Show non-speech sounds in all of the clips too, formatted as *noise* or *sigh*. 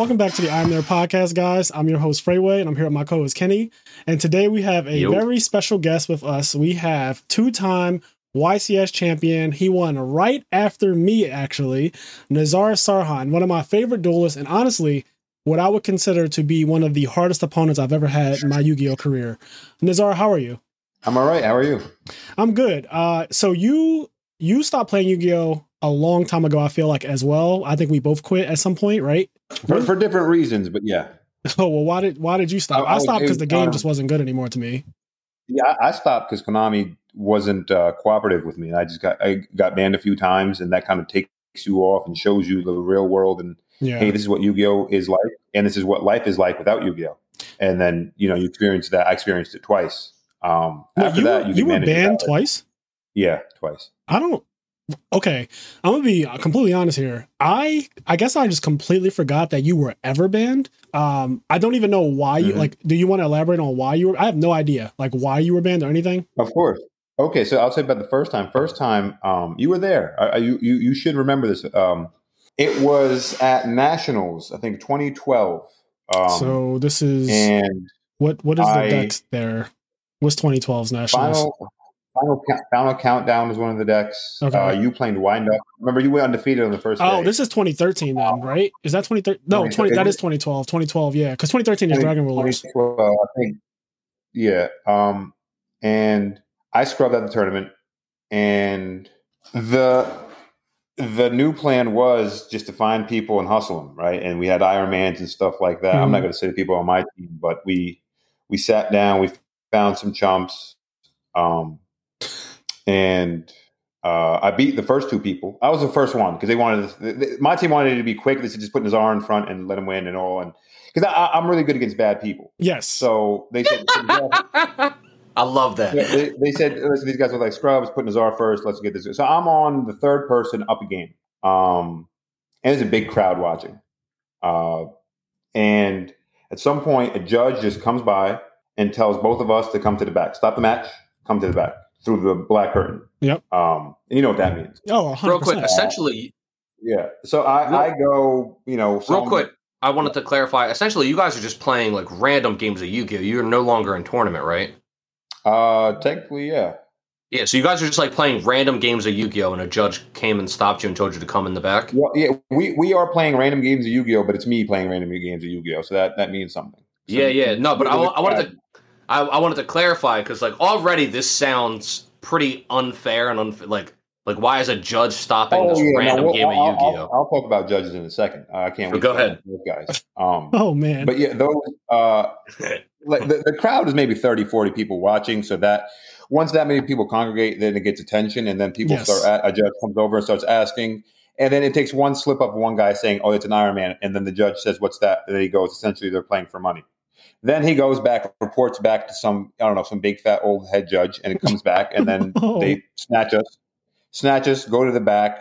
All right, welcome back to the I'm There podcast, guys. I'm your host, Freeway, and I'm here with my co host, Kenny. And today we have a Yo. very special guest with us. We have two time YCS champion. He won right after me, actually, Nazar Sarhan, one of my favorite duelists, and honestly, what I would consider to be one of the hardest opponents I've ever had in my Yu Gi Oh career. Nazar, how are you? I'm all right. How are you? I'm good. Uh, so you you stopped playing Yu Gi Oh a long time ago. I feel like as well. I think we both quit at some point, right? For, for different reasons, but yeah. *laughs* Oh well, why did why did you stop? I- I stopped because the game um, just wasn't good anymore to me. Yeah, I, stopped because Konami wasn't uh, cooperative with me. I just got I got banned a few times, and that kind of takes you off and shows you the real world. And Yeah, hey, this is what Yu-Gi-Oh is like, and this is what life is like without Yu-Gi-Oh. And then you know you experience that. I experienced it twice. Um, Wait, after you, that, were, you, you were banned twice. Yeah, twice. I don't. Okay, I'm gonna be completely honest here. I I guess I just completely forgot that you were ever banned. Um, I don't even know why you Mhm. like. Do you want to elaborate on why you were? I have no idea, like why you were banned or anything. Of course. Okay, so I'll say about the first time. First time, um, you were there. I, you, you you should remember this. Um, it was at Nationals, I think, 2012. Um, so this is and what what is the I- there? What's 2012's nationals? final final final countdown is one of the decks. Okay. Uh, you played wind up. Remember, you went undefeated on the first. Oh, day. this is 2013 then, right? Is that 2013? No, 20 20. That is 2012. 2012, yeah, because 2013 is Dragon Rulers. I think. Yeah. Um, and I scrubbed out the tournament, and the the new plan was just to find people and hustle them, right? And we had Iron Mans and stuff like that. I'm Mhm. not going to say the people on my team, but we we sat down, we found some chumps, um, and uh, I beat the first two people. I was the first one because they wanted th- th- my team wanted it to be quick. They said just put Nazar in front and let him win and all. And because I'm really good against bad people, Yes. so they said. *laughs* I love that. Yeah, they, they said, listen, these guys are like scrubs, put Nazar first, let's get this. So I'm on the third person up a game. Um, and there's a big crowd watching. Uh, and at some point, a judge just comes by and tells both of us to come to the back. Stop the match, come to the back through the black curtain. Yep. Um, and you know what that means. oh, 100%. Real quick, essentially, Yeah. So I, I go, you know, real some- quick, I wanted to clarify. Essentially, you guys are just playing like random games of Yu-Gi-Oh. You're no longer in tournament, right? Uh, technically, yeah. Yeah. So you guys are just like playing random games of Yu-Gi-Oh, and a judge came and stopped you and told you to come in the back. Well, yeah, we, we are playing random games of Yu-Gi-Oh, but it's me playing random games of Yu-Gi-Oh, so that, that means something. So Yeah, yeah. No, but I, I wanted to, I, I wanted to clarify because like already this sounds pretty unfair and unf- like like why is a judge stopping this Oh, yeah, random we'll- game of I'll, Yu-Gi-Oh? I'll, I'll talk about judges in a second. Uh, I can't So wait. go ahead. those guys. Um, *laughs* Oh man. but yeah, those uh, *laughs* like the, the crowd is maybe 30, 40 people watching. So that once that many people congregate, then it gets attention, and then people Yes. start. At, a judge comes over and starts asking, and then it takes one slip up of one guy saying, "Oh, it's an Iron Man," and then the judge says, "What's that?" And then he goes, "Essentially, they're playing for money." Then he goes back, reports back to some I don't know, some big fat old head judge, and it comes back, and then *laughs* Oh. they snatch us, snatch us, go to the back.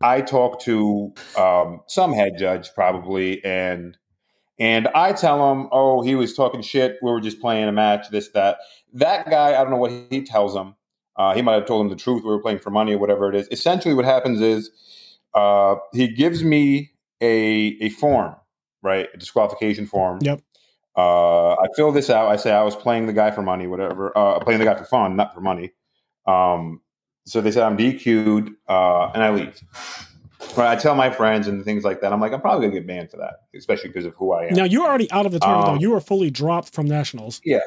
I talk to um, some head judge probably, and and I tell him, "Oh, he was talking shit. We were just playing a match. This, that. That guy, I don't know what he tells him. Uh, he might have told him the truth. We were playing for money or whatever it is. Essentially, what happens is uh, he gives me a a form, right, a disqualification form. Yep. Uh, I fill this out. I say I was playing the guy for money, whatever. Uh, playing the guy for fun, not for money. Um, so they said I'm DQ'd, uh, and I leave. Right, I tell my friends and things like that. I'm like, I'm probably gonna get banned for that, especially because of who I am. now you're already out of the tournament Um, though. You were fully dropped from nationals. Yeah,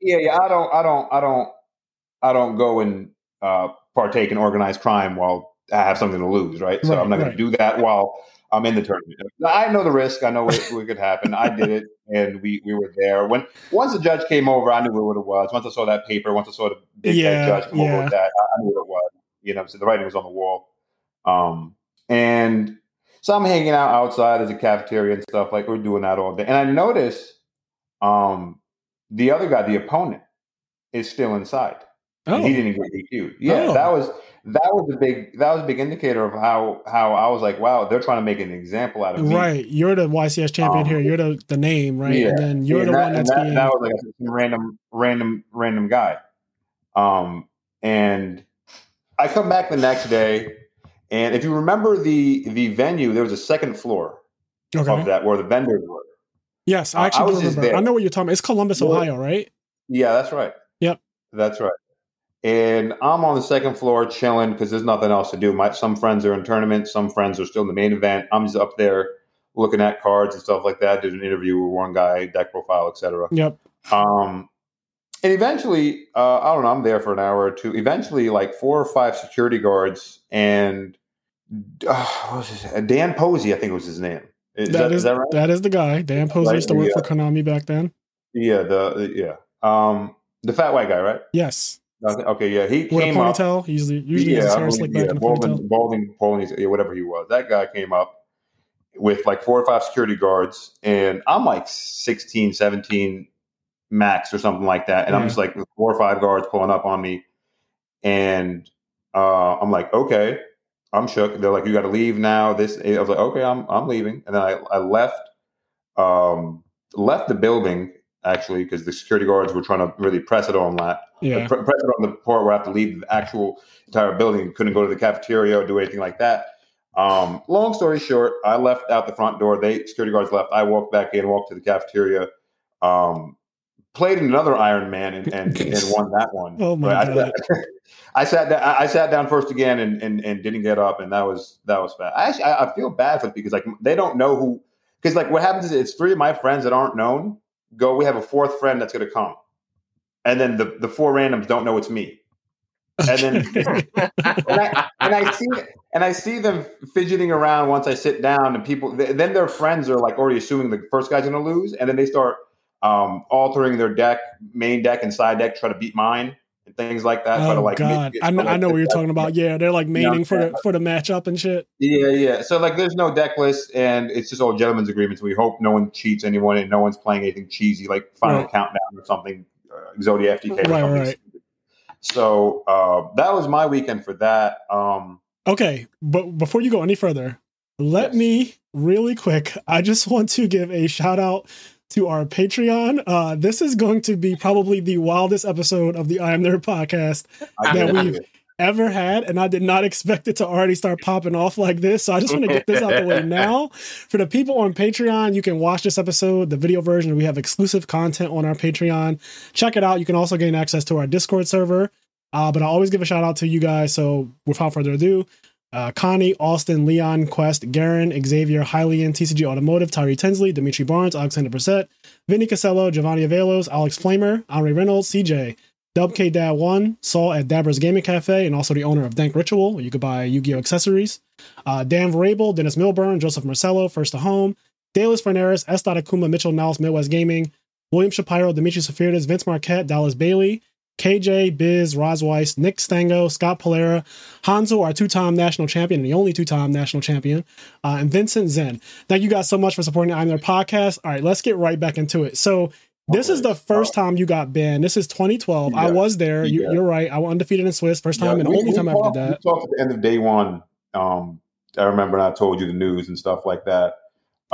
yeah. Yeah. I don't, I don't, I don't, I don't go and uh, partake in organized crime while I have something to lose, right? So Right, I'm not right. to do that while I'm in the tournament. I know the risk. I know what, what could happen. I did it, and we we were there. When once the judge came over, I knew what it was. Once I saw that paper, once I saw the big Yeah, judge come yeah. over with that, I, I knew what it was. You know, so the writing was on the wall. Um, and so I'm hanging out outside as a cafeteria and stuff. Like we're doing that all day, and I notice um, the other guy, the opponent, is still inside. Oh, he didn't get DQ'd. Yeah, Oh. that was that was a big that was a big indicator of how how I was like, wow, they're trying to make an example out of me. right. You're the YCS champion Um, here. You're the, the name, right? yeah. And then you're Yeah, the and one that, that's that, being. that was like a random random random guy. Um, and I come back the next day, and if you remember the the venue, there was a second floor. Okay. of that where the vendors were. Yes, I- I I actually do was remember. there. I know what you're talking about. It's Columbus, Yeah. Ohio, right? Yeah, that's right. Yep. That's right. And I'm on the second floor chilling because there's nothing else to do. My some friends are in tournaments, some friends are still in the main event. I'm just up there looking at cards and stuff like that. Did an interview with one guy, deck profile, etc. Yep. Um, and eventually, uh, I don't know. I'm there for an hour or two. Eventually, like four or five security guards and uh, what was his Dan Posey, I think was his name. Is that that, is is that right? that is the guy. Dan Posey Right, used to work yeah. for Konami back then. yeah, the yeah, um, the fat white guy, right? Yes, Okay, Okay, yeah, he with a came up. ponytail. He usually usually has his I hair believe- slicked back yeah, in a balding, balding, yeah, whatever he was. That guy came up with like four or five security guards, and I'm like 16, 17 max or something like that. And I'm just like four or five guards pulling up on me, and uh, I'm like, okay, I'm shook. They're like, you got to leave now. This, I was like, okay, I'm I'm leaving, and then I I left, um, left the building actually because the security guards were trying to really press it on that Yeah, pre- press it on the part where I have to leave the actual entire building. Couldn't go to the cafeteria or do anything like that. Um, long story short, I left out the front door. They security guards left. I walked back in, walked to the cafeteria. Um, played another Iron Man and, and, *laughs* and won that one. Oh my But I, God. *laughs* I sat down. I sat down first again and, and, and didn't get up, and that was that was bad. I actually I, I feel bad for it because like they don't know who. Because like what happens is it's three of my friends that aren't known go. We have a fourth friend that's going to come, and then the the four randoms don't know it's me. And then *laughs* and I, and I see and I see them fidgeting around once I sit down, and people then their friends are like already assuming the first guy's going to lose, and then they start um, altering their deck, main deck and side deck, try to beat mine and things like that. oh like god, I know, I know what you're talking about. Yeah, they're like maining for yeah. the for the matchup and shit. Yeah, yeah. So like, there's no deck list, and it's just all gentlemen's agreements. We hope no one cheats anyone, and no one's playing anything cheesy like Final Right. Countdown or something, uh, Zodiac Right, something right. So uh, that was my weekend for that. Um, Okay, but before you go any further, let Yes. me really quick. I just want to give a shout out to our Patreon. Uh, this is going to be probably the wildest episode of the I Am There podcast That we've- ever had, and I did not expect it to already start popping off like this. So I just want to get this out the way *laughs* now. For the people on Patreon, you can watch this episode, the video version. We have exclusive content on our Patreon. Check it out. You can also gain access to our Discord server. Uh, but I always give a shout out to you guys. So without further ado, uh, Connie, Austin, Leon, Quest, Garen, Xavier, Hylian, TCG Automotive, Tyree Tinsley, Dimitri Barnes, Alexander Brissett, Vinny Casello, Giovanni Avelos, Alex Flamer, Henri Reynolds, CJ, Dub K Dad One, Saul at Dabra's Gaming Cafe, and also the owner of Dank Ritual, where you could buy Yu-Gi-Oh accessories. Uh, Dan Varable, Dennis Milburn, Joseph Marcello, First to Home, Dallas Fernaris, S. Akuma, Mitchell Niles, Midwest Gaming, William Shapiro, Dimitri Safirdas, Vince Marquette, Dallas Bailey, KJ, Biz, Roz Weiss, Nick Stango, Scott Polera, Hanzo, our two-time national champion and the only two-time national champion, uh, and Vincent Zen. Thank you guys so much for supporting the I'm There podcast. All right, let's get right back into it. So this is the first time you got banned. This is 2012. I was there. You, Yeah. You're right. I was undefeated in Swiss. First time Yeah, and we- only we time I ever talked- did that. We talked at the end of day one. Um, I remember, I told you the news and stuff like that.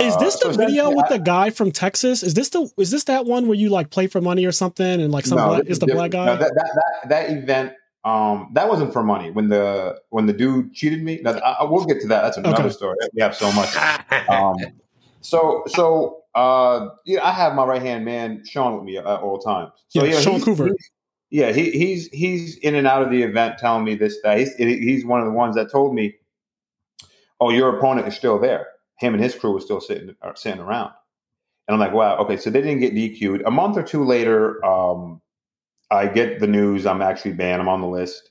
Is Uh, this so the video with I- the guy from Texas? Is this the is this that one where you like play for money or something and like some No, black, is the black guy? No, that, that that that event. Um, that wasn't for money. When the when the dude cheated me, now, I, I- we'll get to that. That's another Okay. story. We have so much. *laughs* Um, so so uh, yeah, I have my right hand man Sean with me at all times. So Yeah, Sean he's- Coover. yeah, he, he's he's in and out of the event, telling me this that he's he's one of the ones that told me, "Oh, your opponent is still there. Him and his crew was still sitting sitting around." And I'm like, "Wow, okay." So they didn't get DQ'd. A month or two later, um, I get the news. I'm actually banned. I'm on the list,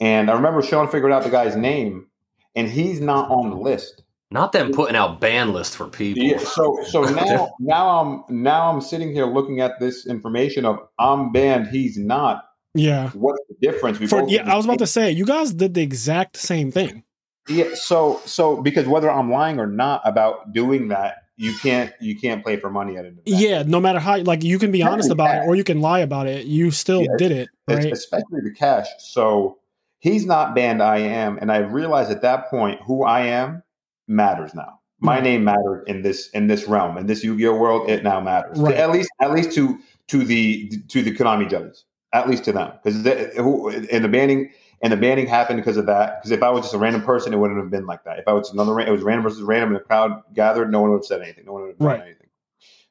and I remember Sean figured out the guy's name, and he's not on the list. Not them putting out ban list for people. Yeah, so so *laughs* now now I'm now I'm sitting here looking at this information of I'm banned, he's not. yeah. What's the difference? We For, both yeah, I was about to say you guys did the exact same thing. Yeah, so so because whether I'm lying or not about doing that, you can't you can't play for money at it. Yeah, no matter how like you can be Not honest about that. it or you can lie about it. You still Yeah, did it, right? especially the cash. So he's not banned. I am, and I realized at that point who I am matters now. My Mhm. name mattered in this in this realm in this Yu-Gi-Oh world. It now matters Right. at least at least to to the to the Konami judges. at least to them, because and the banning and the banning happened because of that. Because if I was just a random person, it wouldn't have been like that. If I was another, it was random versus random, and the crowd gathered, no one would have said anything. No one would have done Right. anything.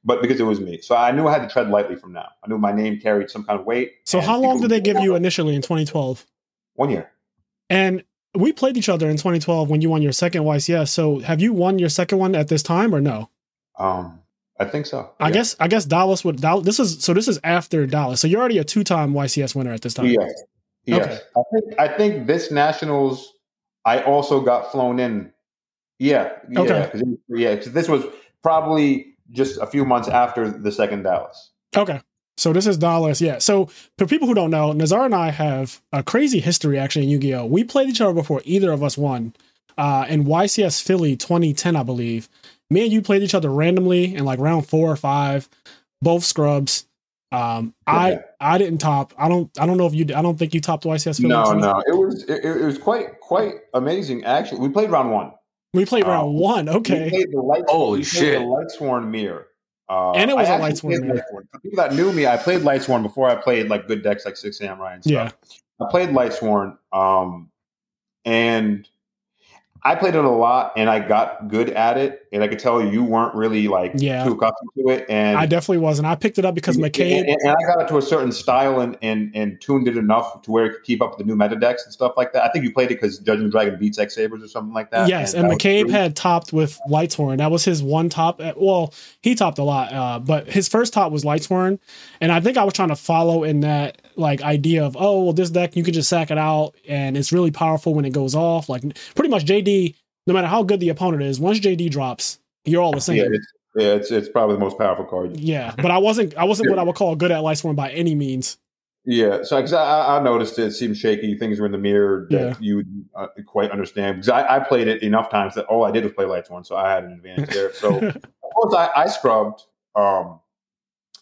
But because it was me, so I knew I had to tread lightly from now. I knew my name carried some kind of weight. So how long did they give you initially in 2012? One year. And we played each other in 2012 when you won your second YCS. So have you won your second one at this time or no? Um, I think so. I Yeah. guess I guess Dallas would Dallas, this is so this is after Dallas. So you're already a two-time YCS winner at this time. Yes. Yes. Okay. I think I think this nationals I also got flown in. Yeah. Yeah. Okay. 'cause it- yeah. Because this was probably just a few months after the second Dallas. Okay. So this is Dallas, yeah. So for people who don't know, Nazar and I have a crazy history actually in Yu-Gi-Oh. We played each other before either of us won. Uh, in YCS Philly 2010, I believe. Me and you played each other randomly in like round four or five, both scrubs. Um, I Okay. I didn't top. I don't I don't know if you. I don't think you topped YCS Philly. No, no. It was it, it was quite quite amazing. Actually, we played round one. We played round Oh. one. We Okay. played the light. Holy we shit. The light sworn mirror. Uh, And it was I a actually Light Sworn mirror. Light For people that knew me, I played light sworn before I played like good decks like Six Samurai and stuff. Yeah. I played light sworn, um, and I played it a lot, and I got good at it. And I could tell you weren't really like Yeah. too accustomed to it. And I definitely wasn't. I picked it up because and, McCabe. and, and I got it to a certain style and, and and tuned it enough to where it could keep up with the new meta decks and stuff like that. I think you played it because Judgment Dragon beats X Sabers or something like that. Yes, and that McCabe had topped with Lightsworn. That was his one top. At, well, he topped a lot, uh, but his first top was Lightsworn, and I think I was trying to follow in that like idea of oh well, this deck you can just sack it out and it's really powerful when it goes off. Like pretty much JD, no matter how good the opponent is, once JD drops, you're all the same. Yeah, Yeah, it's, yeah, it's it's probably the most powerful card. Yeah, but I wasn't I wasn't what I would call good at Lightsworn by any means. Yeah, so because I, I noticed it seemed shaky, things were in the mirror that Yeah. you would uh, quite understand. Because I, I played it enough times that all I did was play Lightsworn, so I had an advantage there. So *laughs* of course I, I scrubbed. Um,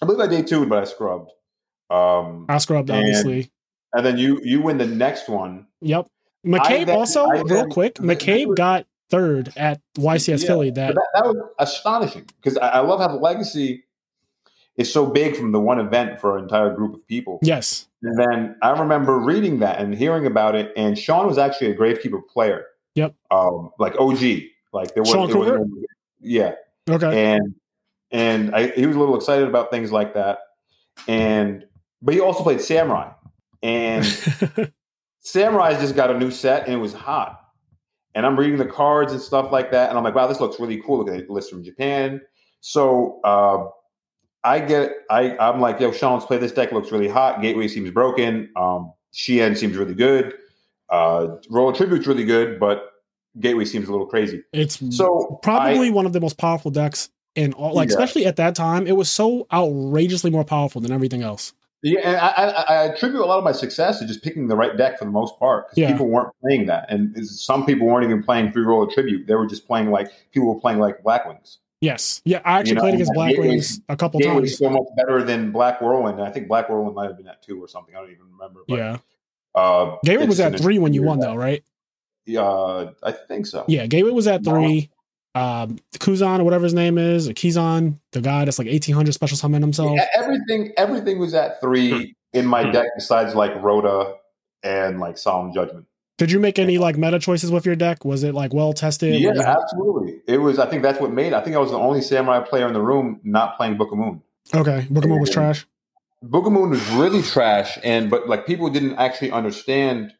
I believe I day two, but I scrubbed. Um, I scrubbed And- obviously. and then you you win the next one. Yep. McCabe then- also, real quick, McCabe got third at YCS Yeah, Philly. That that, that was astonishing because I, I love how the legacy is so big from the one event for an entire group of people. yes, And then I remember reading that and hearing about it, and Sean was actually a Gravekeeper player. Yep. Um, like OG. Like there was, Sean there was yeah. okay. And and I, he was a little excited about things like that. And but he also played Samurai. And *laughs* Samurai's just got a new set and it was hot. And I'm reading the cards and stuff like that. And I'm like, wow, this looks really cool. Look at the list from Japan. So uh, I get, I, I'm like, yo, Sean's play this deck. Looks really hot. Gateway seems broken. Um, seems really good. Uh, Royal Tribute's really good, but Gateway seems a little crazy. it's So probably I- one of the most powerful decks in all. Like Yeah. especially at that time, it was so outrageously more powerful than everything else. Yeah, and I, I, I attribute a lot of my success to just picking the right deck for the most part. 'cause Yeah. People weren't playing that, and some people weren't even playing three roll tribute. They were just playing like people were playing like Black Wings. Yes, yeah. I actually You know, played against Black Wings a couple times. was so much better than Black Whirlwind. I think Black Whirlwind might have been at two or something. I don't even remember. But, Yeah, uh, Gateway was at three when you won, though, right? Uh, I think so. Yeah, Gateway was at three. Um, Kuzan or whatever his name is, or Kizan, the guy that's like eighteen hundred special summon himself. Yeah, everything everything was at three in my deck besides like Rhoda and like Solemn Judgment. Did you make any like meta choices with your deck? Was it like well tested? Yeah, absolutely. It was. I think that's what made. I think I was the only samurai player in the room not playing Book of Moon. Okay, Book of Moon was trash. Book of Moon was really trash, and but like people didn't actually understand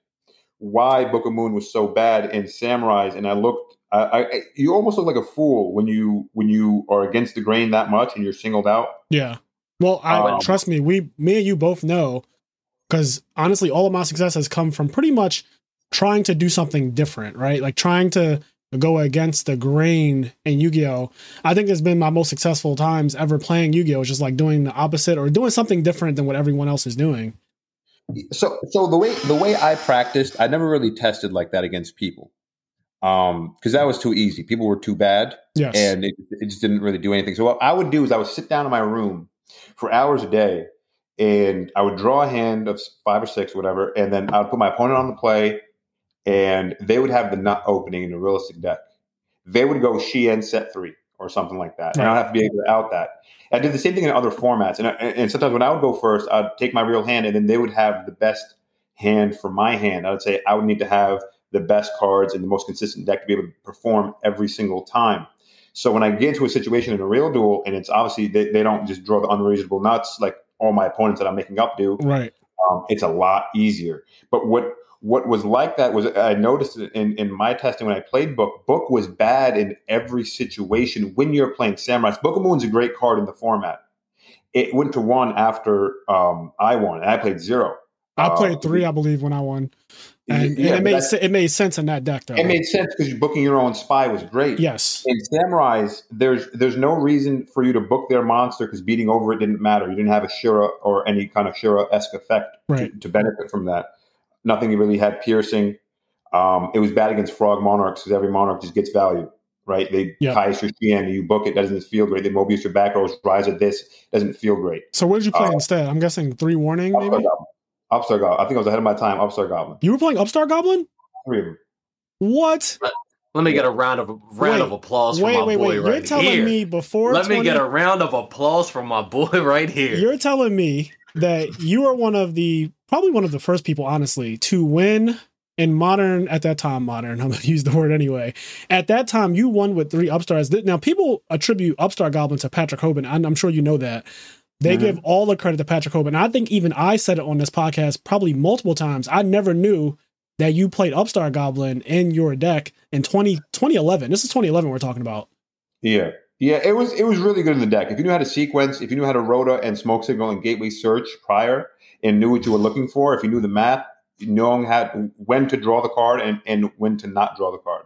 why Book of Moon was so bad in Samurais. And I looked, I, I you almost look like a fool when you when you are against the grain that much and you're singled out. Yeah. Well, I Um, trust me. We, me and you both know, because honestly, all of my success has come from pretty much trying to do something different, right? Like trying to go against the grain in Yu-Gi-Oh. I think it's been my most successful times ever playing Yu-Gi-Oh. Is just like doing the opposite or doing something different than what everyone else is doing. So so the way the way I practiced, I never really tested like that against people. Um, because that was too easy. People were too bad. Yes. and it, it just didn't really do anything. So what I would do is I would sit down in my room for hours a day, and I would draw a hand of five or six, whatever, and then I would put my opponent on the play, and they would have the nut opening in a realistic deck. They would go Shien set three. or something like that, and i'd have to be able to out that. I did the same thing in other formats, and, and sometimes when I would go first, I'd take my real hand, and then they would have the best hand for my hand. I would say I would need to have the best cards and the most consistent deck to be able to perform every single time. So when I get into a situation in a real duel, and it's obviously they, they don't just draw the unreasonable nuts like all my opponents that I'm making up do. Right. Um, it's a lot easier. But what what was like that was I noticed in, in my testing when I played Book, Book was bad in every situation when you're playing Samurais. Book of Moon's a great card in the format. It went to one after um, I won, and I played zero. I played uh, three, I believe, when I won. And, yeah, and it made it made sense in that deck though. It made sense because booking your own spy was great. Yes. In Samurais, there's there's no reason for you to book their monster because beating over it didn't matter. You didn't have a Shura or any kind of Shura esque effect right. to, to benefit from that nothing really had piercing. Um, it was bad against frog monarchs because every monarch just gets value, right? They yep. Kai's your Shien, you book it, doesn't feel great. They Mobius your back rows, rise at this, doesn't feel great. So what did you play uh, instead? I'm guessing three warning, maybe? Upstart Goblin. I think I was ahead of my time. Upstart Goblin. You were playing Upstart Goblin? Three of them. What? Let me get a round of round wait, of applause for wait, my wait, boy wait. right You're telling here. me before Let 20... me get a round of applause from my boy *laughs* right here. You're telling me that you are one of the probably one of the first people, honestly, to win in modern at that time modern *laughs* i'm gonna use the word anyway at that time you won with three upstarts now people attribute upstart goblin to patrick hoban i'm, I'm sure you know that they mm-hmm. give all the credit to patrick hoban i think even i said it on this podcast probably multiple times i never knew that you played upstart goblin in your deck in 20, 2011 this is 2011 we're talking about yeah yeah it was it was really good in the deck if you knew how to sequence if you knew how to rota and smoke signal and gateway search prior and knew what you were looking for if you knew the math knowing how when to draw the card and, and when to not draw the card.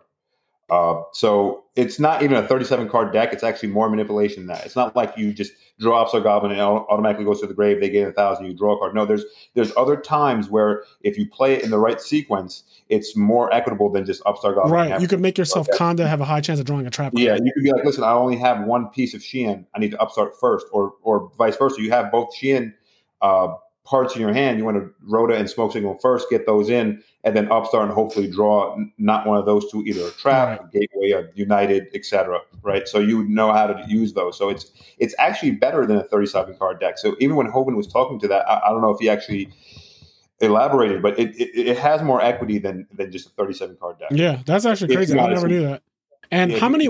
Uh, so it's not even a 37 card deck. It's actually more manipulation than that. It's not like you just draw Upstart Goblin and it automatically goes to the grave. They gain a thousand. You draw a card. No, there's there's other times where if you play it in the right sequence, it's more equitable than just Upstart Goblin. Right. You could make yourself kinda have a high chance of drawing a trap. Card. Yeah. You could be like, listen, I only have one piece of Shien. I need to Upstart first, or or vice versa. You have both Shien. Uh, parts in your hand, you want to rota and smoke signal first, get those in, and then upstart and hopefully draw not one of those two, either a trap, right. a gateway, a united, etc. Right, so you would know how to use those. So it's it's actually better than a thirty-seven card deck. So even when Hoban was talking to that, I, I don't know if he actually elaborated, but it, it, it has more equity than than just a thirty-seven card deck. Yeah, that's actually crazy. I never knew that. And yeah, how many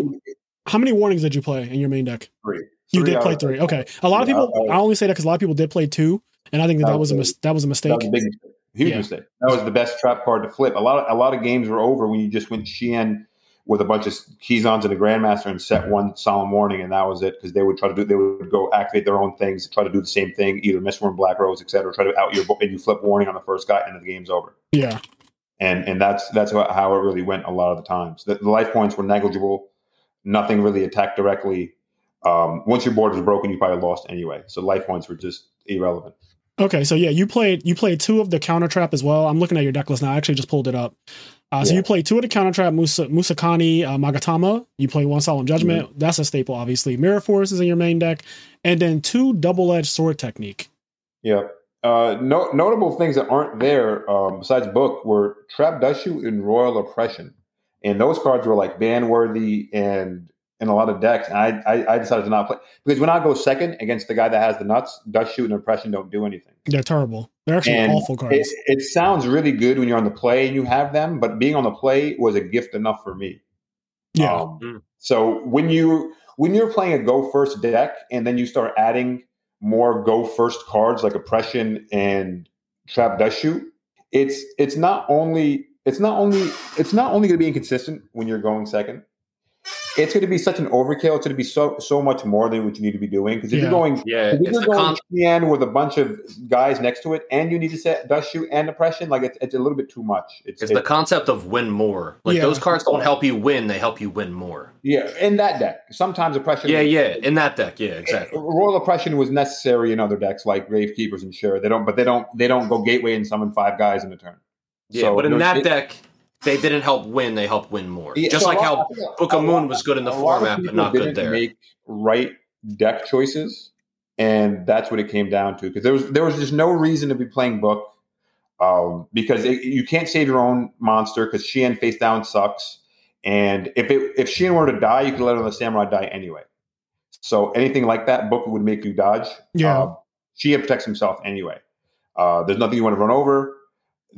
how many warnings did you play in your main deck? Three. You did play three. Okay. A lot of people. I only say that because a lot of people did play two. And I think that, that, that was, a mis- that was a mistake. That was a big mistake. Huge yeah. mistake. That was the best trap card to flip. A lot of a lot of games were over when you just went Shien with a bunch of Kizans and a Grandmaster and set one solemn warning, and that was it. Because they would try to do, they would go activate their own things, try to do the same thing, either Mist Wurm, Black Rose, etc. Try to out your and you flip warning on the first guy, and the game's over. Yeah, and and that's that's how it really went a lot of the times. The, the life points were negligible. Nothing really attacked directly. Um, once your board was broken, you probably lost anyway. So life points were just irrelevant. Okay, so yeah, you played you played two of the counter trap as well. I'm looking at your deck list now. I actually just pulled it up. Uh, so yeah. you play two of the counter trap, Musa, Musakani, uh, Magatama. You play one Solemn Judgment. Mm-hmm. That's a staple, obviously. Mirror Force is in your main deck, and then two double edged sword technique. Yeah. Uh, no, notable things that aren't there um, besides book were Trap Dust Shoot and Royal Oppression, and those cards were like ban worthy and in a lot of decks. And I, I, I, decided to not play because when I go second against the guy that has the nuts, Dust Shoot and Oppression don't do anything. They're terrible. They're actually and awful cards. It, it, sounds really good when you're on the play and you have them, but being on the play was a gift enough for me. Yeah. Um, mm. So when you when you're playing a go first deck and then you start adding more go first cards like Oppression and Trap Dust Shoot, it's it's not only it's not only it's not only going to be inconsistent when you're going second it's going to be such an overkill. It's going to be so so much more than what you need to be doing. Because if yeah. you're going, yeah, if you're going con- with a bunch of guys next to it, and you need to set dust shoot and oppression, like it's, it's a little bit too much. It's, it's, it's the concept of win more. Like yeah. those cards don't help you win; they help you win more. Yeah, in that deck, sometimes oppression. Yeah, yeah, in that deck, yeah, eh, exactly. Royal oppression was necessary in other decks like Grave Keepers and sure they don't, but they don't they don't go gateway and summon five guys in a turn. Yeah, so but in that it, deck they didn't help win; they helped win more. Yeah, Just so like how Book of Moon was good in the format, but not good there. Make right deck choices, and that's what it came down to. Because there was there was just no reason to be playing Book, um, because it, you can't save your own monster because Shien face down sucks, And if it if Shien were to die, you could let another samurai die anyway. So anything like that, book would make you dodge. Yeah. Uh, Shien protects himself anyway. Uh, there's nothing you want to run over.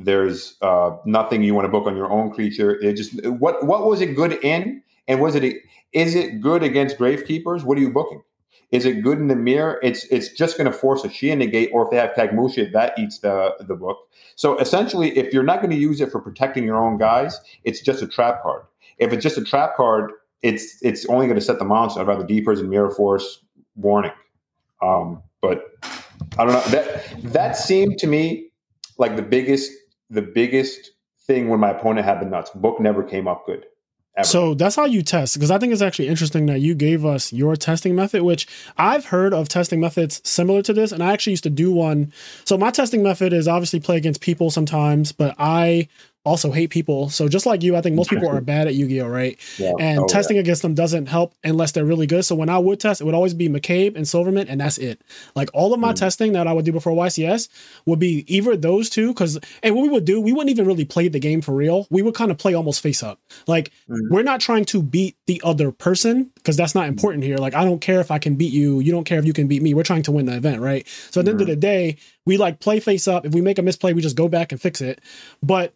There's uh, nothing you want to book on your own creature. It just what what was it good in, and was it is it good against gravekeepers? What are you booking? Is it good in the mirror? It's it's just going to force a Shien negate, or if they have Kagemusha, that eats the the book. So essentially, if you're not going to use it for protecting your own guys, it's just a trap card. If it's just a trap card, it's it's only going to set the monster. I'd rather Deepers and Mirror Force warning. Um, but I don't know that that seemed to me like the biggest the biggest thing when my opponent had the nuts. Book never came up good. Ever. So that's how you test. Because I think it's actually interesting that you gave us your testing method, which I've heard of testing methods similar to this. And I actually used to do one. So my testing method is obviously play against people sometimes, but I also hate people. So just like you, I think most people are *laughs* bad at Yu-Gi-Oh, right? Yeah. And Oh, testing against them doesn't help unless they're really good. So when I would test, it would always be McCabe and Silverman, and that's it. Like all of my Mm. testing that I would do before YCS would be either those two, because and what we would do, we wouldn't even really play the game for real. We would kind of play almost face up. Like Mhm. we're not trying to beat the other person because that's not important here. Like I don't care if I can beat you. You don't care if you can beat me. We're trying to win the event, right? So at the end of the day, we like play face up. If we make a misplay, we just go back and fix it. But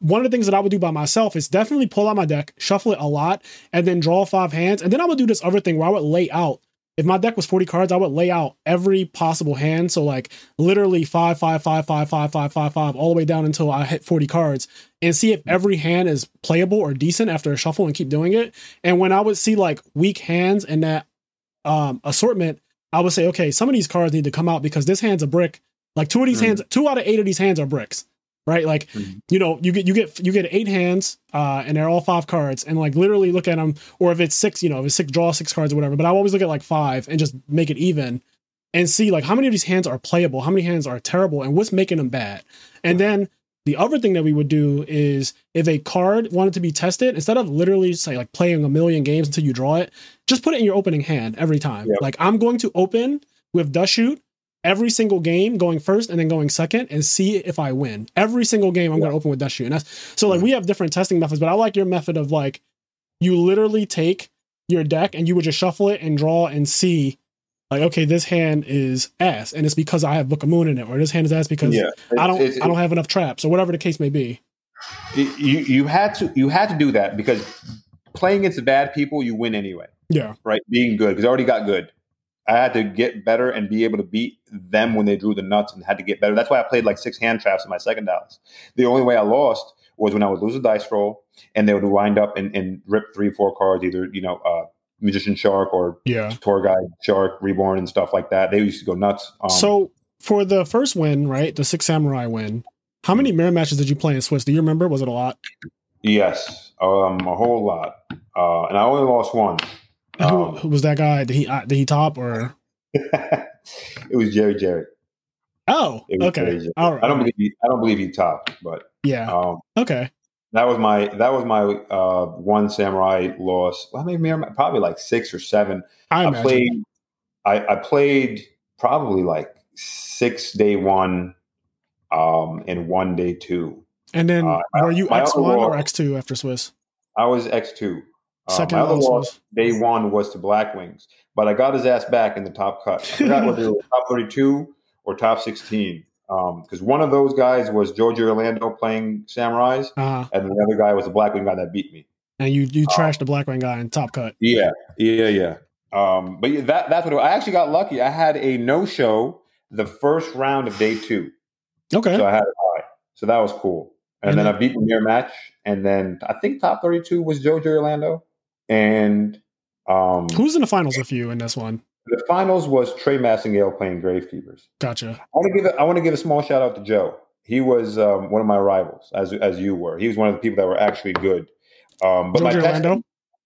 one of the things that I would do by myself is definitely pull out my deck, shuffle it a lot, and then draw five hands. And then I would do this other thing where I would lay out. If my deck was 40 cards, I would lay out every possible hand. So like literally five, five, five, five, five, five, five, five, all the way down until I hit 40 cards and see if every hand is playable or decent after a shuffle and keep doing it. And when I would see like weak hands in that um assortment, I would say, okay, some of these cards need to come out because this hand's a brick. Like two of these Mhm. hands, two out of eight of these hands are bricks. Right? Like Mhm. you know, you get you get you get eight hands, uh, and they're all five cards, and like literally look at them, or if it's six, you know, if it's six, draw six cards or whatever. But I always look at like five and just make it even, and see like how many of these hands are playable, how many hands are terrible, and what's making them bad. And then the other thing that we would do is if a card wanted to be tested, instead of literally say like playing a million games until you draw it, just put it in your opening hand every time. Yep. Like I'm going to open with Dust Shoot every single game going first and then going second and see if I win. Every single game I'm Yeah. going to open with Dust Shoot. And that's so like Mhm. we have different testing methods, but I like your method of like you literally take your deck and you would just shuffle it and draw and see like okay this hand is ass and it's because I have Book of Moon in it or this hand is ass because yeah, I don't It's- I don't have enough traps or whatever the case may be. it- you you had to you had to do that because playing against bad people, you win anyway. Yeah. right? Being good because I already got good. I had to get better and be able to beat them when they drew the nuts and had to get better. That's why I played like six hand traps in my second Dallas. The only way I lost was when I would lose a dice roll and they would wind up and, and rip three, four cards, either, you know, uh, Magician Shark or Yeah. Tour Guide Shark, Reborn and stuff like that. They used to go nuts. Um, so for the first win, right, the Six Samurai win, how many mirror matches did you play in Swiss? Do you remember? Was it a lot? yes, um, a whole lot. Uh, and I only lost one. Um, who was that guy? Did he uh, did he top or? *laughs* it was Jerry Jerry. Oh, okay. Jerry Jerry. All right. I don't believe he, I don't believe he topped, but Yeah. um, Okay. That was my that was my uh, one samurai loss. Well, maybe probably like six or seven. I I, played. I, I played probably like six day one, um, and one day two. and then uh, were you X one or X two after Swiss? I was X two. Uh, Second my other loss day one was to Black Wings, but I got his ass back in the top cut. I forgot whether it was top thirty two or top sixteen. Because one of those guys was Jojo Orlando playing Samurais, uh and the other guy was the Black Wing guy that beat me. and you you Uh, trashed the black wing guy in top cut. Yeah, yeah, yeah. Um, but yeah, that that's what it- I actually got lucky. I had a no show the first round of day two, Okay. so I had a high. So that was cool. And, And then, then- I beat the mirror match, and then I think top thirty two was Jojo Orlando, and um, Who's in the finals with you in this one? the finals was Trey Massingale playing Gravekeepers. Gotcha. I want to give it, I want to give a small shout out to Joe. He was um, one of my rivals, as as you were. He was one of the people that were actually good. Um, but my Georgia testing,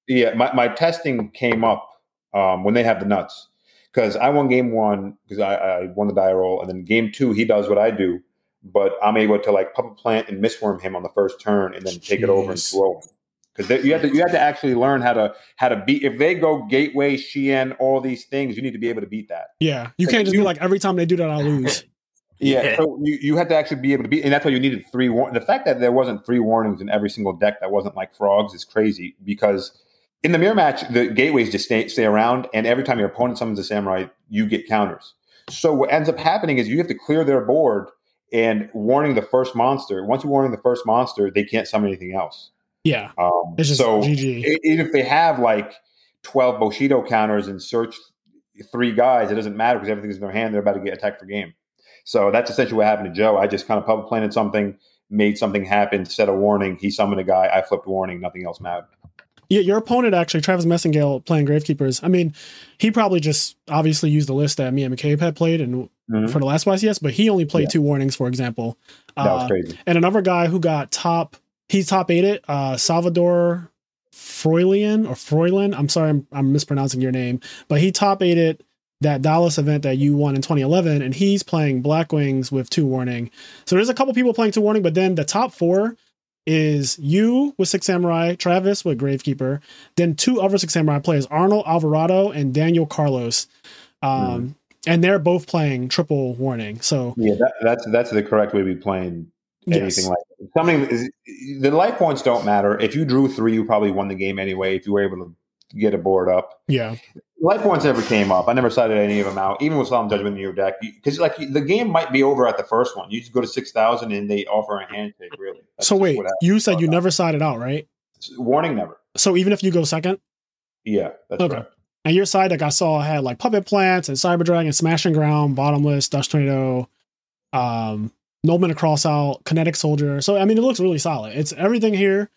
yeah, my, my testing came up um, when they have the nuts because I won game one because I, I won the die roll, and then game two he does what I do, but I'm able to like puppet plant and misworm him on the first turn and then take it over and throw him. Because you have to you have to actually learn how to how to beat. If they go gateway, Shien, all these things, you need to be able to beat that. Yeah. You can't just be like every time they do that, I lose. Yeah, Yeah. so you, you had to actually be able to be, and that's why you needed three. War- the fact that there wasn't three warnings in every single deck that wasn't like frogs is crazy because in the mirror match, the gateways just stay stay around, and every time your opponent summons a samurai, you get counters. So what ends up happening is you have to clear their board and warning the first monster. Once you warning the first monster, they can't summon anything else. Yeah, Um, it's just so GG. even if they have like 12 Bushido counters and search three guys, it doesn't matter because everything's in their hand. They're about to get attacked for game. So that's essentially what happened to Joe. I just kind of public planted something, made something happen, set a warning. He summoned a guy. I flipped warning. Nothing else mattered. Yeah, your opponent actually, Travis Messingale, playing Gravekeepers. I mean, he probably just obviously used the list that me and McCabe had played and Mhm. for the last YCS, but he only played Yeah. two warnings, for example. That was Uh, crazy. and another guy who got top, he's top eight it, uh, Salvador Froilian or Froilin. I'm sorry, I'm, I'm mispronouncing your name, but he top eight it that Dallas event that you won in 2011, and he's playing Black Wings with two warning. So there's a couple people playing two warning, but then the top four is you with Six Samurai, Travis with Gravekeeper, then two other Six Samurai players, Arnold Alvarado and Daniel Carlos. Um, And they're both playing triple warning. So Yeah, that, that's that's the correct way to be playing anything yes. like that. something. The life points don't matter. If you drew three, you probably won the game anyway. If you were able to get a board up, yeah. life points never came up. I never cited any of them out, even with solemn judgment in your deck, because like the game might be over at the first one. You just go to six thousand and they offer a handshake. Really. That's So wait, you said you never sided out, right? warning never. So even if you go second, Yeah, that's Okay. correct. and your side, like I saw, had like Puppet Plants and Cyber Dragon, Smashing Ground, Bottomless, Dust Tornado, um, Nobleman to Cross Out, Kinetic Soldier. So I mean, it looks really solid. It's everything here.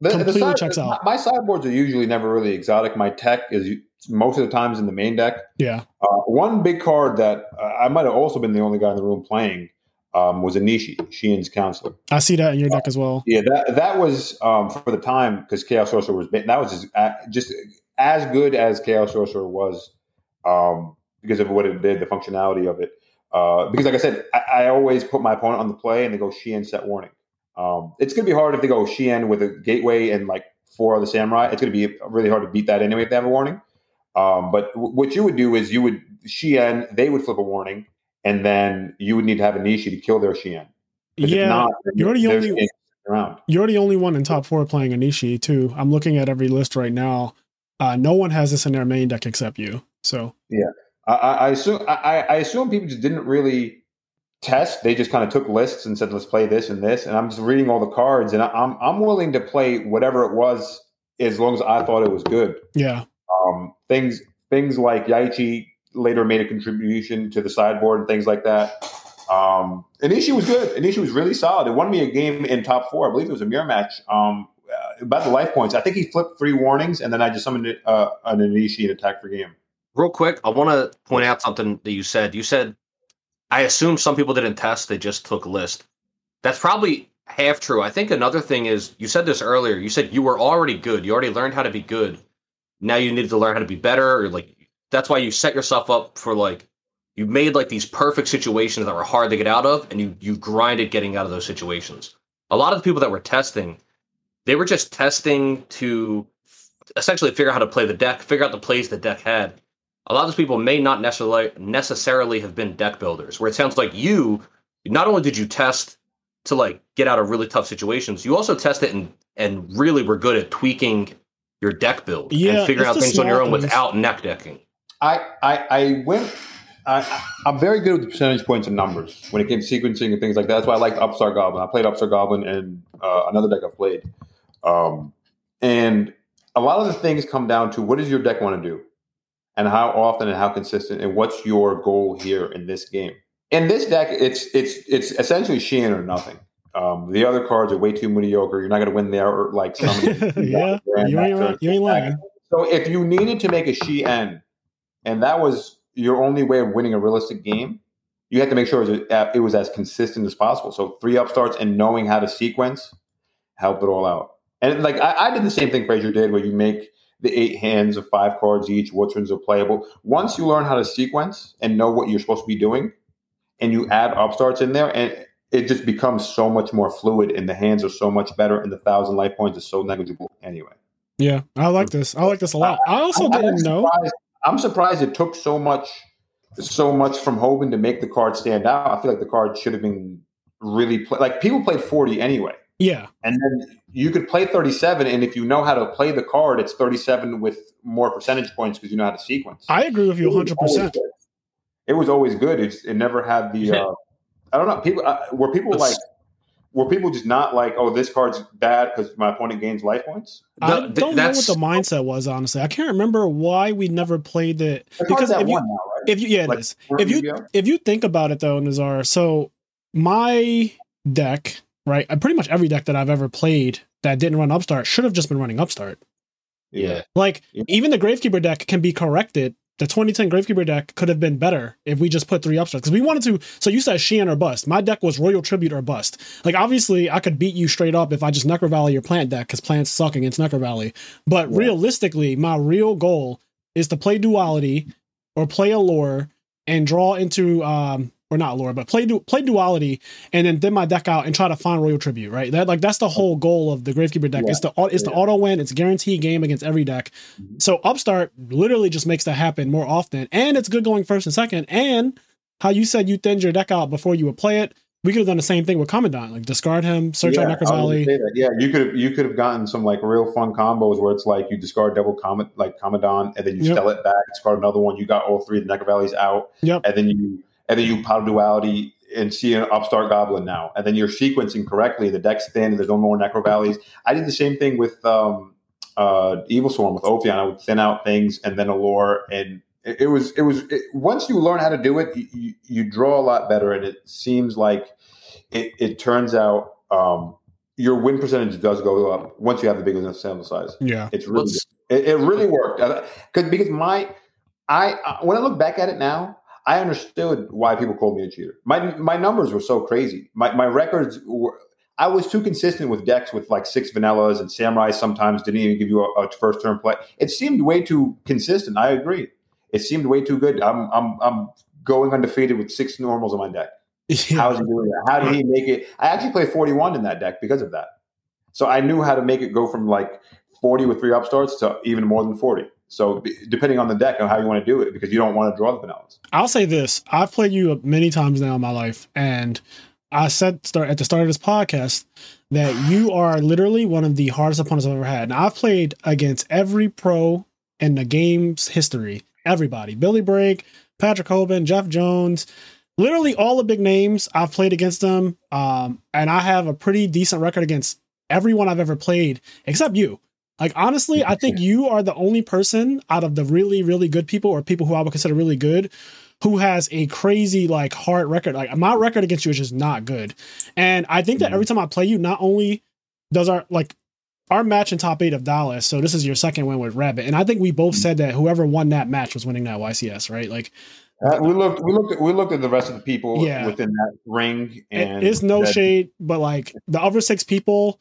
The, Completely side- checks out. My, sideboards are usually never really exotic. My tech is most of the times in the main deck. Yeah, Uh, one big card that uh, I might have also been the only guy in the room playing um, was Anishi, Shien's counselor. I see that in your deck as well. Yeah, that that was um, for the time because Chaos Sorcerer was that was just, uh, just as good as Chaos Sorcerer was um, because of what it did, the functionality of it. Uh, because, like I said, I, I always put my opponent on the play and they go Shien set warning. Um, it's going to be hard if they go Shien with a gateway and like four other samurai. It's going to be really hard to beat that anyway if they have a warning. Um, but w- what you would do is you would Shien, they would flip a warning, and then you would need to have a Nishi to kill their Shien. Yeah, not, you're the only- around. you're the only one in top four playing Anishi too. I'm looking at every list right now. Uh, no one has this in their main deck except you. So I, I I assume I, I assume people just didn't really test. They just kind of took lists and said, "Let's play this and this." And I'm just reading all the cards, and I, I'm I'm willing to play whatever it was as long as I thought it was good. yeah, Um, things things like Yaichi later made a contribution to the sideboard and things like that. Um, Anishi was good. Anishi was really solid. It won me a game in top four. I believe it was a mirror match. Um, uh, about the life points, I think he flipped three warnings, and then I just summoned uh, an Anishi and attack for game. Real quick, I want to point out something that you said. You said, I assume some people didn't test, they just took list. That's probably half true. I think another thing is, you said this earlier. You said you were already good. You already learned how to be good. Now you needed to learn how to be better, or like, that's why you set yourself up for like, you made like these perfect situations that were hard to get out of, and you you grinded getting out of those situations. A lot of the people that were testing, they were just testing to essentially figure out how to play the deck, figure out the plays the deck had. A lot of those people may not necessarily necessarily have been deck builders. Where it sounds like you, not only did you test to like get out of really tough situations, you also tested and and really were good at tweaking your deck build Yeah, and figuring out things on your own things. without net decking. I, I, I went. I, I'm very good with the percentage points and numbers when it came to sequencing and things like that. That's why I liked Upstart Goblin. I played Upstart Goblin and uh, another deck I've played. Um, and a lot of the things come down to what does your deck want to do, and how often and how consistent, and what's your goal here in this game. In this deck, it's it's it's essentially Shien or nothing. Um, the other cards are way too mediocre. You're not going to win there, or like some. *laughs* yeah, you ain't, right, you ain't lying. So if you needed to make a Shien, and that was your only way of winning a realistic game, you had to make sure it was, uh, it was as consistent as possible. So three upstarts and knowing how to sequence helped it all out. And like I, I did the same thing Frazier did, where you make the eight hands of five cards each, which ones are playable. Once you learn how to sequence and know what you're supposed to be doing, and you add upstarts in there, and it just becomes so much more fluid, and the hands are so much better, and the thousand life points is so negligible anyway. Yeah, I like this. I like this a lot. I also I'm didn't know. I'm surprised it took so much so much from Hoban to make the card stand out. I feel like the card should have been really play- like people played 40 anyway. Yeah. And then you could play 37 and if you know how to play the card it's 37 with more percentage points because you know how to sequence. I agree with you 100%. It was always good. It's, it never had the uh, I don't know, people uh, were people like were people just not like, oh, this card's bad because my opponent gains life points? I The- don't th- know what the mindset was, honestly. I can't remember why we never played it. The Because card's if you, one now, right? if you, yeah, it Like, is. for If you, if you think about it though, Nazar, so my deck, right? Pretty much every deck that I've ever played that didn't run Upstart should have just been running Upstart. Yeah. Like Yeah. even the Gravekeeper deck can be corrected. The 2010 Gravekeeper deck could have been better if we just put three upstarts because we wanted to. So you said Shien or bust. My deck was Royal Tribute or bust. Like obviously I could beat you straight up if I just Necro Valley your plant deck because plants suck against Necro Valley. But Yeah. realistically, my real goal is to play duality or play allure and draw into um or not lore, but play du- play duality and then thin my deck out and try to find royal tribute, right? That like that's the whole goal of the Gravekeeper deck. Yeah. It's the it's the Yeah. auto win, it's guaranteed game against every deck. Mhm. So upstart literally just makes that happen more often, and it's good going first and second. And how you said you thinned your deck out before you would play it, we could have done the same thing with Commandant, like discard him, search yeah, out Necro Valley. Yeah, you could have you could have gotten some like real fun combos where it's like you discard double comet like Commandant and then you Yep. spell it back, discard another one. You got all three of the Necro Valleys out, Yep. and then you and then you pot of duality and see an upstart goblin now, and then you're sequencing correctly. The deck's thin. There's no more Necro Valleys. I did the same thing with um, uh, Evil Swarm with Ophion. I would thin out things and then allure, and it, it was it was it, once you learn how to do it, you, you, you draw a lot better, and it seems like it, it turns out um, your win percentage does go up once you have the big enough sample size. Yeah. It's really it, it really worked because because my I uh, when I look back at it now, I understood why people called me a cheater. My my numbers were so crazy. My my records were. I was too consistent with decks with like six vanillas and samurai. Sometimes didn't even give you a, a first turn play. It seemed way too consistent. I agree. It seemed way too good. I'm I'm I'm going undefeated with six normals on my deck. How's he doing that? How did he make it? I actually played 41 in that deck because of that. So I knew how to make it go from like 40 with three upstarts to even more than 40. So depending on the deck and how you want to do it, because you don't want to draw the vanillas. I'll say this: I've played you many times now in my life, and I said start at the start of this podcast that you are literally one of the hardest opponents I've ever had. And I've played against every pro in the game's history. Everybody, Billy Brake, Patrick Hoban, Jeff Jones, literally all the big names. I've played against them, um, and I have a pretty decent record against everyone I've ever played except you. Like honestly, I think you are the only person out of the really, really good people or people who I would consider really good who has a crazy like hard record. Like my record against you is just not good. And I think that Mhm. every time I play you, not only does our like our match in top eight of Dallas, so this is your second win with Rabbit. And I think we both said that whoever won that match was winning that YCS, right? Like Uh, we looked, we looked, at, we looked at the rest of the people Yeah. within that ring, and it's no that- shade, but like the other six people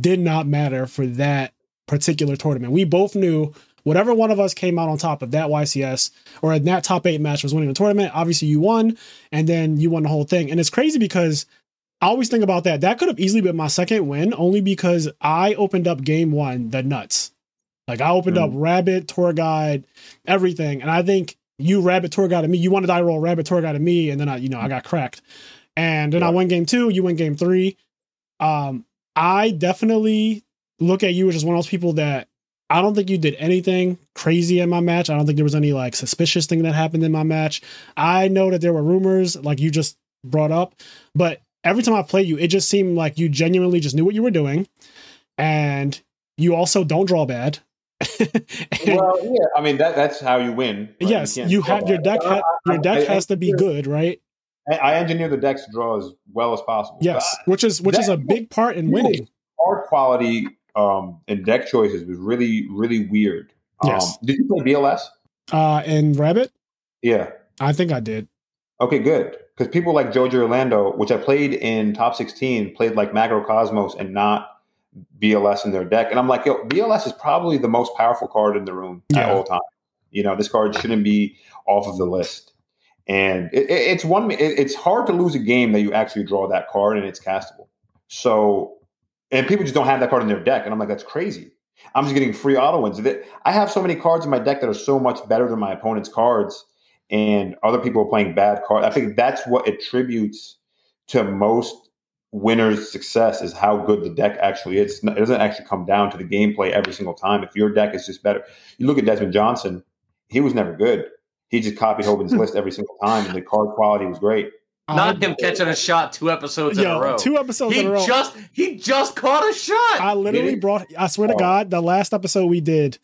did not matter for that particular tournament. We both knew whatever one of us came out on top of that YCS or in that top eight match was winning the tournament. Obviously, you won, and then you won the whole thing. And it's crazy because I always think about that. That could have easily been my second win, only because I opened up game one the nuts. Like I opened up Rabbit tour guide, everything, and I think you Rabbit tour guide to me. You wanted I roll Rabbit tour guide to me, and then I, you know, I got cracked. And then I Yeah. won game two. You win game three. Um, I definitely look at you as just one of those people that I don't think you did anything crazy in my match. I don't think there was any like suspicious thing that happened in my match. I know that there were rumors like you just brought up, but every time I played you, it just seemed like you genuinely just knew what you were doing. And you also don't draw bad. *laughs* And Well, yeah, I mean that that's how you win. right? yes, can't you have your deck. Ha- your deck I- I- has to be good, right? I, I engineer the decks to draw as well as possible. Yes, which is which is a big part in winning. card quality um, and deck choices was really, really weird. Um, Yes. Did you play BLS? Uh, and Rabbit, Yeah. I think I did. Okay, good. Because people like Jojo Orlando, which I played in top 16, played like Macrocosmos and not BLS in their deck. And I'm like, yo, BLS is probably the most powerful card in the room at all time. You know, this card shouldn't be off of the list. And it, it- it's one. It, it's hard to lose a game that you actually draw that card and it's castable. So, and people just don't have that card in their deck, and I'm like, that's crazy. I'm just getting free auto wins. I have so many cards in my deck that are so much better than my opponent's cards, and other people are playing bad cards. I think that's what attributes to most winners' success is how good the deck actually is. It doesn't actually come down to the gameplay every single time. If your deck is just better, you look at Desmond Johnson, he was never good. He just copied Hoban's *laughs* list every single time, and the card quality was great. Not him catching a shot two episodes in a row. two episodes he in a row. just he just caught a shot. I literally brought. I swear to Oh. God, the last episode we did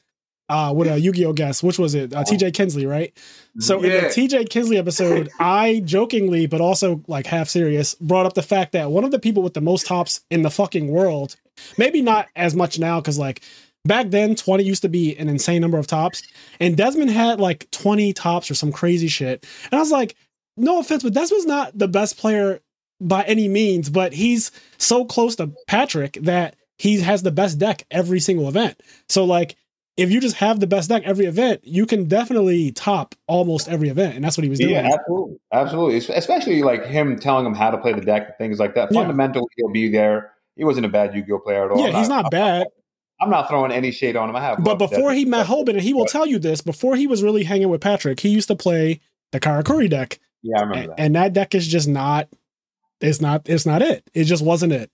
uh, with a *laughs* Yu-Gi-Oh guest, which was it? Uh, T.J. Kinsley, right? So in the T.J. Kinsley episode, *laughs* I jokingly, but also like half serious, brought up the fact that one of the people with the most tops in the fucking world, maybe not as much now, because like back then, twenty used to be an insane number of tops, and Desmond had like twenty tops or some crazy shit, and I was like, no offense, but Desmond's not the best player by any means, but he's so close to Patrick that he has the best deck every single event. So like if you just have the best deck every event, you can definitely top almost every event, and that's what he was doing. Yeah, absolutely, absolutely. Especially like him telling him how to play the deck and things like that. Yeah. Fundamentally, he'll be there. He wasn't a bad Yu-Gi-Oh player at all. Yeah, he's not bad. I'm not throwing any shade on him. I have, But before he met Hoban, and he will But- tell you this, before he was really hanging with Patrick, he used to play the Karakuri deck, yeah, I remember and, that. and that deck is just not. It's not. It's not it. It just wasn't it.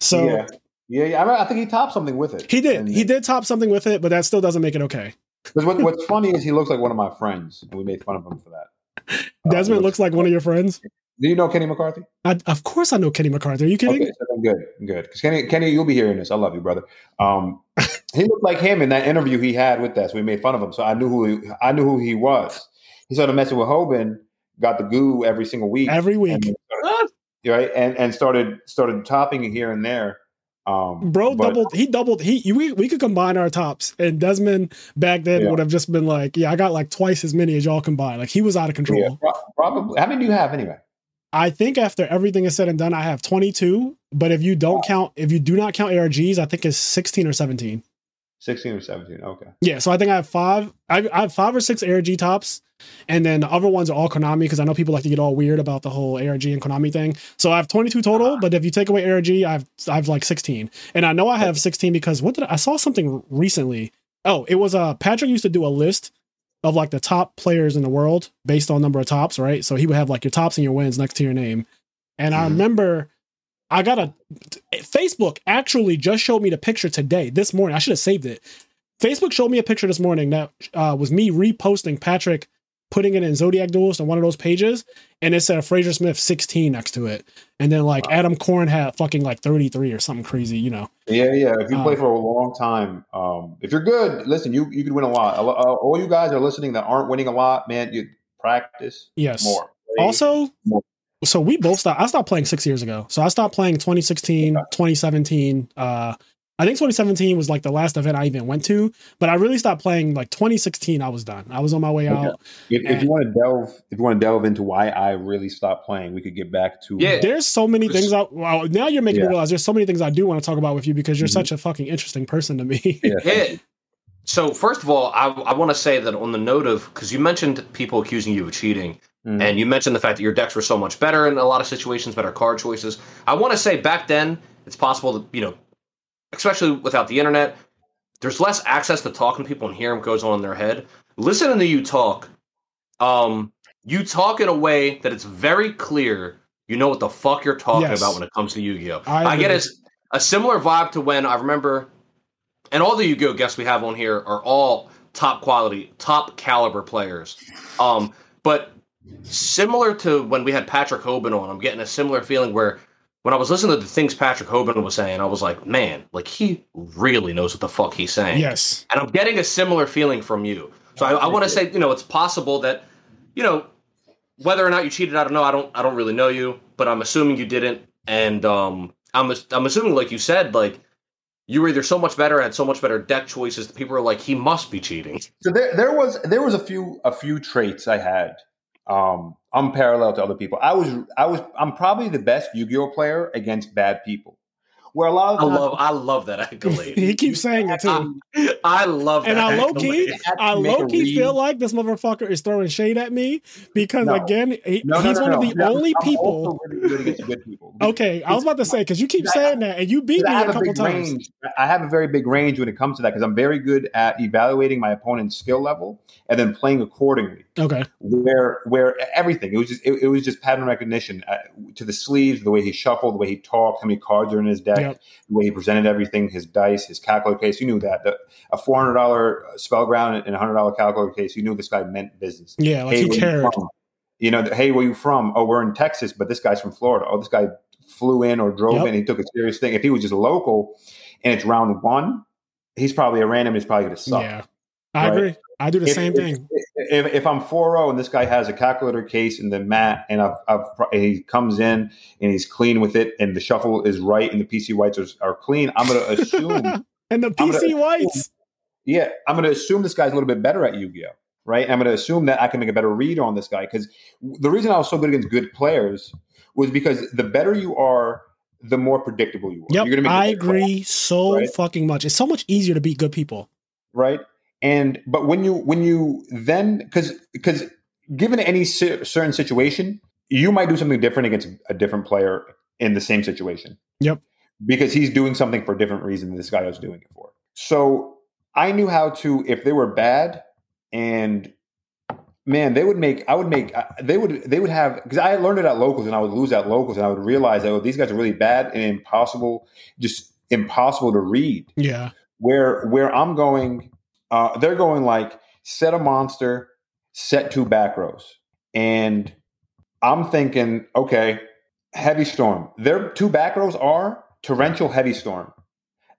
So yeah, yeah, yeah. I, I think he topped something with it. he did. And- He did top something with it, but that still doesn't make it okay. what, *laughs* what's funny is he looks like one of my friends, and we made fun of him for that. Uh, Desmond he looks like one of your friends. Do you know Kenny McCarthy? I, of course, I know Kenny McCarthy. Are you kidding? Okay, so good, good. Because Kenny, Kenny, you'll be hearing this. I love you, brother. Um, *laughs* he looked like him in that interview he had with us. We made fun of him, so I knew who he, I knew who he was. He started messing with Hoban, got the goo every single week, Every week. and started, right, and and started started topping it here and there. Um, Bro but- doubled. He doubled. He we we could combine our tops, and Desmond back then Yeah. would have just been like, "Yeah, I got like twice as many as y'all combined." Like he was out of control. Yeah, pro- probably. How many do you have anyway? I think after everything is said and done, I have 22. But if you don't count, if you do not count ARGs, I think it's 16 or 17. Sixteen or seventeen? Okay. Yeah, so I think I have five. I, I have five or six ARG tops, and then the other ones are all Konami because I know people like to get all weird about the whole ARG and Konami thing. So I have 22 total, but if you take away ARG, I have I have like 16, and I know I have 16 because what did I, I saw something recently? Oh, it was uh Patrick used to do a list of like the top players in the world based on number of tops, right? So he would have like your tops and your wins next to your name, and I Mhm. remember. I got a Facebook actually just showed me the picture today, this morning. I should have saved it. Facebook showed me a picture this morning that uh, was me reposting Patrick putting it in Zodiac Duels on one of those pages, and it said Fraser Smith 16 next to it. And then like Adam Corn had fucking like 33 or something crazy, you know. Yeah, yeah. If you Um, play for a long time, um, if you're good, listen, you you could win a lot. Uh, All you guys are listening that aren't winning a lot, man. You practice Yes. more. Play Also, more. so we both stopped. I stopped playing six years ago. So I stopped playing 2016, 2017. Uh, I think 2017 was like the last event I even went to, but I really stopped playing like 2016. I was done. I was on my way Okay. out. If, if you want to delve, if you want to delve into why I really stopped playing, we could get back to Yeah. There's so many things I well now you're making me realize there's so many things I do want to talk about with you because you're Mhm. such a fucking interesting person to me. *laughs* Yeah, Yeah. So first of all, I, I want to say that on the note of because you mentioned people accusing you of cheating, Mhm. and you mentioned the fact that your decks were so much better in a lot of situations, better card choices. I want to say back then it's possible that you know, especially without the internet, there's less access to talking to people and hearing what goes on in their head. Listening to you talk, um, you talk in a way that it's very clear you know what the fuck you're talking Yes. about when it comes to Yu-Gi-Oh. I I, get a, a similar vibe to when I remember, and all the Yu-Gi-Oh guests we have on here are all top quality, top caliber players. Um, but similar to when we had Patrick Hoban on, I'm getting a similar feeling where when I was listening to the things Patrick Hoban was saying, I was like, man, like he really knows what the fuck he's saying. yes. And I'm getting a similar feeling from you. So I, I want to say, you know, it's possible that, you know, whether or not you cheated, I don't know. I don't. I don't really know you, but I'm assuming you didn't. And um, I'm I'm assuming, like you said, like you were either so much better, had so much better deck choices that people are like, he must be cheating. So there, there was there was a few a few traits I had. Um, I'm parallel to other people. I was I was I'm probably the best Yu-Gi-Oh player against bad people. Where a lot of I times, love I love that accolade. *laughs* he keeps saying it too. I, I love that. And I low key, I make low key feel like this motherfucker is throwing shade at me because No. again, he, No, no, he's no, one no. of the Yeah, only I'm people. really good against good people. *laughs* Okay, I was about to say because you keep saying that and you beat me a a couple big times. range. I have a very big range when it comes to that because I'm very good at evaluating my opponent's skill level and then playing accordingly. Okay, Where where everything it was just it, it was just pattern recognition uh, to the sleeves, the way he shuffled, the way he talked, how many cards are in his deck, Yep. the way he presented everything, his dice, his calculator case. You knew that the, a four hundred dollar spell ground and a hundred dollar calculator case. You knew this guy meant business. yeah, like he where you? You know, hey, where you from? Oh, we're in Texas, but this guy's from Florida. Oh, this guy flew in or drove Yep. in. He took a serious thing. If he was just local and it's round one, he's probably a random. He's probably going to suck. Yeah, I Right. agree. I do the If- same if, thing. If, if I'm 4 and this guy has a calculator case in the mat and I've, I've and he comes in and he's clean with it and the shuffle is right and the PC whites are, are clean, I'm going to assume *laughs* and the PC assume- whites. Yeah, I'm going to assume this guy's a little bit better at Yu-Gi-Oh. Right? I'm going to assume that I can make a better read on this guy because the reason I was so good against good players was because the better you are, the more predictable you are. Yep, You're gonna make I a better call, agree so right? fucking much. It's so much easier to beat good people. right? And but when you when you then because because given any cer- certain situation, you might do something different against a different player in the same situation. Yep. Because he's doing something for a different reason than this guy was doing it for. So I knew how to if they were bad and man they would make i would make they would they would have because i learned it at locals and i would lose at locals and i would realize that oh, these guys are really bad and impossible just impossible to read Yeah, where where i'm going uh they're going like set a monster set two back rows. And i'm thinking okay heavy storm. Their two back rows are torrential heavy storm.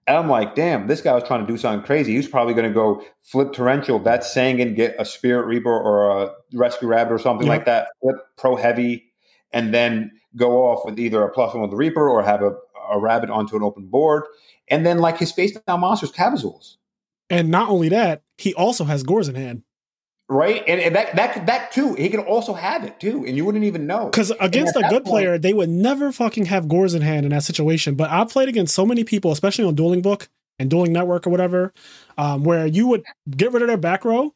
And I'm like, damn, this guy was trying to do something crazy. He was probably going to go flip torrential, bet Sangan, get a Spirit Reaper or a Rescue Rabbit or something like that, flip pro heavy, and then go off with either a plus one with the Reaper or have a, a Rabbit onto an open board. And then, like, his face down monsters, Cavazools, and not only that, he also has Gorz in hand. right? And, and that, that, that too, he could also have it too, and you wouldn't even know. Because against a good point- player, they would never fucking have Gorz in hand in that situation. But I played against so many people, especially on Dueling Book and Dueling Network or whatever, um, where you would get rid of their back row.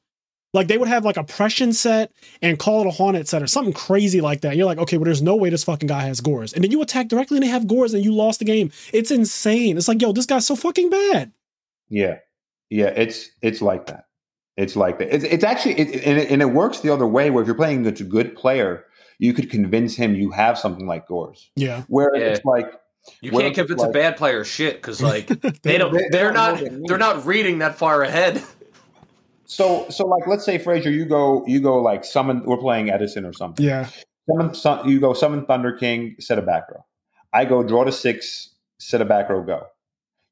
Like they would have like a Prussian set and call it a haunted set or something crazy like that. You're like, okay, well, there's no way this fucking guy has Gorz. And then you attack directly and they have Gorz and you lost the game. It's insane. It's like, yo, this guy's so fucking bad. Yeah, yeah, it's it's like that. It's like that. It's, it's actually, it, and, it, and it works the other way. Where if you're playing against a good player, you could convince him you have something like Gorz. Yeah. Where Yeah. it's like, You can't convince like- a bad player shit because like *laughs* they They- don't. they- They're they not. don't know what it They're not reading that far ahead. so so like, let's say Frazier, you go you go like summon. We're playing Edison or something. Yeah. Summon, sun, you go summon Thunder King, set a back row. I go draw to six, set a back row, go.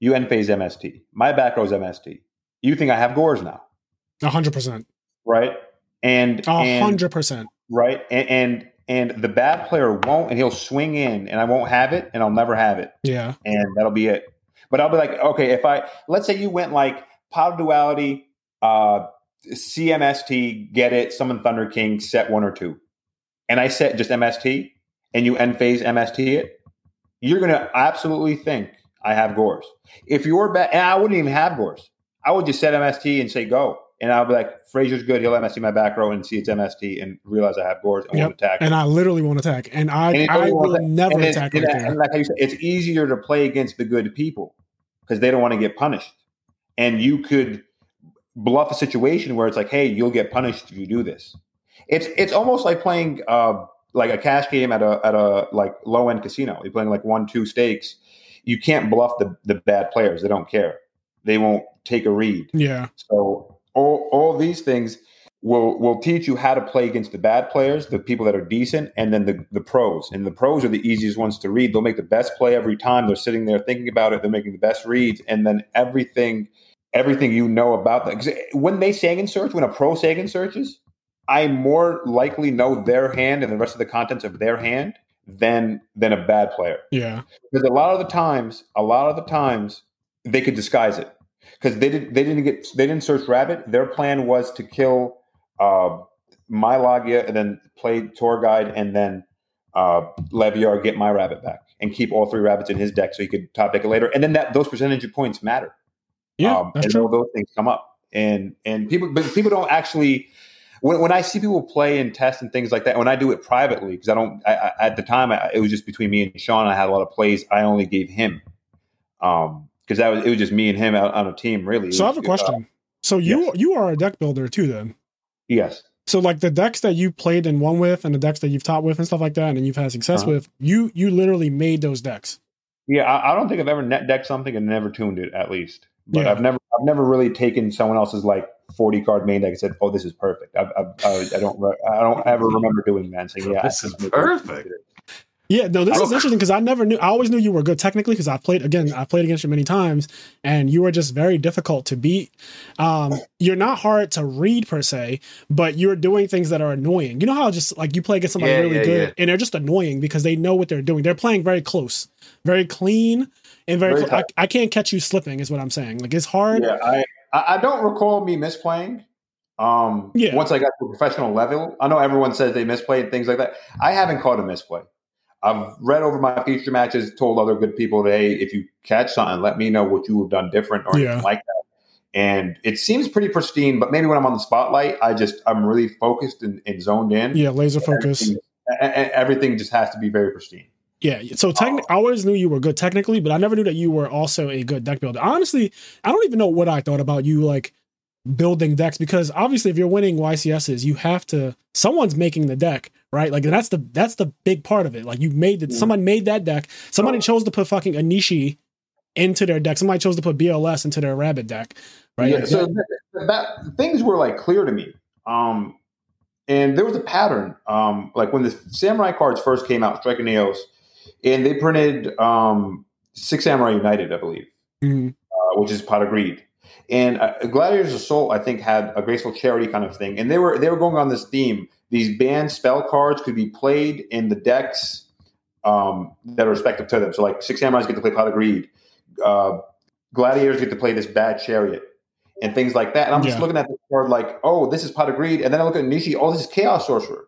You end phase MST. My back row is MST. You think I have Gorz now, A hundred percent. right? And A hundred percent. right? And, and and the bad player won't, and he'll swing in, and I won't have it, and I'll never have it, Yeah. and that'll be it. But I'll be like, okay, if I let's say you went like of duality, uh, CMST, get it, summon Thunder King, set one or two, and I set just MST, and you end phase MST it, you're gonna absolutely think I have Gorz. If you're bad, and I wouldn't even have Gorz, I would just set MST and say go. And I'll be like, Frazier's good. He'll MST my back row and see it's MST and realize I have Gorz and Yep. won't attack. And I literally won't attack. And I, And I will never and attack and right and like said, it's easier to play against the good people because they don't want to get punished. And you could bluff a situation where it's like, hey, you'll get punished if you do this. It's it's almost like playing uh, like a cash game at a at a like low end casino. You're playing like one two stakes. You can't bluff the the bad players. They don't care. They won't take a read. Yeah. So all all these things will will teach you how to play against the bad players, the people that are decent, and then the the pros. And the pros are the easiest ones to read. They'll make the best play every time. They're sitting there thinking about it. They're making the best reads, and then everything everything you know about them. 'Cause when they Sangan search, when a pro Sangan searches, I more likely know their hand and the rest of the contents of their hand than than a bad player. Yeah. Because a lot of the times, a lot of the times, they could disguise it because they didn't They didn't get. They didn't search rabbit. Their plan was to kill uh, my Logia and then play tour guide and then uh, Leviair get my rabbit back and keep all three rabbits in his deck so he could top deck it later. And then that those percentage of points matter. Yeah, um, and all those things come up. And and people, but people don't actually. When, when I see people play and test and things like that, when I do it privately, because I don't, I, I, at the time I, it was just between me and Sean. I had a lot of plays. I only gave him, um, because that was it was just me and him out on a team. Really. So I have a question. uh, so you yes. you are a deck builder too, then? yes. So like the decks that you played and won with, and the decks that you've taught with, and stuff like that, and you've had success Uh-huh. with, you you literally made those decks. Yeah, I, I don't think I've ever net decked something and never tuned it at least. But Yeah. I've never, I've never really taken someone else's like forty card main deck and said, "Oh, this is perfect." I, I, I, I don't, re- I don't ever remember doing that. And *laughs* saying, "Yeah, This I is perfect. Yeah, no, this is interesting because I never knew. I always knew you were good technically because I played again. I played against you many times, and you were just very difficult to beat. Um, you're not hard to read per se, but you're doing things that are annoying. You know how just like you play against somebody Yeah, really yeah, good, yeah. and they're just annoying because they know what they're doing. They're playing very close, very clean, and very. Very cl- I. I can't catch you slipping. Is what I'm saying. Like it's hard. Yeah, I, I don't recall me misplaying. Um, Yeah. Once I got to a professional level, I know everyone says they misplay and things like that. I haven't caught a misplay. I've read over my feature matches, told other good people, that, hey, if you catch something, let me know what you have done different or Yeah. anything like that. And it seems pretty pristine, but maybe when I'm on the spotlight, I just I'm really focused and, and zoned in. Yeah, laser focus. Everything, everything just has to be very pristine. Yeah. So techni- I always knew you were good technically, but I never knew that you were also a good deck builder. Honestly, I don't even know what I thought about you like building decks because obviously if you're winning YCSs, you have to someone's making the deck, right? Like that's the that's the big part of it. Like you made it, Yeah. someone made that deck. Somebody chose to put fucking Enishi into their deck. Somebody chose to put BLS into their rabbit deck. Right. Yeah, Like so that- that, that things were like clear to me. Um, and there was a pattern. Um, like when the samurai cards first came out, Strike of Neos, and they printed um, Six Samurai United, I believe, Mhm. uh, which is Pot of Greed. And uh, Gladiators Assault, I think, had a graceful charity kind of thing, and they were they were going on this theme. These banned spell cards could be played in the decks um, that are respective to them. So, like Six Samurais get to play Pot of Greed, uh, Gladiators get to play this bad chariot, and things like that. And I'm just looking at the card like, oh, this is Pot of Greed, and then I look at Nishi, oh, this is Chaos Sorcerer.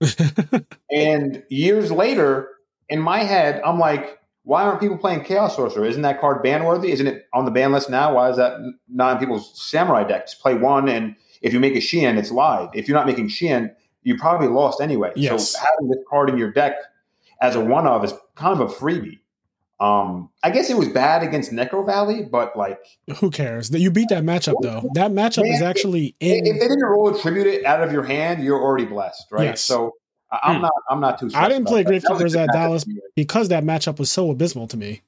*laughs* and years later, in my head, I'm like, why aren't people playing Chaos Sorcerer? Isn't that card ban worthy? Isn't it on the ban list now? Why is that not in people's samurai decks? Play one, and if you make a Shien, it's live. If you're not making Shien, you probably lost anyway. Yes. So having this card in your deck as a one of is kind of a freebie. Um, I guess it was bad against Necro Valley, but like Who cares? That you beat that matchup though. That matchup is Man, actually if they didn't roll a tribute it out of your hand, you're already blessed, right? Yes. So I'm Hmm. not I'm not too. I didn't play Gravekeepers at Dallas because that matchup was so abysmal to me.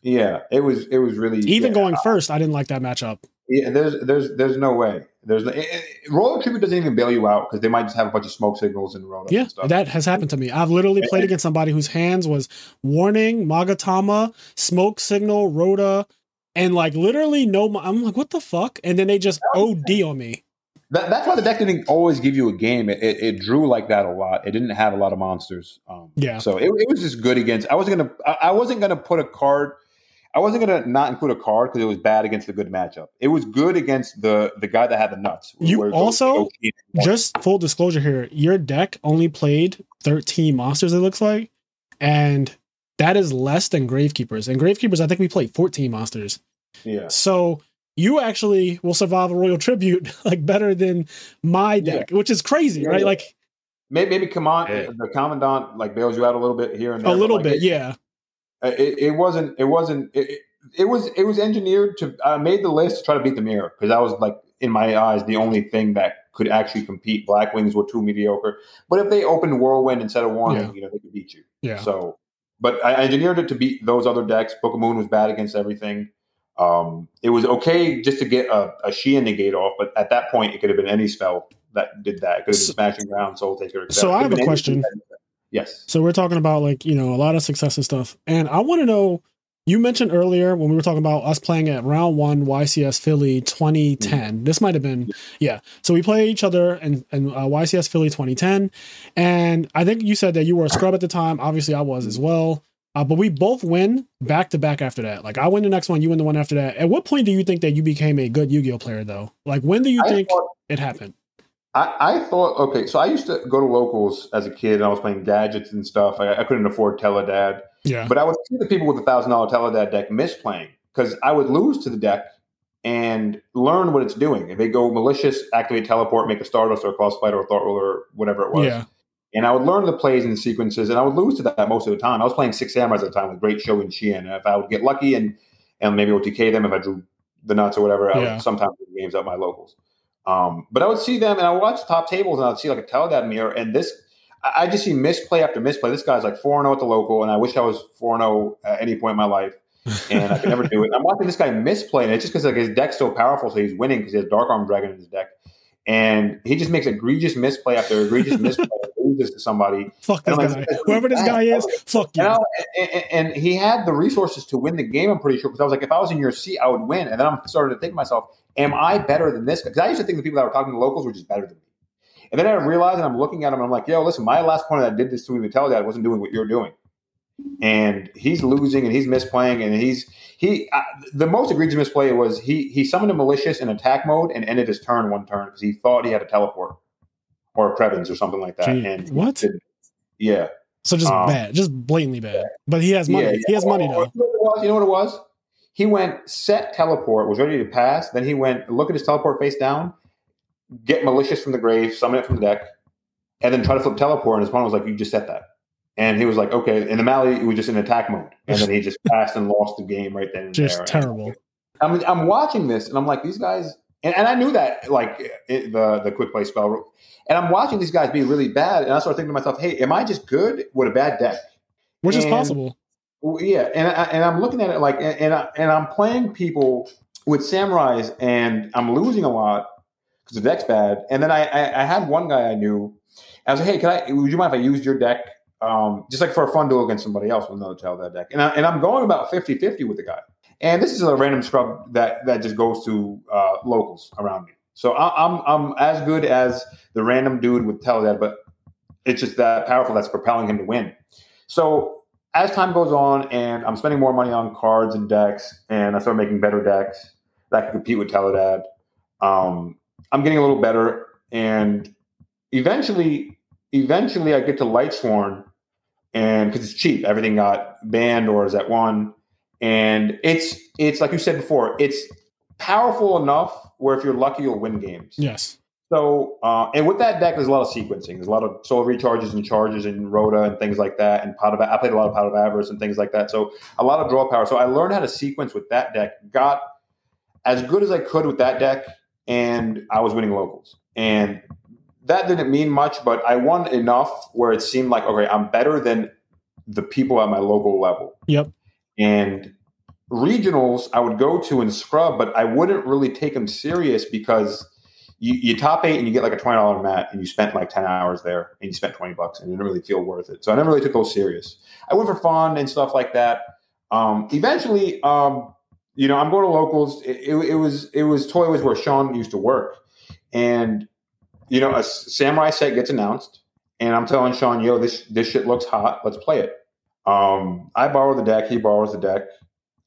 Yeah, it was it was really Even yeah, going first, I didn't like that matchup. Yeah, there's there's there's no way. There's no, it, it, royal tribute doesn't even bail you out because they might just have a bunch of smoke signals and roll Yeah, and stuff. that has happened to me. I've literally played against somebody whose hands was warning, Magatama, smoke signal, Rhoda, and like literally no. I'm like, what the fuck? And then they just OD on me. That, that's why the deck didn't always give you a game. It, it, it drew like that a lot. It didn't have a lot of monsters. Um, Yeah. So it, it was just good against. I wasn't gonna. I, I wasn't gonna put a card. I wasn't gonna not include a card because it was bad against the good matchup. It was good against the the guy that had the nuts. You also- goes- goes- Just full disclosure here, your deck only played 13 monsters. It looks like, and that is less than Gravekeepers. And Gravekeepers, I think we played 14 monsters. yeah. So you actually will survive a royal tribute *laughs* like better than my deck, which is crazy, Yeah, right? yeah. Like Maybe, maybe come on. Yeah. The commandant like bails you out a little bit here and there. a little like, bit, it- yeah. It, it wasn't it wasn't it, it- was it was engineered to i made the list to try to beat the mirror because that was like in my eyes the only thing that could actually compete black wings were too mediocre but if they opened whirlwind instead of warning Yeah. you know they could beat you Yeah. so but i engineered it to beat those other decks book of moon was bad against everything um it was okay just to get a, a Shien negate off but at that point it could have been any spell that did that it could have been smashing ground soul taker So. I have a question. Anything that did that. yes So we're talking about like, you know, a lot of success and stuff. And I want to know you mentioned earlier when we were talking about us playing at round one YCS Philly 2010. This might have been, yeah. So we play each other in, in uh, YCS Philly 2010. And I think you said that you were a scrub at the time. Obviously, I was as well. Uh, but we both win back to back after that. Like I win the next one, you win the one after that. At what point do you think that you became a good Yu Gi Oh player, though? Like when do you I think thought- it happened? I, I thought okay, so I used to go to locals as a kid, and I was playing gadgets and stuff. I, I couldn't afford Teledad, Yeah. but I would see the people with a thousand dollar Teledad deck misplaying because I would lose to the deck and learn what it's doing. If they go malicious, activate teleport, make a Stardust or a Cross Fighter or Thought Ruler, whatever it was. Yeah. And I would learn the plays and the sequences, and I would lose to that most of the time. I was playing six samurais at the time with great Shogun Shien. And if I would get lucky and and maybe OTK them if I drew the nuts or whatever, I Yeah. would sometimes win games at my locals. Um, but I would see them and I would watch top tables and I would see like a Teledad mirror and this I just see misplay after misplay. This guy's like 4 0 at the local, and I wish I was 4 0 at any point in my life. And I could never do it. I'm watching this guy misplay, and it's just because like his deck's so powerful, so he's winning because he has Dark Armed Dragon in his deck. And he just makes egregious misplay after egregious misplay, and loses to somebody. Fuck this And I'm guy. like, Whoever this guy is, fuck And, you. I, and, and he had the resources to win the game. I'm pretty sure because I was like, if I was in your seat, I would win. And then I'm starting to think to myself, am I better than this? Because I used to think the people that were talking to locals were just better than me. And then I realized, and I'm looking at him, and I'm like, yo, listen, my last opponent that I did this to me, Dad, wasn't doing what you're doing. And he's losing, and he's misplaying, and he's he. The most egregious misplay was he he summoned a malicious in attack mode and ended his turn one turn because he thought he had a teleport or a Krebons or something like that. Gee, and what? didn't. Yeah. So just um, bad, just blatantly bad. But he has money. Yeah, He has money Oh, though. You know, what it was? You know what it was? He went set teleport, was ready to pass. Then he went look at his teleport face down, get malicious from the grave, summon it from the deck, and then try to flip teleport. And his opponent was like, "You just set that," and he was like, "Okay." And the Mally was just in attack mode, and then he just *laughs* passed and lost the game right then and Just there. terrible. I'm I'm watching this, and I'm like, these guys, and, and I knew that like it, the the quick play spell, and I'm watching these guys be really bad, and I started thinking to myself, "Hey, am I just good with a bad deck?" Which is possible. Yeah, and I, and I'm looking at it like, and and, I, and I'm playing people with samurais, and I'm losing a lot because the deck's bad. And then I, I I had one guy I knew. I was like, hey, can I? Would you mind if I used your deck, um, just like for a fun duel against somebody else with another child that deck? And I, and I'm going about 50-50 with the guy. And this is a random scrub that that just goes to uh, locals around me. So I, I'm I'm as good as the random dude with Teledad, but it's just that powerful that's propelling him to win. So as time goes on and I'm spending more money on cards and decks, and I start making better decks that can compete with Teledad, um, I'm getting a little better. And eventually, eventually, I get to Lightsworn, and because it's cheap, everything got banned or is at one, and it's it's like you said before, it's powerful enough where if you're lucky, you'll win games. Yes. So, uh, and with that deck, there's a lot of sequencing. There's a lot of soul recharges and charges and Rhoda and things like that. And pot of, I played a lot of pot of avarice and things like that. So, a lot of draw power. So, I learned how to sequence with that deck. Got as good as I could with that deck, and I was winning locals. And that didn't mean much, but I won enough where it seemed like okay, I'm better than the people at my local level. Yep. And regionals, I would go to and scrub, but I wouldn't really take them serious because you, you top eight and you get like a twenty dollar mat, and you spent like ten hours there, and you spent twenty bucks, and it didn't really feel worth it. So I never really took those serious. I went for fun and stuff like that. Um, eventually, um, you know, I'm going to locals. It, it, it was it was Toy was where Sean used to work, and you know, a samurai set gets announced, and I'm telling Sean, "Yo, this this shit looks hot. Let's play it." Um, I borrow the deck. He borrows the deck,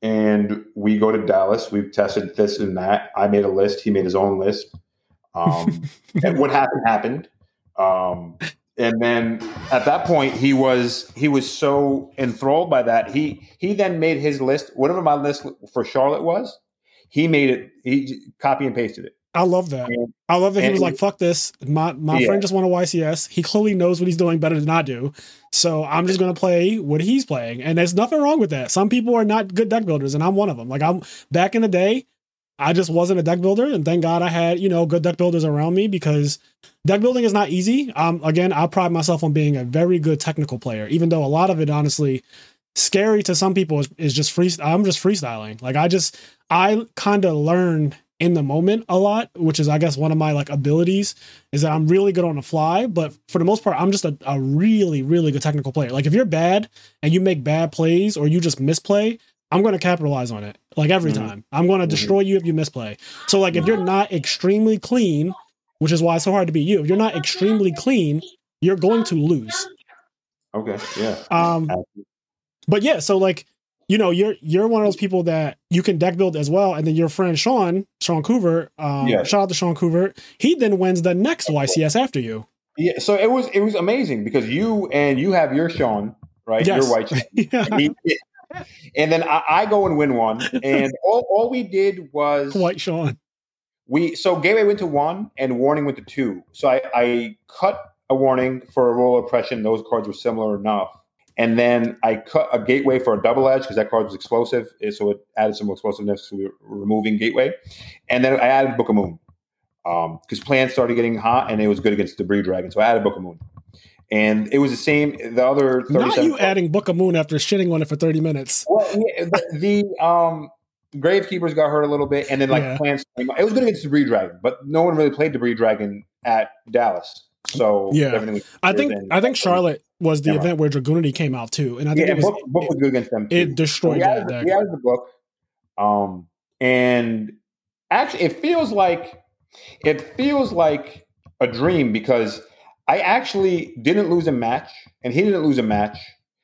and we go to Dallas. We've tested this and that. I made a list. He made his own list. Um, and what happened happened. Um, and then at that point, he was he was so enthralled by that. He he then made his list. Whatever my list for Charlotte was, he made it. He copy and pasted it. I love that. And- I love that he was like, "Fuck this." My my Yeah. friend just won a YCS. He clearly knows what he's doing better than I do. So I'm just gonna play what he's playing, and there's nothing wrong with that. Some people are not good deck builders, and I'm one of them. Like I'm back in the day, I just wasn't a deck builder, and thank God I had you know good deck builders around me because deck building is not easy. Um, again, I pride myself on being a very good technical player, even though a lot of it, honestly, scary to some people is, is just free. I'm just freestyling. Like I just I kind of learn in the moment a lot, which is I guess one of my like abilities is that I'm really good on the fly. But for the most part, I'm just a, a really really good technical player. Like if you're bad and you make bad plays or you just misplay, I'm going to capitalize on it. Like every Mhm. time, I'm going to Mhm. destroy you if you misplay. So like if you're not extremely clean, which is why it's so hard to beat you. If you're not extremely clean, you're going to lose. Okay, yeah. Um, but yeah, so like you know, you're you're one of those people that you can deck build as well, and then your friend Sean, Sean Coover, um, Yeah. shout out to Sean Coover, he then wins the next YCS after you. Yeah, so it was it was amazing because you and you have your Sean, right? Yes. Your white Sean. *laughs* yeah. He- and then I, I go and win one, and *laughs* all, all we did was White Sean. we so gateway went to one and warning went to two. So I, I cut a warning for a Royal Oppression. Those cards were similar enough. And then I cut a gateway for a double edge because that card was explosive. So it added some explosiveness. So we were removing gateway. And then I added Book of Moon um, because plans started getting hot and it was good against Debris Dragon. So I added Book of Moon. And it was the same. The other 37 Not you adding Book of Moon after shitting on it for 30 minutes. well, yeah, the, the um, Gravekeepers got hurt a little bit, and then like Yeah. plants. It was good against Debris Dragon, but no one really played the Debris Dragon at Dallas, so Yeah. I think then- I think Charlotte was the Never event where Dragunity came out too, and I think yeah, it was book, book was good against them. Too. it destroyed we that deck. the book, um, and actually, it feels like it feels like a dream because I actually didn't lose a match, and he didn't lose a match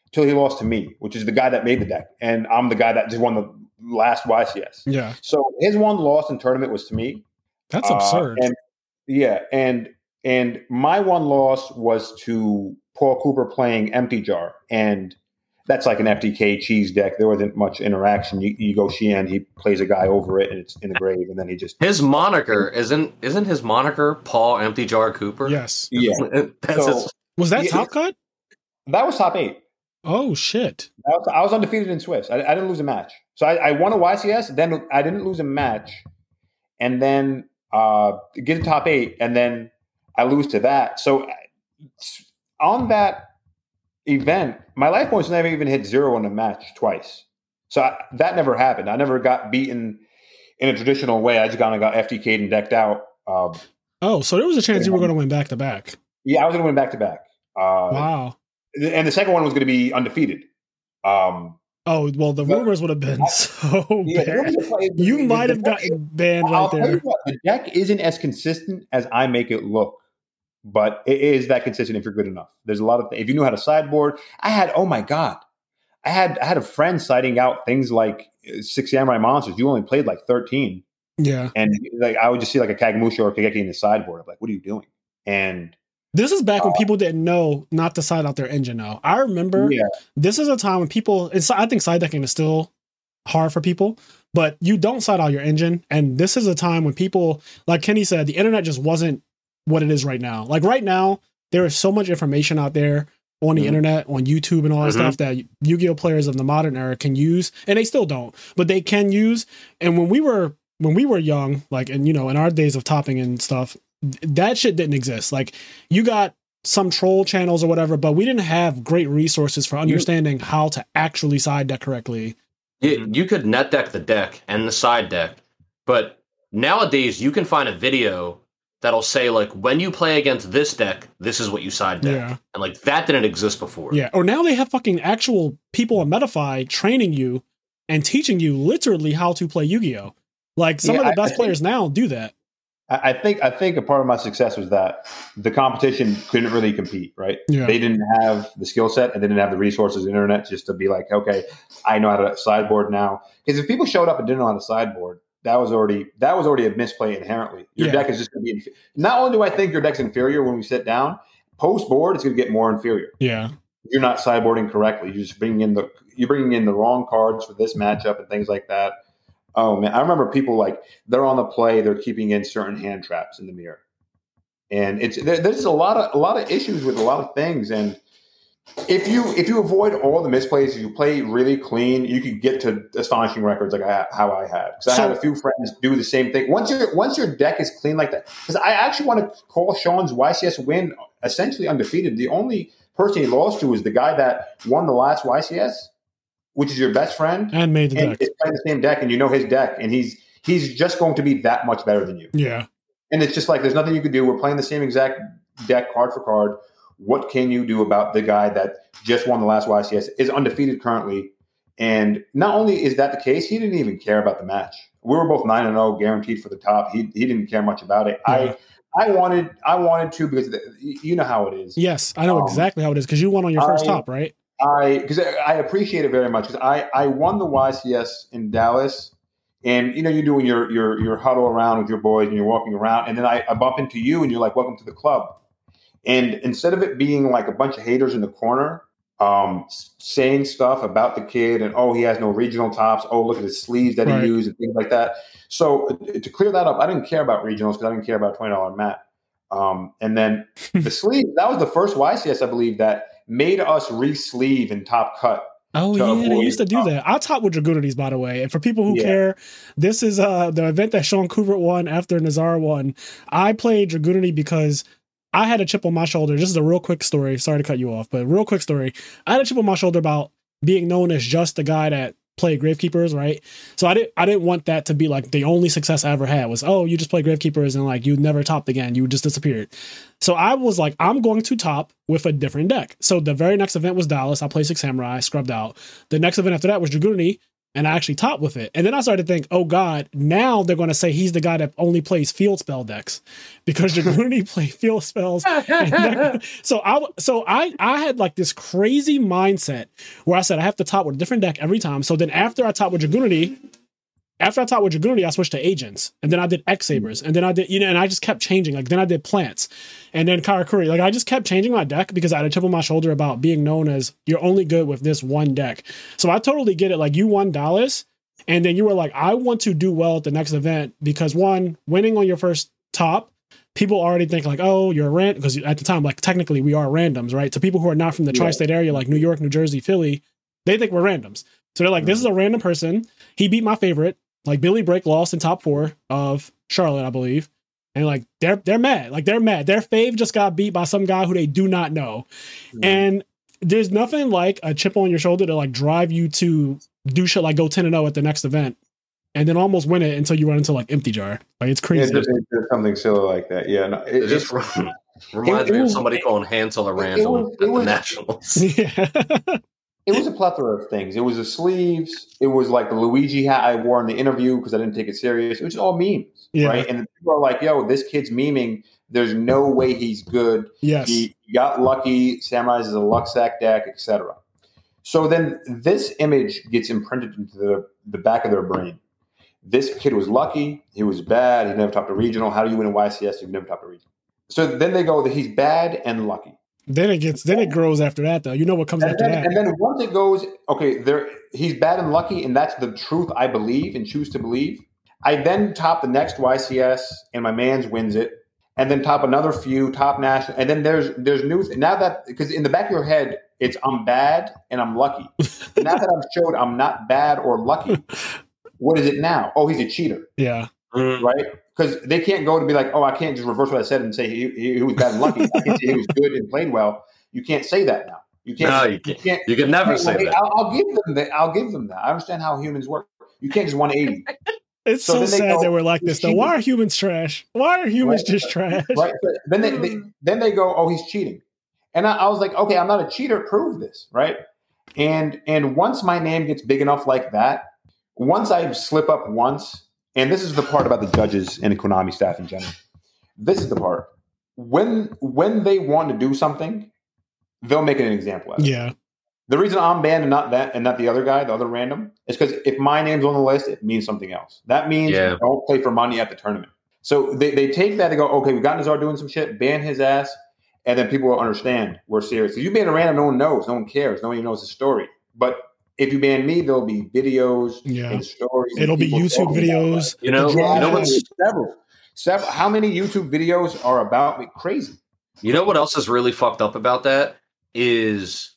until he lost to me, which is the guy that made the deck, and I'm the guy that just won the last YCS. Yeah, So his one loss in tournament was to me. that's Uh, absurd. and yeah, and and my one loss was to Paul Cooper playing Empty Jar, and that's like an FTK cheese deck. There wasn't much interaction. You, you go Shien, he plays a guy over it, and it's in the grave, and then he just His moniker isn't isn't his moniker Paul Empty Jar Cooper? yes, yeah. *laughs* That's So- his, was that Yeah, top cut? That was top eight. Oh shit! I was, I was undefeated in Swiss. I, I didn't lose a match. So I, I won a YCS. Then I didn't lose a match, and then uh, get to top eight, and then I lose to that. So on that event, my life points never even hit zero in a match twice. So I, that never happened. I never got beaten in a traditional way. I just kind of got FTK'd and decked out. Um, Oh, so there was a chance you were going to win back to back. yeah, I was going to win back to back. Uh, Wow. And the second one was going to be undefeated. Um, Oh well, the rumors would have been *laughs* so yeah, bad. You might have gotten banned I'll right there. what, the deck isn't as consistent as I make it look, but it is that consistent if you're good enough. There's a lot of if you knew how to sideboard. I had oh my god, I had I had a friend citing out things like uh, six samurai monsters. You only played like thirteen, Yeah, and like I would just see like a Kagemusha or Kageki in the sideboard. I'm like, what are you doing? And this is back when Uh, people didn't know not to side out their engine. Now I remember yeah, this is a time when people. It's, I think side decking is still hard for people, but you don't side out your engine, and this is a time when people, like Kenny said, the internet just wasn't what it is right now. Like right now, there is so much information out there on the Mhm. internet, on YouTube, and all that Mhm. stuff that Yu-Gi-Oh players of the modern era can use, and they still don't, but they can use. And when we were when we were young, like and you know, in our days of topping and stuff, that shit didn't exist. Like you got some troll channels or whatever, but we didn't have great resources for understanding how to actually side deck correctly. you, you could net deck the deck and the side deck, but nowadays you can find a video that'll say like when you play against this deck, this is what you side deck, Yeah. and like that didn't exist before. Yeah. Or now they have fucking actual people on Metafy training you and teaching you literally how to play Yu-Gi-Oh. Like some Yeah, of the I- best I players now do that. I I think I think a part of my success was that the competition couldn't really compete, right? Yeah. They didn't have the skill set and they didn't have the resources, internet, just to be like, okay, I know how to sideboard now. Because if people showed up and didn't know how to sideboard, that was already that was already a misplay inherently. Your Yeah. deck is just going to be. Inf- Not only do I think your deck's inferior when we sit down, post board it's going to get more inferior. Yeah. You're not sideboarding correctly. You're just bringing in the you're bringing in the wrong cards for this matchup and things like that. Oh man, I remember people like they're on the play, they're keeping in certain hand traps in the mirror, and it's there, there's a lot of a lot of issues with a lot of things. And if you if you avoid all the misplays, if you play really clean, you could get to astonishing records like I, how I had. Because I had a few friends do the same thing. Once your once your deck is clean like that, because I actually want to call Sean's YCS win essentially undefeated. The only person he lost to was the guy that won the last YCS, which is your best friend And made the and deck. is playing the same deck, and you know his deck, and he's he's just going to be that much better than you. Yeah. And it's just like there's nothing you can do. We're playing the same exact deck, card for card. What can you do about the guy that just won the last YCS, is undefeated currently, and not only is that the case, he didn't even care about the match. We were both nine and zero, guaranteed for the top. He he didn't care much about it. Yeah. I I wanted I wanted to because the, you know how it is. Yes. I know Um, exactly how it is because you won on your first I- top, right? I because I appreciate it very much because I I won the YCS in Dallas, and you know you're doing your your your huddle around with your boys and you're walking around, and then I, I bump into you and you're like, "Welcome to the club," and instead of it being like a bunch of haters in the corner, um, saying stuff about the kid and oh he has no regional tops, oh look at his sleeves that Right. he used and things like that. So uh, to clear that up, I didn't care about regionals because I didn't care about twenty dollar mat. Um, and then *laughs* the sleeve that was the first YCS I believe that made us re-sleeve and top cut. Oh yeah, they used to do um, that. I'll top with Dragunities, by the way. And for people who Yeah. care, this is uh the event that Sean Kubert won after Nazar won. I played Dragunity because I had a chip on my shoulder. This is a real quick story. Sorry to cut you off, but real quick story. I had a chip on my shoulder about being known as just the guy that played Gravekeepers, right? So I didn't I didn't want that to be like the only success I ever had was oh you just play Gravekeepers and like you never topped again, you just disappeared. So I was like, I'm going to top with a different deck. So the very next event was Dallas. I played Six Samurai, scrubbed out. The next event after that was Dragunity, and I actually topped with it. And then I started to think, oh God, now they're going to say he's the guy that only plays field spell decks because *laughs* Dragunity play field spells. *laughs* So I so I I had like this crazy mindset where I said I have to top with a different deck every time. So then after I top with Dragunity, after I taught with Dragunity, I switched to agents, and then I did X hmm. Sabers, and then I did, you know, and I just kept changing. Like then I did plants, and then Karakuri. Like I just kept changing my deck because I had a chip on my shoulder about being known as you're only good with this one deck. So I totally get it. Like you won Dallas, and then you were like, I want to do well at the next event because one, winning on your first top, people already think like, oh, you're a rant because at the time, like technically we are randoms, right? To people who are not from the Yeah. tri-state area, like New York, New Jersey, Philly, they think we're randoms. So they're like, this is a random person. He beat my favorite. Like Billy Brake lost in top four of Charlotte, I believe. And like they're they're mad. Like they're mad. Their fave just got beat by some guy who they do not know. Hmm. And there's nothing like a chip on your shoulder to like drive you to do shit like go 10 and 0 at the next event and then almost win it until you run into like empty jar. Like it's Yeah, crazy. just, just something silly like that. Yeah, no, it, It just *laughs* reminds it me of was- somebody calling Hansel a it random was- at the was- Nationals. *laughs* yeah. It was a plethora of things. It was the sleeves. It was like the Luigi hat I wore in the interview because I didn't take it serious. It was all memes, Yeah. right? And people are like, "Yo, this kid's memeing. There's no way he's good. yes. He got lucky. Samurai's is a luck sack deck, etc." So then this image gets imprinted into the, the back of their brain. This kid was lucky. He was bad. He never topped a regional. How do you win a YCS you've never topped a regional? So then they go that he's bad and lucky. Then it gets then it grows after that though. You know what comes And after then, that. and then once it goes, okay, there he's bad and lucky, and that's the truth I believe and choose to believe. I then top the next YCS, and my man's wins it, and then top another few, top national, and then there's there's new now that because in the back of your head it's I'm bad and I'm lucky. *laughs* now that I've showed I'm not bad or lucky, *laughs* what is it now? Oh, he's a cheater, yeah. Mm. right? Because they can't go to be like, oh, I can't just reverse what I said and say he, he, he was bad and lucky. I can say he was good and played well. You can't say that now. You can't. No, you can't. can't You can never say that. I'll, I'll give them that. I'll give them that. I understand how humans work. You can't just 180, It's So so, they sad go, that we're like this though. Why are humans trash? Why are humans Right. just trash? right? But then they, they hmm. then they go, oh, he's cheating, and I, I was like, okay, I'm not a cheater. Prove this, right? And and once my name gets big enough like that, once I slip up once, and this is the part about the judges and the Konami staff in general. This is the part when when they want to do something, they'll make an example. Out of it. Yeah. The reason I'm banned and not that and not the other guy, the other random, is because if my name's on the list, it means something else. That means Yeah. don't play for money at the tournament. So they, they take that and go, okay, we've got Nazar doing some shit, ban his ass, and then people will understand we're serious. If you ban a random, no one knows, no one cares, no one even knows the story. But if you ban me, there'll be videos Yeah. and stories. It'll be YouTube videos. You know, you know dramas. what's Several, several. How many YouTube videos are about me? Crazy. You know what else is really fucked up about that is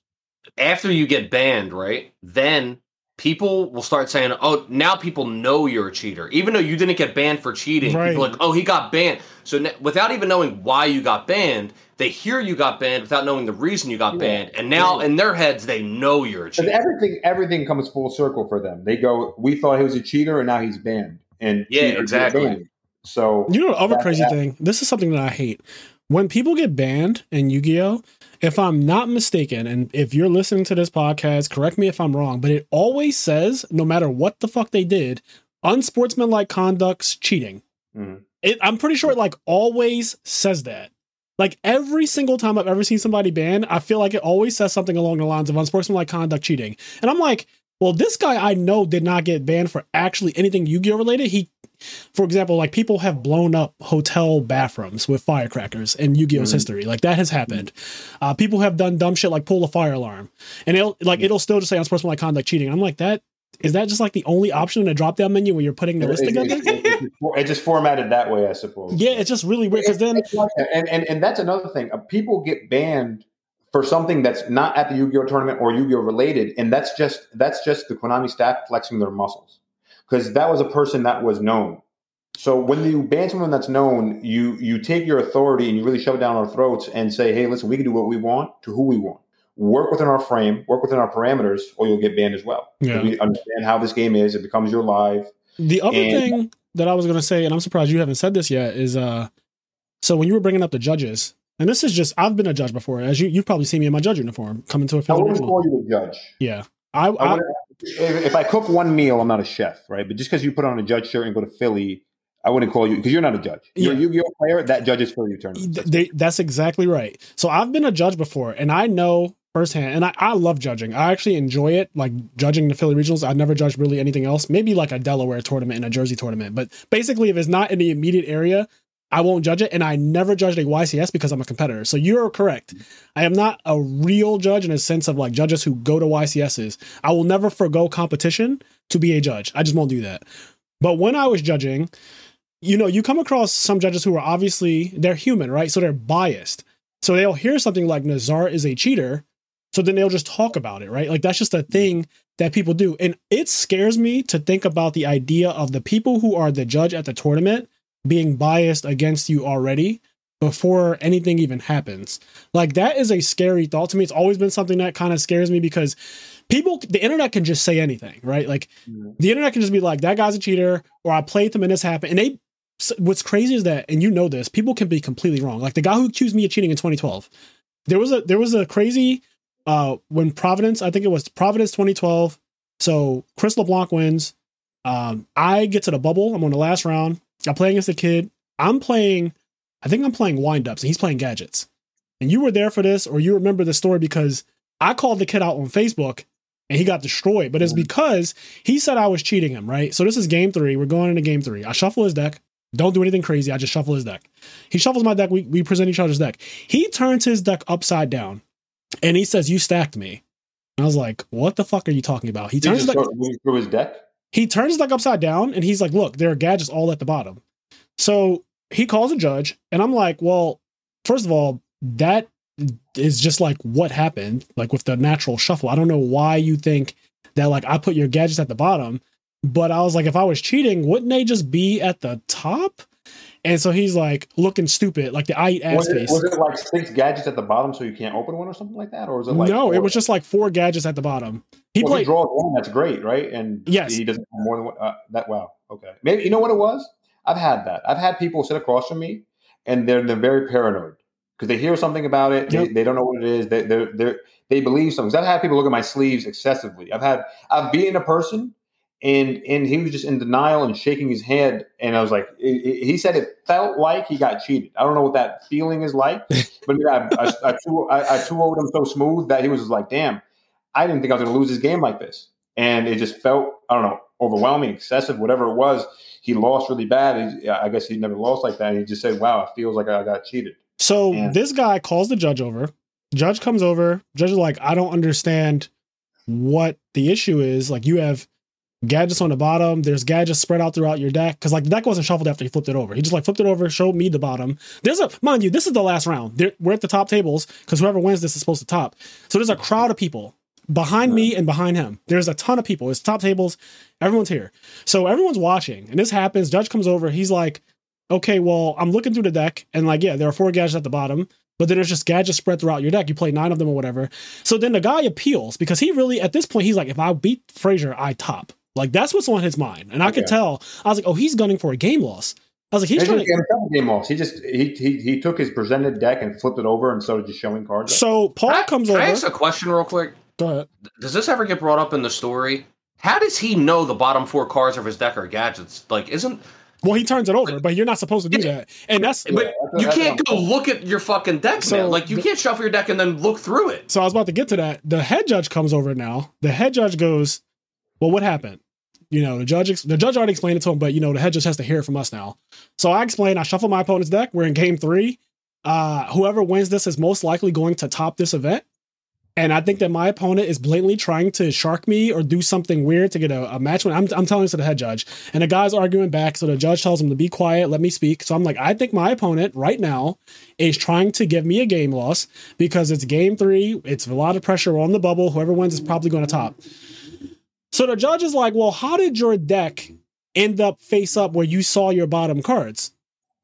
after you get banned, right? Then people will start saying, "Oh, now people know you're a cheater," even though you didn't get banned for cheating. Right. People are like, "Oh, he got banned." So n- without even knowing why you got banned, they hear you got banned without knowing the reason you got Yeah. banned, and now Yeah. in their heads they know you're a cheater. everything everything comes full circle for them. They go, we thought he was a cheater, and now he's banned. And Yeah, cheaters exactly. So You know the other That- crazy that- thing? This is something that I hate. When people get banned in Yu-Gi-Oh, if I'm not mistaken, and if you're listening to this podcast, correct me if I'm wrong, but it always says, no matter what the fuck they did, unsportsmanlike conduct's cheating. Mhm. It, I'm pretty sure it like always says that. Like every single time I've ever seen somebody banned, I feel like it always says something along the lines of unsportsmanlike conduct, cheating, and I'm like, well, this guy I know did not get banned for actually anything Yu-Gi-Oh related. He, for example, like people have blown up hotel bathrooms with firecrackers in Yu-Gi-Oh's Mhm. history. Like that has happened. Uh, people have done dumb shit like pull a fire alarm, and it'll like it'll still just say unsportsmanlike conduct, cheating. I'm like, that is that just like the only option in a drop down menu when you're putting the list It- together? it- it- it- it just formatted that way, I suppose. Yeah, it's just really weird because then and, and and that's another thing. Uh, People get banned for something that's not at the Yu-Gi-Oh tournament or Yu-Gi-Oh related, and that's just that's just the Konami staff flexing their muscles because that was a person that was known. So when you ban someone that's known, you you take your authority and you really shove it down our throats and say, "Hey, listen, we can do what we want to who we want. Work within our frame, work within our parameters, or you'll get banned as well." Yeah. We understand how this game is; it becomes your live. The other And- thing that I was going to say, and I'm surprised you haven't said this yet, is uh, so when you were bringing up the judges, and this is just I've been a judge before, as you you've probably seen me in my judge uniform coming to a I field wouldn't call you a judge. Yeah, I, I I if, if I cook one meal, I'm not a chef, right? But just because you put on a judge shirt and go to Philly, I wouldn't call you because you're not a judge. You're Yeah. a Yu-Gi-Oh player. That judges for you tournament. th- they, that's exactly right. So I've been a judge before, and I know firsthand, and I, I love judging. I actually enjoy it, like judging the Philly regionals. I've never judged really anything else. Maybe like a Delaware tournament and a Jersey tournament, but basically, if it's not in the immediate area, I won't judge it. And I never judged a YCS because I'm a competitor. So you're correct. I am not a real judge in a sense of like judges who go to YCSs. I will never forego competition to be a judge. I just won't do that. But when I was judging, you know, you come across some judges who are obviously they're human, right? So they're biased. So they'll hear something like Nazar is a cheater, so then they'll just talk about it, right? Like that's just a mm-hmm. thing that people do. And it scares me to think about the idea of the people who are the judge at the tournament being biased against you already before anything even happens. Like that is a scary thought to me. It's always been something that kind of scares me because people the internet can just say anything, right? Like Mhm. the internet can just be like that guy's a cheater or I played them and this happened. And they what's crazy is that and you know this, people can be completely wrong. Like the guy who accused me of cheating in 2012. There was a there was a crazy uh when Providence, I think it was Providence 2012. So Chris LeBlanc wins. Um I get to the bubble. I'm on the last round. I play against the kid. I'm playing I think I'm playing windups and he's playing gadgets. And you were there for this or you remember the story because I called the kid out on Facebook and he got destroyed. But it's mm. because he said I was cheating him, right? So this is game three. We're going into game three. I shuffle his deck. Don't do anything crazy. I just shuffle his deck. He shuffles my deck. We, we present each other's deck. He turns his deck upside down and he says, You stacked me. And I was like, What the fuck are you talking about? He He turns his deck, moving through his deck. He turns deck upside down and he's like, Look, there are gadgets all at the bottom. So he calls a judge, and I'm like, Well, first of all, that is just like what happened, like with the natural shuffle. I don't know why you think that like I put your gadgets at the bottom, but I was like, if I was cheating, wouldn't they just be at the top? And so he's like looking stupid, like the I eat ass Was it, face. was it like six gadgets at the bottom so you can't open one or something like that, or was it like no, it was just like four gadgets at the bottom. He Well, played. he draws one, that's great, right? And Yes. he doesn't have more than one, uh, that. Wow, okay. Maybe you know what it was. I've had that. I've had people sit across from me, and they're they're very paranoid because they hear something about it. Yep. They, they don't know what it is. They they they they believe something. I've had people look at my sleeves excessively. I've had I've beaten a person. And and he was just in denial and shaking his head, and I was like, it- it- he said it felt like he got cheated. I don't know what that feeling is like, *laughs* but I, I, I, two, I, I over him so smooth that he was just like, damn, I didn't think I was going to lose this game like this. And it just felt, I don't know, overwhelming, excessive, whatever it was. He lost really bad. He, I guess he never lost like that. And he just said, wow, it feels like I got cheated. So Yeah. this guy calls the judge over. Judge comes over. Judge is like, I don't understand what the issue is. Like you have gadgets on the bottom. There's gadgets spread out throughout your deck. Cause like the deck wasn't shuffled after he flipped it over. He just like flipped it over, showed me the bottom. There's a mind you, this is the last round. There, we're at the top tables because whoever wins this is supposed to top. So there's a crowd of people behind me and behind him. There's a ton of people. It's top tables. Everyone's here. So everyone's watching. And this happens. Judge comes over. He's like, okay, well, I'm looking through the deck, and like, yeah, there are four gadgets at the bottom, but then there's just gadgets spread throughout your deck. You play nine of them or whatever. So then the guy appeals because he really, at this point, he's like, if I beat Frazier, I top. Like that's what's on his mind, and I could Okay. tell. I was like, oh, he's gunning for a game loss. I was like, he's He trying just to. himself game loss. He just he, he he took his presented deck and flipped it over and started just showing cards. So Paul Can I- comes can over. I ask a question real quick? Go ahead. Does this ever get brought up in the story? How does he know the bottom four cards of his deck are gadgets? Like, isn't Well, he turns it over, but you're not supposed to do that. And that's But you can't go look at your fucking deck, So man. Like you the- can't shuffle your deck and then look through it. so I was about to get to that. The head judge comes over now. The head judge goes, "Well, what happened?" You know, the judge ex- the judge already explained it to him, but you know, the head judge has to hear it from us now. So I explained. I shuffle my opponent's deck. We're in game three. Uh, whoever wins this is most likely going to top this event. And I think that my opponent is blatantly trying to shark me or do something weird to get a, a match win. I'm, I'm telling this to the head judge. And the guy's arguing back. So the judge tells him to be quiet, let me speak. So I'm like, I think my opponent right now is trying to give me a game loss because it's game three. It's a lot of pressure on the bubble. Whoever wins is probably going to top. So the judge is like, well, how did your deck end up face up where you saw your bottom cards?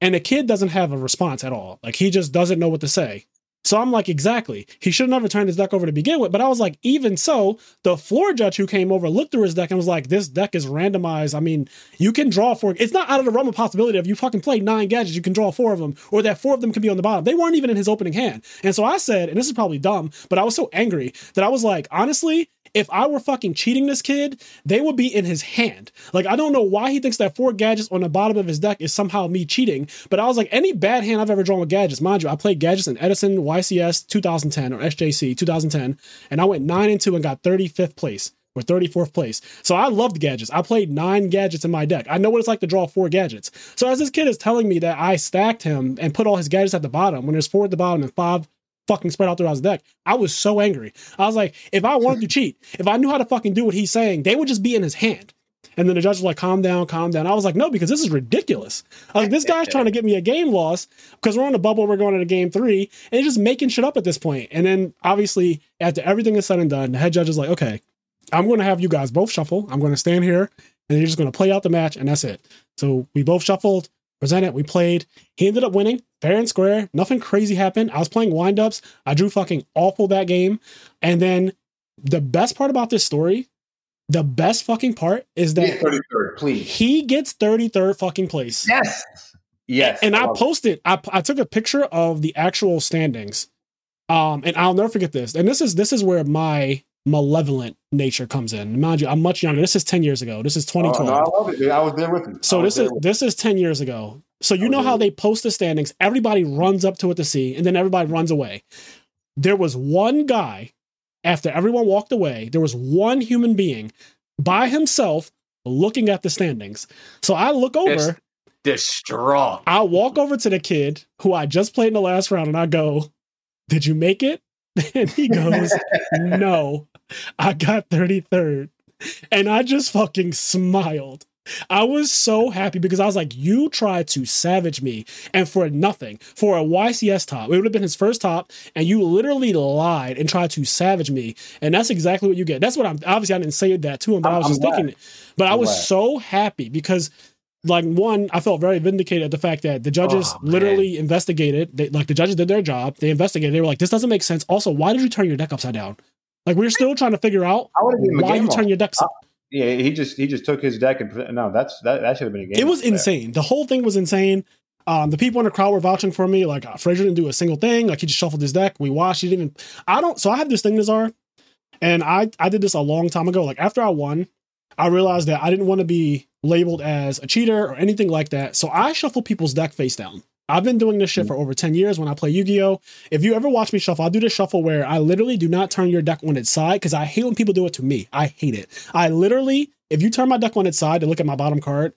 And the kid doesn't have a response at all. Like he just doesn't know what to say. So I'm like, exactly. He should have never turned his deck over to begin with. But I was like, even so, the floor judge who came over looked through his deck and was like, this deck is randomized. I mean, you can draw four. It's not out of the realm of possibility if you fucking play nine gadgets, you can draw four of them, or that four of them can be on the bottom. They weren't even in his opening hand. And so I said, and this is probably dumb, but I was so angry that I was like, honestly, if I were fucking cheating this kid, they would be in his hand. Like, I don't know why he thinks that four gadgets on the bottom of his deck is somehow me cheating, but I was like, any bad hand I've ever drawn with gadgets, mind you, I played gadgets in Edison YCS 2010 or SJC 2010, and I went 9 and 2 and got 35th place or 34th place. So I loved gadgets. I played nine gadgets in my deck. I know what it's like to draw four gadgets. So as this kid is telling me that I stacked him and put all his gadgets at the bottom when there's four at the bottom and five fucking spread out throughout his deck. I was so angry. I was like, if I wanted to *laughs* cheat, if I knew how to fucking do what he's saying, they would just be in his hand. And then the judge was like, calm down, calm down. I was like, no, because this is ridiculous. I was like, this guy's trying to get me a game loss because we're on a bubble, we're going into game three, and he's just making shit up at this point. And then obviously, after everything is said and done, the head judge is like, okay, I'm going to have you guys both shuffle. I'm going to stand here and you're just going to play out the match, and that's it. So we both shuffled, presented, we played. He ended up winning fair and square. Nothing crazy happened. I was playing windups. I drew fucking awful that game. And then the best part about this story, the best fucking part is that 33rd, please. he gets 33rd fucking place. Yes. Yes. And I posted, I, I took a picture of the actual standings. Um, and I'll never forget this. And this is this is where my malevolent nature comes in. Mind you, I'm much younger. This is 10 years ago. This is Oh, no, I love it. dude. I was there with. I So this is this is 10 years ago. So you Oh, know how they post the standings, everybody runs up to it to see, and then everybody runs away. There was one guy, after everyone walked away, there was one human being by himself looking at the standings. So I look over. Distraught. I walk over to the kid who I just played in the last round, and I go, Did you make it? *laughs* And he goes, No, I got 33rd. And I just fucking smiled. I was so happy because I was like, you tried to savage me and for nothing, for a YCS top. It would have been his first top, and you literally lied and tried to savage me. And that's exactly what you get. That's what I'm obviously I didn't say that to him, but i I'm- was I'm just glad. thinking it. But I I'm was glad. so happy because like one, I felt very vindicated at the fact that the judges Oh, literally investigated. They, like the judges did their job. They investigated. They were like, "This doesn't make sense." Also, why did you turn your deck upside down? Like we're still trying to figure out I would have given him a why you turn your decks up. Yeah, he just he just took his deck and no, that's that, that should have been a game. It was there. insane. The whole thing was insane. Um, the people in the crowd were vouching for me. Like uh, Frazier didn't do a single thing. Like he just shuffled his deck. We watched. He didn't even. I don't. So I have this thing, Nazar, and I I did this a long time ago. Like after I won, I realized that I didn't want to be labeled as a cheater or anything like that. So I shuffle people's deck face down. I've been doing this shit for over 10 years when I play Yu-Gi-Oh! If you ever watch me shuffle, I'll do the shuffle where I literally do not turn your deck on its side because I hate when people do it to me. I hate it. I literally, if you turn my deck on its side to look at my bottom card,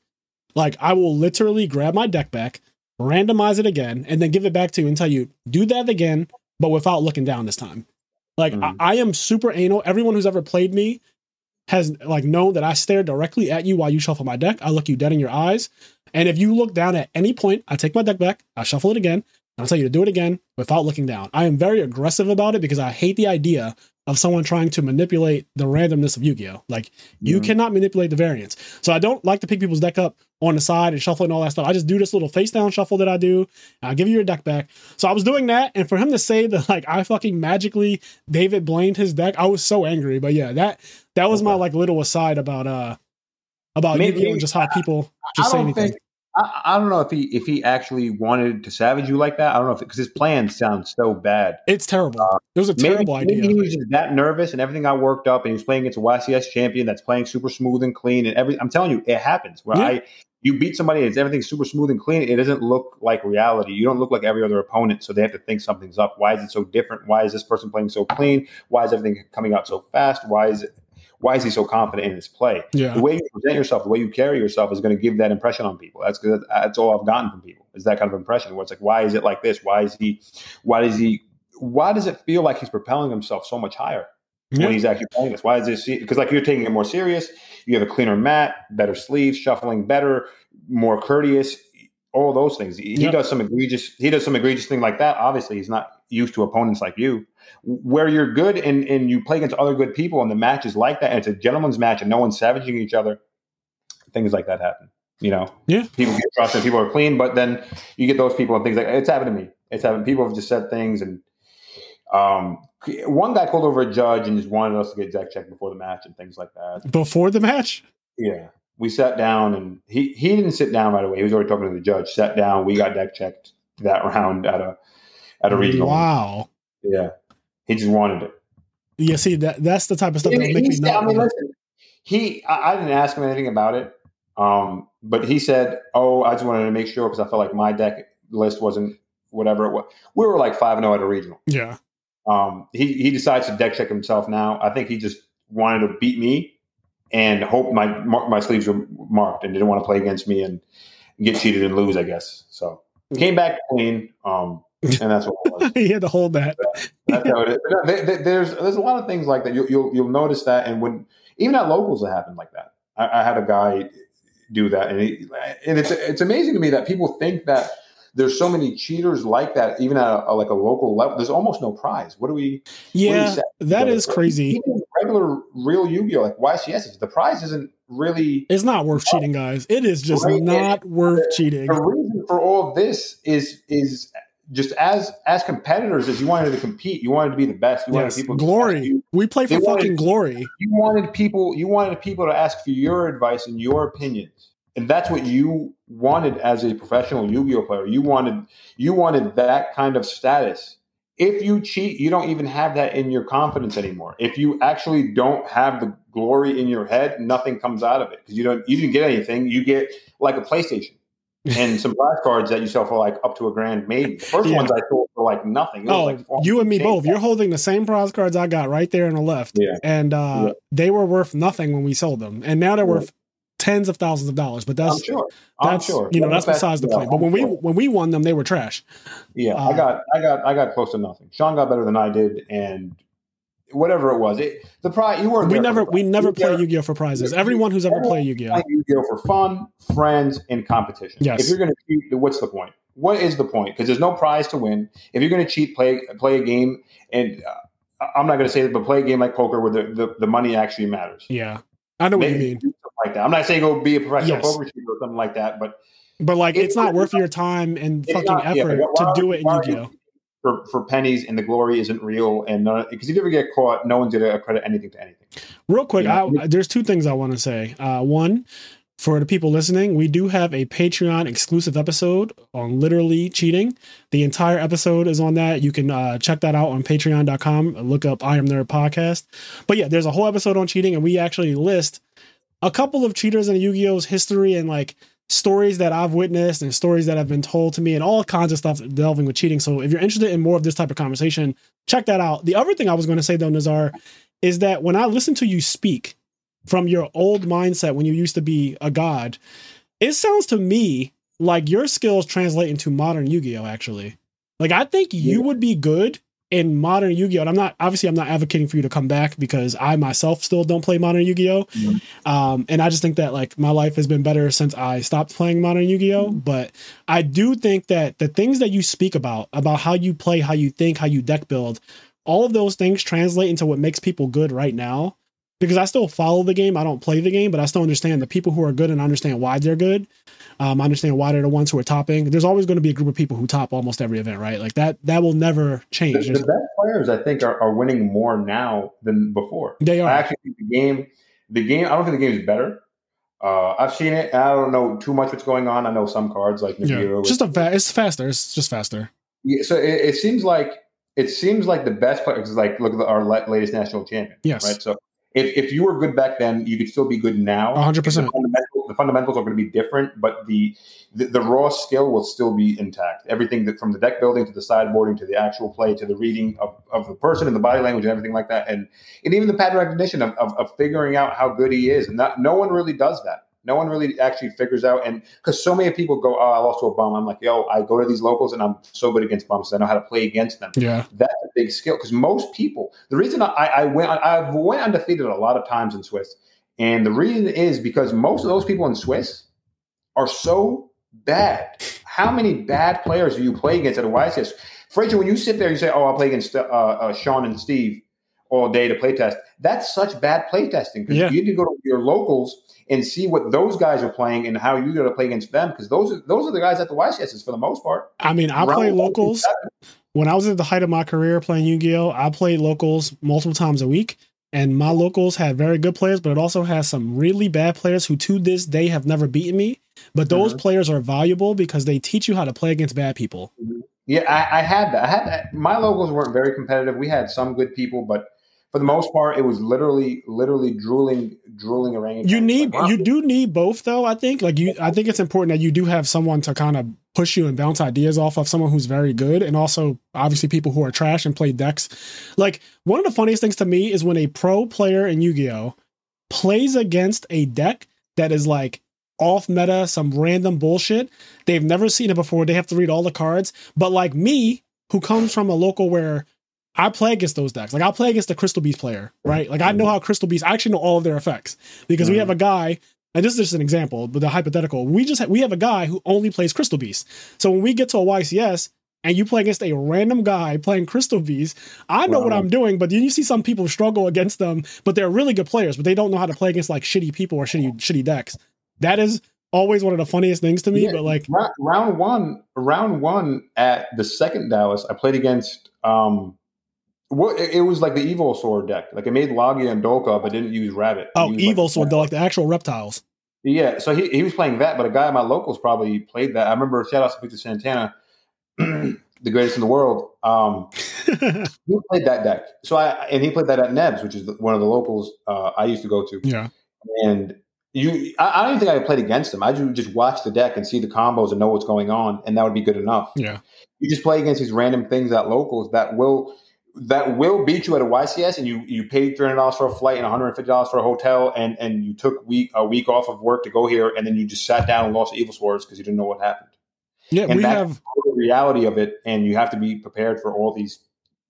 like I will literally grab my deck back, randomize it again, and then give it back to you and tell you, do that again, but without looking down this time. Like Mhm. I, I am super anal. Everyone who's ever played me has like known that I stare directly at you while you shuffle my deck. I look you dead in your eyes. And if you look down at any point, I take my deck back, I shuffle it again, and I'll tell you to do it again without looking down. I am very aggressive about it because I hate the idea of someone trying to manipulate the randomness of Yu-Gi-Oh! Like you cannot manipulate the variance. So I don't like to pick people's deck up on the side and shuffle and all that stuff. I just do this little face down shuffle that I do. And I give you your deck back. So I was doing that, and for him to say that like I fucking magically David blamed his deck, I was so angry. But yeah, that that was my like little aside about uh about Maybe- Yu-Gi-Oh! and just how people just I say anything. think. I, I don't know if he if he actually wanted to savage you like that. I don't know if because his plan sounds so bad. It's terrible. it was a Uh, Maybe, terrible maybe idea. he was just that nervous and everything got worked up, and he was playing against a YCS champion that's playing super smooth and clean and every. I'm telling you, it happens. Where Yeah. I, you beat somebody and it's everything's super smooth and clean, it doesn't look like reality. You don't look like every other opponent, so they have to think something's up. Why is it so different? Why is this person playing so clean? Why is everything coming out so fast? Why is it? Why is he so confident in his play? Yeah. The way you present yourself, the way you carry yourself, is going to give that impression on people. That's. That's all I've gotten from people is that kind of impression. Where it's like, why is it like this? Why is he? Why does he? Why does it feel like he's propelling himself so much higher? Yeah. when he's actually playing this. Why is this? Because like you're taking it more serious. You have a cleaner mat, better sleeves, shuffling better, more courteous. All those things. He, he does some egregious. He does some egregious thing like that. Obviously, he's not used to opponents like you, where you're good and and you play against other good people, and the match is like that, and it's a gentleman's match, and no one's savaging each other. Things like that happen. You know, Yeah. people get trusted, people are clean, but then you get those people and things like it's happened to me. It's happened. People have just said things, and um, one guy called over a judge and just wanted us to get deck checked before the match and things like that. Before the match? Yeah, we sat down and he he didn't sit down right away. He was already talking to the judge. Sat down. We got deck checked that round at a at a regional. Wow. Yeah, he just wanted it. Yeah, see that that's the type of stuff that make me said- I mean, listen, he I, I didn't ask him anything about it, um, but he said, "Oh, I just wanted to make sure because I felt like my deck list wasn't whatever it was. We were like five and zero at a regional. Yeah. Um, he he decides to deck check himself now. I think he just wanted to beat me and hope my my sleeves were marked and didn't want to play against me and get cheated and lose. I guess so. Came back clean, um, and that's what it was. *laughs* he had to hold that. That's how it is. No, there- there- There's there's a lot of things like that. You'll you'll, you'll notice that, and when even at locals, it happened like that. I, I had a guy do that, and he, and it's it's amazing to me that people think that there's so many cheaters like that, even at a, like a local level. There's almost no prize. What do we? what do we Yeah, that is crazy. Regular real Yu-Gi-Oh, like YCS, the prize isn't really. It's not worth cheating, guys. It is just Right, not worth cheating. The reason for all of this is is just as as competitors, as you wanted to compete, you wanted to be the best. You wanted Yes, people glory. you- We play for They wanted- fucking glory. you wanted people you wanted people to ask for your advice and your opinions and that's what you wanted as a professional yu-gi-oh player you wanted you wanted that kind of status if you cheat you don't even have that in your confidence anymore if you actually don't have the glory in your head nothing comes out of it because you don't you didn't get anything you get like a playstation *laughs* and some prize cards that you sell for like up to a grand maybe the first Yeah. ones i sold for like nothing It Oh, like you and me both. You're holding the same prize cards I got right there on the left. Yeah. And uh, Yeah. they were worth nothing when we sold them. And now they're worth tens of thousands of dollars. But i'm that's i'm that's sure you know, Yeah, that's besides the point. But I'm when we when we won them, they were trash. Yeah, Uh, I got, I got, I got close to nothing. Sean got better than I did, and whatever it was, it the prize you weren't. We never we never play were Yu-Gi-Oh for prizes. Everyone who's ever played Yu-Gi-Oh. Yu-Gi-Oh for fun, friends, and competition. Yes. If you're going to cheat, what's the point? What is the point? Because there's no prize to win. If you're going to cheat, play play a game, and uh, I'm not going to say that, but play a game like poker where the, the, the money actually matters. Yeah. I know what you mean. like that. I'm not saying go be a professional Yes. poker cheater or something like that, but But like it's It's- not worth your time and fucking not- effort but why to do it in why are you Yu-Gi-Oh. for, for pennies and the glory isn't real and because if you ever get caught no one's going to accredit anything to anything Real quick, Yeah. I, there's two things I want to say. Uh, one, for the people listening, we do have a Patreon exclusive episode on literally cheating. The entire episode is on that. You can uh, check that out on patreon.com. Look up I Am Nerd Podcast. But yeah, there's a whole episode on cheating, and we actually list a couple of cheaters in Yu Gi Oh's history and like stories that I've witnessed and stories that have been told to me and all kinds of stuff delving with cheating. So if you're interested in more of this type of conversation, check that out. The other thing I was going to say though, Nazar, is that when I listen to you speak from your old mindset when you used to be a god, it sounds to me like your skills translate into modern Yu-Gi-Oh! Actually, like I think you Yeah. would be good in modern Yu-Gi-Oh! And I'm not obviously I'm not advocating for you to come back because I myself still don't play modern Yu-Gi-Oh! Mhm. Um, and I just think that like my life has been better since I stopped playing modern Yu-Gi-Oh! But I do think that the things that you speak about, about how you play, how you think, how you deck build, all of those things translate into what makes people good right now. Because I still follow the game, I don't play the game, but I still understand the people who are good and understand why they're good. Um, I understand why they're the ones who are topping. There's always going to be a group of people who top almost every event, right? Like that. That will never change. the best players i think are, are winning more now than before They are. i actually think the game the game i don't think the game is better uh, i've seen it and i don't know too much what's going on i know some cards like yeah, just a fa- it's faster. It's just faster. Yeah, so it, it seems like it seems like the best players like look at the, our latest national champion Yes. right so if, if you were good back then you could still be good now 100%. The fundamental, the fundamentals are going to be different, but the, the, the raw skill will still be intact. Everything that from the deck building to the sideboarding to the actual play to the reading of, of the person and the body language and everything like that, and and even the pattern recognition of, of, of figuring out how good he is. And not, no one really does that. No one really actually figures out, and because so many people go, "Oh, I lost to a bum." I'm like, "Yo, I go to these locals, and I'm so good against bums. I know how to play against them." Yeah, that's a big skill. Because most people, the reason I, I went, I went undefeated a lot of times in Swiss, and the reason is because most of those people in Swiss are so bad. How many bad players do you play against at a YCS? Frazier, when you sit there, you say, "Oh, I'll play against uh, uh, Sean and Steve all day to play test." That's such bad play testing because Yeah. you need to go to your locals and see what those guys are playing and how you got to play against them because those are those are the guys at the YCSs for the most part. I mean, I play Round one through locals. when I was at the height of my career playing Yu-Gi-Oh, I played locals multiple times a week, and my locals had very good players, but it also has some really bad players who to this day have never beaten me. But those Mhm. players are valuable because they teach you how to play against bad people. Yeah, I, I had that. I had that. My locals weren't very competitive. We had some good people, but for the most part, it was literally, literally drooling, drooling around. You need Wow. you do need both though, I think. Like you I think it's important that you do have someone to kind of push you and bounce ideas off of someone who's very good and also obviously people who are trash and play decks. Like one of the funniest things to me is when a pro player in Yu-Gi-Oh plays against a deck that is like off meta, some random bullshit. They've never seen it before. They have to read all the cards. But like me, who comes from a local where I play against those decks. Like I'll play against the Crystal Beast player, right? Like I know how Crystal Beast. I actually know all of their effects because we Mhm. have a guy. And this is just an example, but the hypothetical. We just ha- we have a guy who only plays Crystal Beast. So when we get to a YCS and you play against a random guy playing Crystal Beast, I know what I'm doing. But then you see some people struggle against them, but they're really good players, but they don't know how to play against like shitty people or shitty shitty decks. That is always one of the funniest things to me. Yeah. But like, round one, round one at the second Dallas, I played against. um what it was like the evil sword deck. Like it made Logia and Dolka, but didn't use Rabbit. Oh, used, evil like, sword, like the actual reptiles. Yeah, so he, he was playing that, but a guy at my locals probably played that. I remember shout out to Victor Santana, *clears throat* the greatest in the world. Um, *laughs* he played that deck. So I and he played that at Nebs, which is the, one of the locals uh, I used to go to. yeah, And you, I, I don't even think I played against him. I just watch the deck and see the combos and know what's going on, and that would be good enough. yeah. You just play against these random things at locals that will that will beat you at a YCS, and you you paid three hundred dollars for a flight and one hundred and fifty dollars for a hotel, and and you took week a week off of work to go here, and then you just sat down and lost Evil Swords because you didn't know what happened. Yeah, And we have the reality of it, and you have to be prepared for all these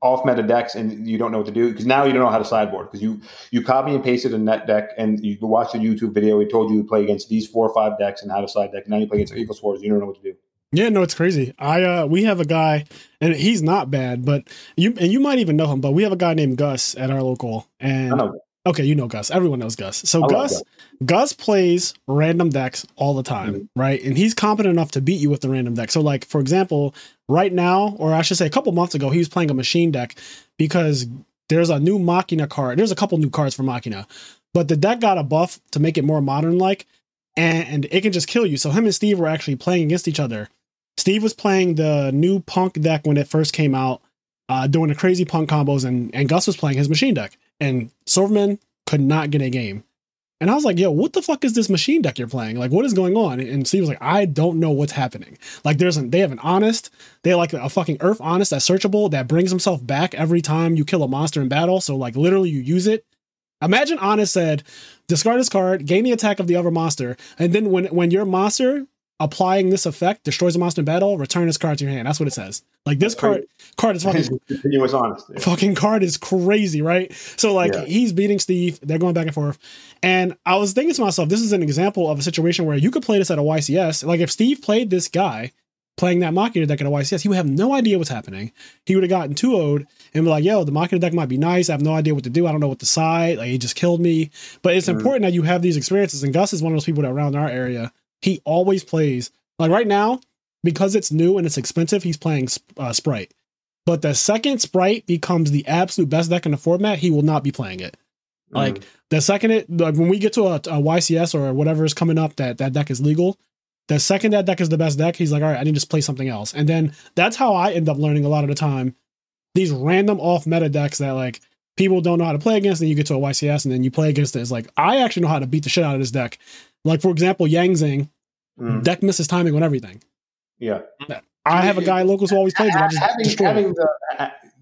off meta decks, and you don't know what to do because now you don't know how to sideboard because you you copy and pasted a net deck, and you watch a YouTube video. He told you to play against these four or five decks and how to side deck. And now you play against Evil Swords, you don't know what to do. Yeah, no, it's crazy. I uh we have a guy and he's not bad, but you and you might even know him, but we have a guy named Gus at our local and I know. okay, you know Gus. Everyone knows Gus. So I Gus Gus. Plays random decks all the time, Mm-hmm. right? And he's competent enough to beat you with the random deck. So like for example, right now or I should say a couple months ago, he was playing a machine deck because there's a new Machina card. There's a couple new cards for Machina. But the deck got a buff to make it more modern like and it can just kill you. So him and Steve were actually playing against each other. Steve was playing the new punk deck when it first came out, uh, doing the crazy punk combos, and, and Gus was playing his machine deck. And Silverman could not get a game. And I was like, yo, what the fuck is this machine deck you're playing? Like, what is going on? And Steve was like, I don't know what's happening. Like, there's an, they have an honest, they have like a fucking earth honest that's searchable that brings himself back every time you kill a monster in battle. So, like, literally, you use it. Imagine Honest said, discard this card, gain the attack of the other monster, and then when when your monster applying this effect destroys a monster in battle, return this card to your hand. That's what it says. Like this card card is fucking *laughs* continuous honest. Yeah. fucking card is crazy, right? So like Yeah. he's beating Steve, they're going back and forth. And I was thinking to myself, this is an example of a situation where you could play this at a YCS. Like if Steve played this guy playing that Machina deck at a YCS, he would have no idea what's happening. He would have gotten 2 0'd and be like, yo, the Machina deck might be nice. I have no idea what to do. I don't know what to side. Like he just killed me. But it's Mhm. important that you have these experiences. And Gus is one of those people that around our area, he always plays. Like right now, because it's new and it's expensive, he's playing uh, Spright. But the second Spright becomes the absolute best deck in the format, he will not be playing it. Like Mm. the second it, like when we get to a, a YCS or whatever is coming up that that deck is legal, the second that deck is the best deck, he's like, all right, I need to just play something else. And then that's how I end up learning a lot of the time. These random off meta decks that like people don't know how to play against, and you get to a YCS and then you play against it. It's like I actually know how to beat the shit out of this deck. Like for example, Yang Zing, Mm, deck misses timing on everything. yeah. I have a guy locals who always plays it. I just having, destroy having it. the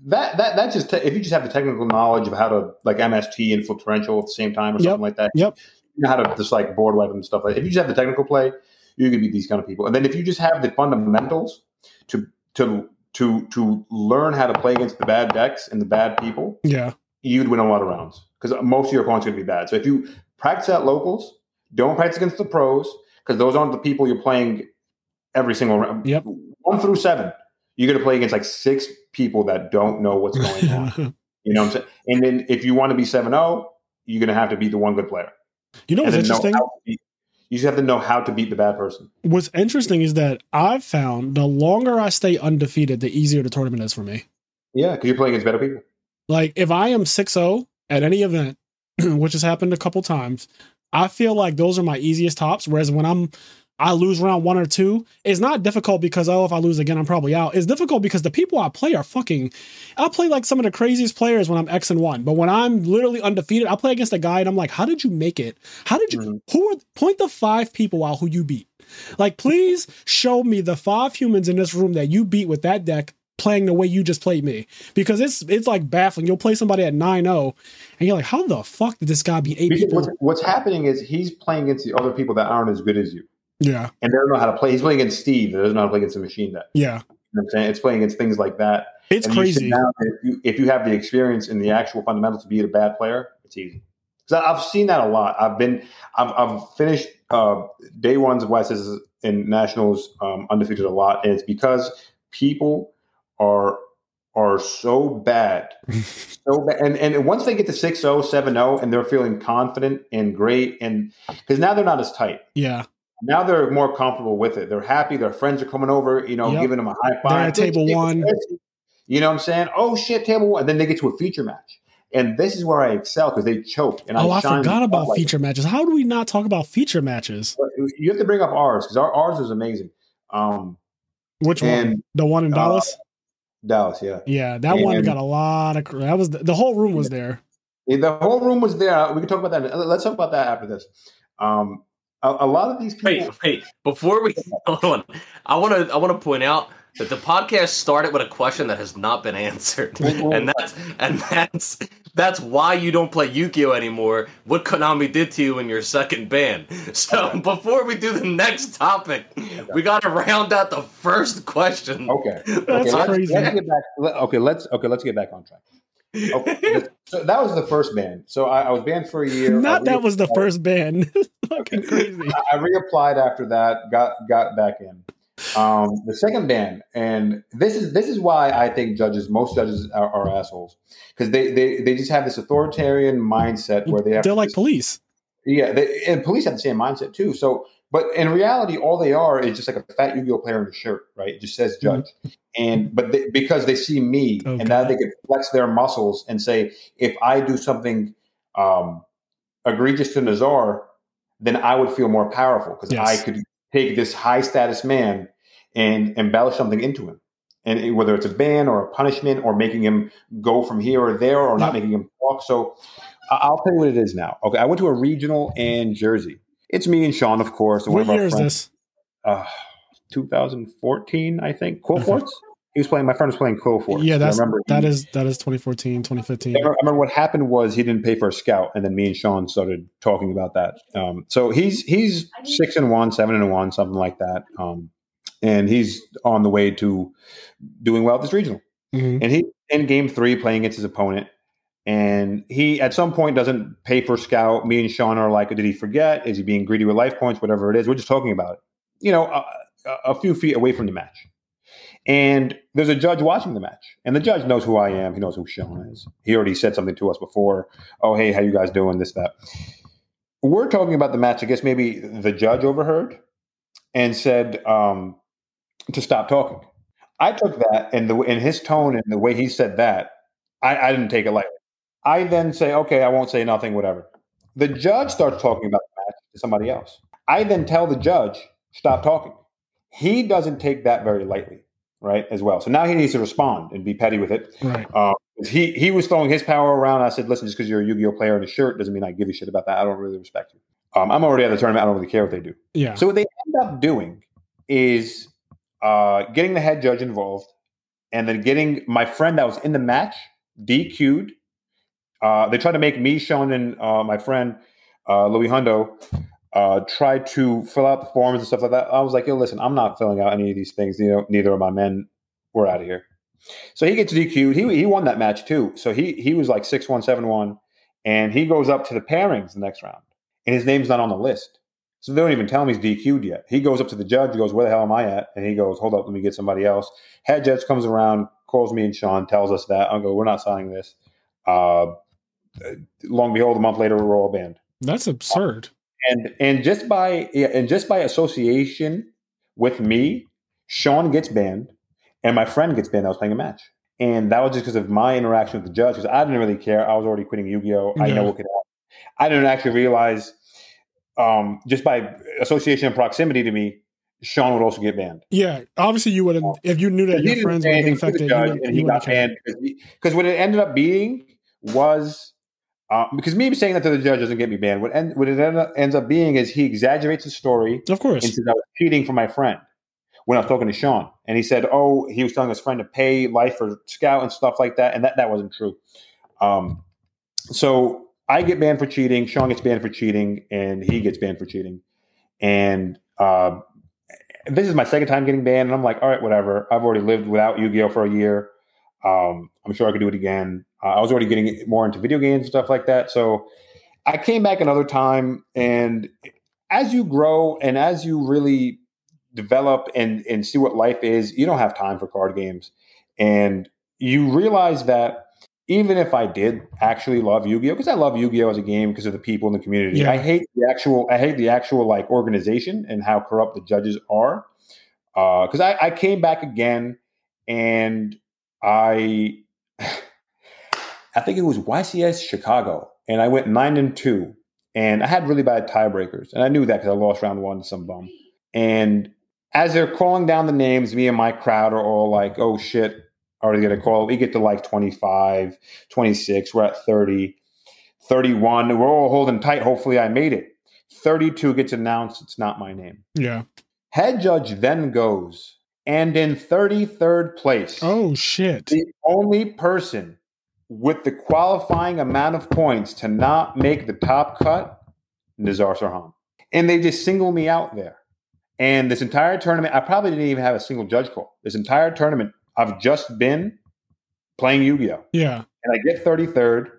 that that that just te- if you just have the technical knowledge of how to like MST and differential at the same time or Yep. something like that. Yep. You know how to just like board wipe and stuff like. If you just have the technical play, you can beat these kind of people. And then if you just have the fundamentals to to to to learn how to play against the bad decks and the bad people, Yeah. you'd win a lot of rounds because most of your opponents are going to be bad. So if you practice at locals, don't practice against the pros because those aren't the people you're playing every single round. Yep. One through seven, you're going to play against like six people that don't know what's going on. *laughs* You know what I'm saying? And then if you want to be 7 0, you're going to have to beat the one good player. you know what's And know interesting? to beat- you just have to know how to beat the bad person. What's interesting is that I've found the longer I stay undefeated, the easier the tournament is for me. Yeah, because you're playing against better people. Like if I am 6-0 at any event, *clears throat* which has happened a couple times, I feel like those are my easiest tops. Whereas when I'm I lose round one or two, it's not difficult because oh, if I lose again, I'm probably out. It's difficult because the people I play are fucking. I play like some of the craziest players when I'm X and one, but when I'm literally undefeated, I play against a guy and I'm like, how did you make it? How did you? Mhm. Who are point the five people out who you beat? Like, please show me the five humans in this room that you beat with that deck playing the way you just played me because it's it's like baffling. You'll play somebody at 9-0 and you're like, how the fuck did this guy beat eight Because people? what's, what's happening is he's playing against the other people that aren't as good as you. Yeah, And they don't know how to play. He's playing against Steve that doesn't know how to play against a machine that. yeah, You know what I'm saying? It's playing against things like that. it's And you crazy. down if, you, if you have the experience and the actual fundamentals to be a bad player, it's easy. Because I've seen that a lot. I've been, I've, I've finished uh, day ones of YCS and nationals um, undefeated a lot, and it's because people are are so bad, *laughs* so bad. And and once they get to 6-0, 7-0, and they're feeling confident and great, and because now they're not as tight. Yeah, Now they're more comfortable with it. They're happy. Their friends are coming over, you know, Yep. giving them a high five. They're at table one. You know what I'm saying? Oh shit, table one. And then they get to a feature match. And this is where I excel because they choke. And oh, I shine forgot about spotlight. feature matches. How do we not talk about feature matches? You have to bring up ours because our, ours is amazing. Um, Which one? The one in uh, Dallas? Dallas, yeah. Yeah, that one got a lot of. That was the, the whole room was there. The whole room was there. We can talk about that. Let's talk about that after this. Um, a, a lot of these people. Wait, wait. Before we *laughs* hold on, I want to I want to point out that the podcast started with a question that has not been answered, and that's and that's that's why you don't play Yu-Gi-Oh anymore. What Konami did to you in your second ban. So before we do the next topic, we got to round out the first question. Okay. *laughs* That's okay, let's, crazy. let's get back. let- Okay, let's okay, let's get back on track. Okay, *laughs* so that was the first ban. So I, I was banned for a year. Not I that was the reapplied- first ban. *laughs* Fucking crazy. I reapplied after that. Got got back in. Um, the second ban, and this is this is why I think judges, most judges are, are assholes because they, they they just have this authoritarian mindset where they have They're like just- police. yeah, they, and police have the same mindset too. So, but in reality, all they are is just like a fat Yu-Gi-Oh player in a shirt, right? It just says judge, and but they, because they see me, Oh, and now God. they can flex their muscles and say, if I do something um, egregious to Nazar, then I would feel more powerful because Yes. I could take this high status man and embellish something into him. And it- whether it's a ban or a punishment or making him go from here or there or not making him talk. So I'll tell you what it is now. Okay, I went to a regional in Jersey. It's me and Sean, of course. and one What of our year is this? Uh, 2014, I think. Qliphort. He was playing. My friend was playing Qliphort. Yeah, And I that's remember that he- is that is 2014, 2015. I remember, I remember what happened was he didn't pay for a scout, and then me and Sean started talking about that. Um, so he's he's six and one, seven and one, something like that, um, and he's on the way to doing well at this regional. Mhm. And he in game three playing against his opponent, and he at some point doesn't pay for scout. Me and Sean are like, did he forget? Is he being greedy with life points? Whatever it is, we're just talking about it. You know, a, a- a few feet away from the match. And there's a judge watching the match, and the judge knows who I am. He knows who Sean is. He already said something to us before. Oh, hey, how you guys doing? This, that. We're talking about the match. I guess maybe the judge overheard and said um, to stop talking. I took that, and the in his tone and the way he said that, I, I didn't take it lightly. I then say, okay, I won't say nothing, whatever. The judge starts talking about the match to somebody else. I then tell the judge, stop talking. He doesn't take that very lightly, right? As well. So now he needs to respond and be petty with it. Right. Uh, he he was throwing his power around. I said, listen, just because you're a Yu-Gi-Oh player in a shirt doesn't mean I give a shit about that. I don't really respect you. Um, I'm already at the tournament. I don't really care what they do. Yeah. So what they end up doing is uh, getting the head judge involved, and then getting my friend that was in the match DQ'd. Uh, they tried to make me, Sean, and uh, my friend uh, Louis Hundo uh, try to fill out the forms and stuff like that. I was like, "Yo, listen, I'm not filling out any of these things. You know, neither of my men. We're out of here." So he gets DQ'd. He he won that match too. So he he was like six one seven one, and he goes up to the pairings the next round, and his name's not on the list. So they don't even tell him he's DQ'd yet. He goes up to the judge, he goes, Where the hell am I at? And he goes, Hold up, let me get somebody else. Head judge comes around, calls me and Sean, tells us that. I go, We're not signing this. Uh, long and behold, a month later, we're all banned. That's absurd. And and just by and just by association with me, Sean gets banned, and my friend gets banned. I was playing a match, and that was just because of my interaction with the judge. Because I didn't really care. I was already quitting Yu-Gi-Oh. I know what could happen. I didn't actually realize, um, just by association and proximity to me, Sean would also get banned. Yeah. Obviously, you would have if you knew that your friends would the affected. You, judge, would, and he got banned because what it ended up being was uh, because me saying that to the judge doesn't get me banned. What, end, what it end up, ends up being is he exaggerates the story Of course. and says I was cheating for my friend when I was talking to Sean, and he said, "Oh, he was telling his friend to pay life for scout and stuff like that," and that that wasn't true. Um, so I get banned for cheating. Sean gets banned for cheating, and he gets banned for cheating. And uh, this is my second time getting banned, and I'm like, all right, whatever. I've already lived without Yu-Gi-Oh for a year. Um, I'm sure I could do it again. Uh, I was already getting more into video games and stuff like that, so I came back another time. And as you grow and as you really develop and and see what life is, you don't have time for card games, and you realize that even if I did actually love Yu-Gi-Oh, because I love Yu-Gi-Oh as a game because of the people in the community, Yeah. I hate the actual I hate the actual like organization and how corrupt the judges are. Because I, I came back again and I I think it was YCS Chicago, and I went nine and two, and I had really bad tiebreakers, and I knew that because I lost round one to some bum. And as they're calling down the names, me and my crowd are all like, "Oh shit, already get a call." We get to like 25, 26, we're at 30, 31. We're all holding tight. Hopefully, I made it. 32 gets announced. It's not my name. yeah. Head judge then goes, and in 33rd place, Oh shit. the only person with the qualifying amount of points to not make the top cut, Nizar Sarhan. And they just single me out there. And this entire tournament, I probably didn't even have a single judge call. This entire tournament, I've just been playing Yu Gi Oh! Yeah. And I get 33rd,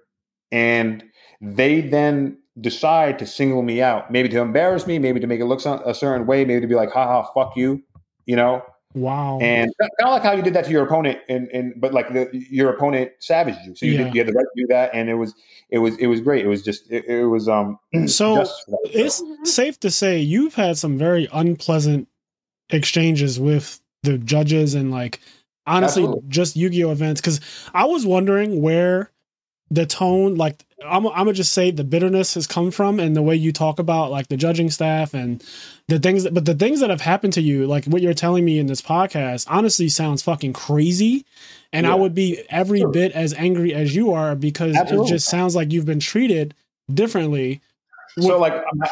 and they then decide to single me out, maybe to embarrass me, maybe to make it look a certain way, maybe to be like, haha, fuck you, you know? Wow. And kind of like how you did that to your opponent, and, and but like the, your opponent savaged you, so you, Yeah. did, you had the right to do that, and it was it was it was great. It was just it, it was um. *clears throat* So, justice for that. it's safe to say you've had some very unpleasant exchanges with the judges and like honestly Absolutely. just Yu-Gi-Oh events cuz I was wondering where the tone like I'm I'm gonna just say the bitterness has come from and the way you talk about like the judging staff and the things that, but the things that have happened to you like what you're telling me in this podcast honestly sounds fucking crazy and I would be every Sure. bit as angry as you are because Absolutely. it just sounds like you've been treated differently so like my,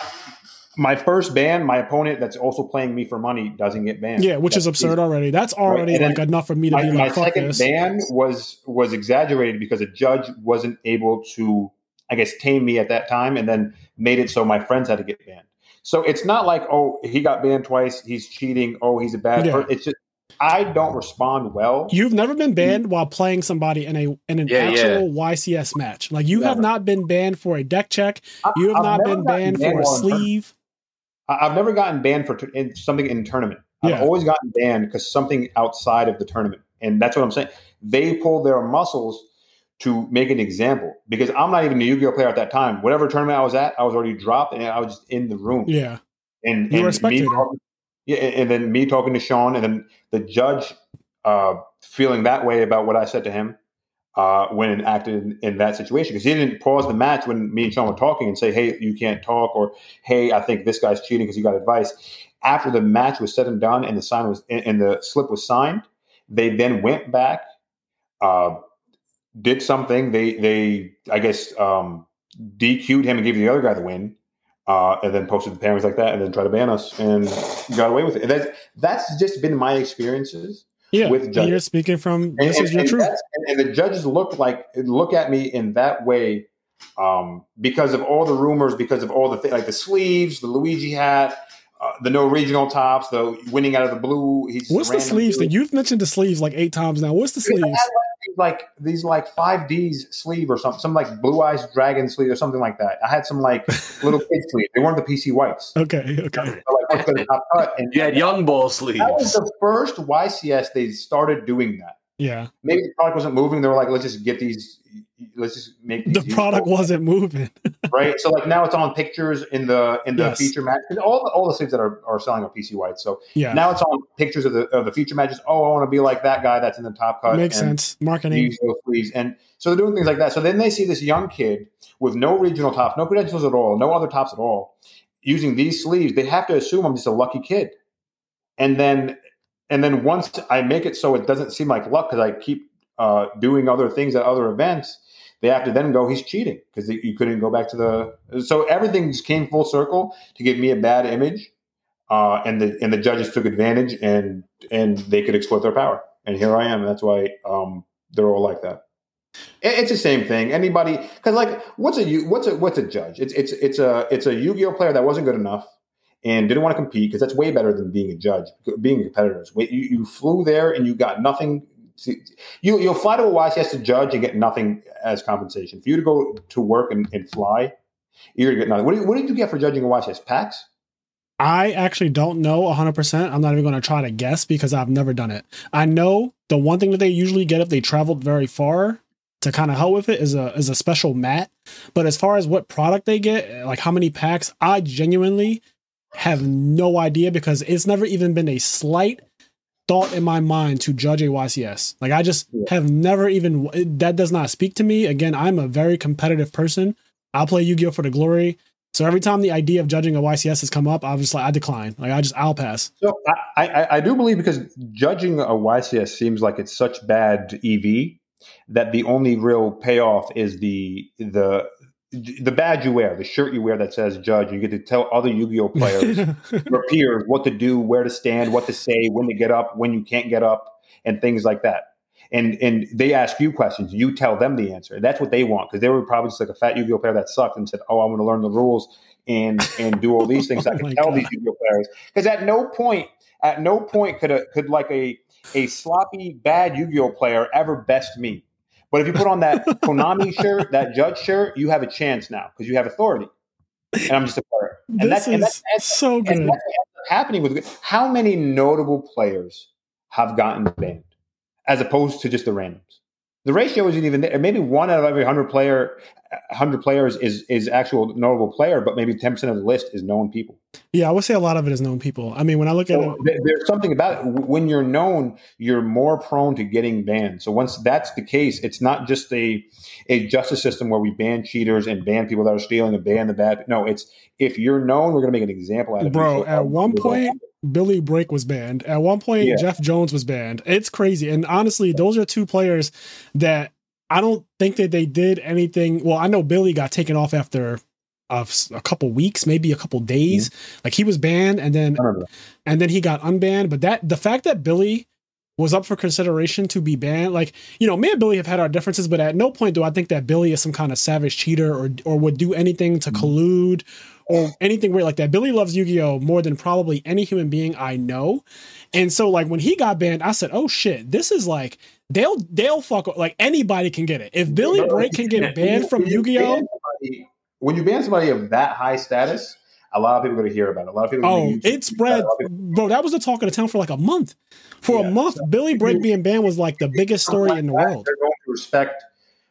my first ban, my opponent that's also playing me for money doesn't get banned. Yeah, which is That's absurd already. That's already then like enough for me to My, be my like, fuck second this. ban was was exaggerated because a judge wasn't able to, I guess, tame me at that time, and then made it so my friends had to get banned. So it's not like oh he got banned twice, he's cheating. Oh he's a bad Yeah. person. It's just I don't respond well. You've never been mm-hmm. banned while playing somebody in a in an Yeah, yeah. actual YCS match. Like you have not been banned for a deck check. You have I've not been gotten banned for a while in tournament. sleeve. I- I've never gotten banned for t- in something in tournament. I've always gotten banned because something outside of the tournament, and that's what I'm saying. They pull their muscles to make an example because I'm not even a Yu-Gi-Oh player at that time. Whatever tournament I was at, I was already dropped, and I was just in the room. Yeah. and, You and. Me talking, yeah, and then me talking to Sean, and then the judge uh, feeling that way about what I said to him uh, when acted in, in that situation because he didn't pause the match when me and Sean were talking and say, "Hey, you can't talk," or "Hey, I think this guy's cheating because he got advice." After the match was said and done, and the sign was and, and the slip was signed, they then went back, uh, did something. They they I guess um, DQ'd him and gave the other guy the win. uh, and then posted the parents like that, and then tried to ban us, and got away with it. And that's that's just been my experiences. Yeah, with judges. you're speaking from this and, is your and truth. And, and the judges look like look at me in that way um, because of all the rumors, because of all the thi- like the sleeves, the Luigi hat, uh, the no regional tops, the winning out of the blue. He's What's the sleeves? dude. That you've mentioned the sleeves like eight times now. What's the sleeves? These like these like five D's sleeve or something, some like blue eyes dragon sleeve or something like that. I had some like *laughs* little kid sleeve. They weren't the PC whites. Okay, okay. So, like what's cut? And You had young ball sleeves. that was the first YCS they started doing that. Yeah, maybe the product wasn't moving. They were like, let's just get these, let's just make the product useful, wasn't moving. *laughs* right. So like now it's on pictures in the in the Yes. feature match. All the, all the sleeves that are, are selling are PC white. So Yeah, now it's on pictures of the of the feature matches. Oh, I want to be like that guy that's in the top cut. makes sense. Marketing. Sleeves. And so they're doing things like that. So then they see this young kid with no regional tops, no credentials at all, no other tops at all, using these sleeves. They have to assume I'm just a lucky kid. And then and then once I make it so it doesn't seem like luck because I keep uh, doing other things at other events, they have to then go, he's cheating because you couldn't go back to the. So everything just came full circle to give me a bad image, uh, and the and the judges took advantage and and they could exploit their power. And here I am. And that's why um, they're all like that. It- It's the same thing. Anybody, because like, what's a what's a what's a judge? It's it's it's a it's a Yu-Gi-Oh player that wasn't good enough and didn't want to compete because that's way better than being a judge. Being a competitor you, you flew there and you got nothing. To- You you'll fly to a YCS to judge and get nothing as compensation. For you to go to work and, and fly, you're gonna get nothing. What, you- what did you get for judging a YCS? Packs? I actually don't know 100%. I'm not even going to try to guess because I've never done it. I know the one thing that they usually get if they traveled very far to kind of help with it is a is a special mat. But as far as what product they get, like how many packs, I genuinely have no idea because it's never even been a slight thought in my mind to judge a YCS. Like I just Yeah. have never even that does not speak to me. Again, I'm a very competitive person. I'll play Yu-Gi-Oh for the glory. So every time the idea of judging a YCS has come up, I was like, I decline. Like I just, I'll pass. So I, I, I do believe because judging a YCS seems like it's such bad EV that the only real payoff is the the the badge you wear, the shirt you wear that says judge. You get to tell other Yu-Gi-Oh players, *laughs* your peers, what to do, where to stand, what to say, when to get up, when you can't get up, and things like that. And and they ask you questions, you tell them the answer. That's what they want because they were probably just like a fat Yu-Gi-Oh player that sucked and said, "Oh, I want to learn the rules and and do all these things." *laughs* I Oh can tell God. these Yu-Gi-Oh players because at no point, at no point could a could like a a sloppy bad Yu-Gi-Oh player ever best me. But if you put on that *laughs* Konami shirt, that judge shirt, you have a chance now because you have authority. And I'm just a player. And this that's, is and that's, that's, so and good. that's happening with how many notable players have gotten banned as opposed to just the randoms. The ratio isn't even there. Maybe one out of every hundred player, hundred players is is actual notable player, but maybe ten percent of the list is known people. Yeah, I would say a lot of it is known people. I mean, when I look at it, there's something about it. When you're known, you're more prone to getting banned. So once that's the case, it's not just a a justice system where we ban cheaters and ban people that are stealing and ban the bad. No, it's if you're known, we're going to make an example out of Bro, you. So at one point, Billy Brake was banned. At one point, Yeah. Jeff Jones was banned. It's crazy. And honestly, those are two players that I don't think that they did anything. Well, I know Billy got taken off after a couple weeks, maybe a couple days. Mm-hmm. Like he was banned and then I remember that. and then he got unbanned. But that the fact that Billy was up for consideration to be banned, like you know, me and Billy have had our differences, but at no point do I think that Billy is some kind of savage cheater or or would do anything to mm-hmm. collude or anything weird like that. Billy loves Yu-Gi-Oh more than probably any human being I know, and so like when he got banned, I said, "Oh shit, this is like." They'll they'll fuck like anybody can get it. If Billy Brake can get banned from Yu-Gi-Oh, When you ban somebody of that high status, a lot of people are going to hear about it. A lot of people. Oh, it spread, A lot of people- bro. That was the talk of the town for like a month. For Yeah. a month, Billy Brake being banned was like the biggest story in the world. They're going to respect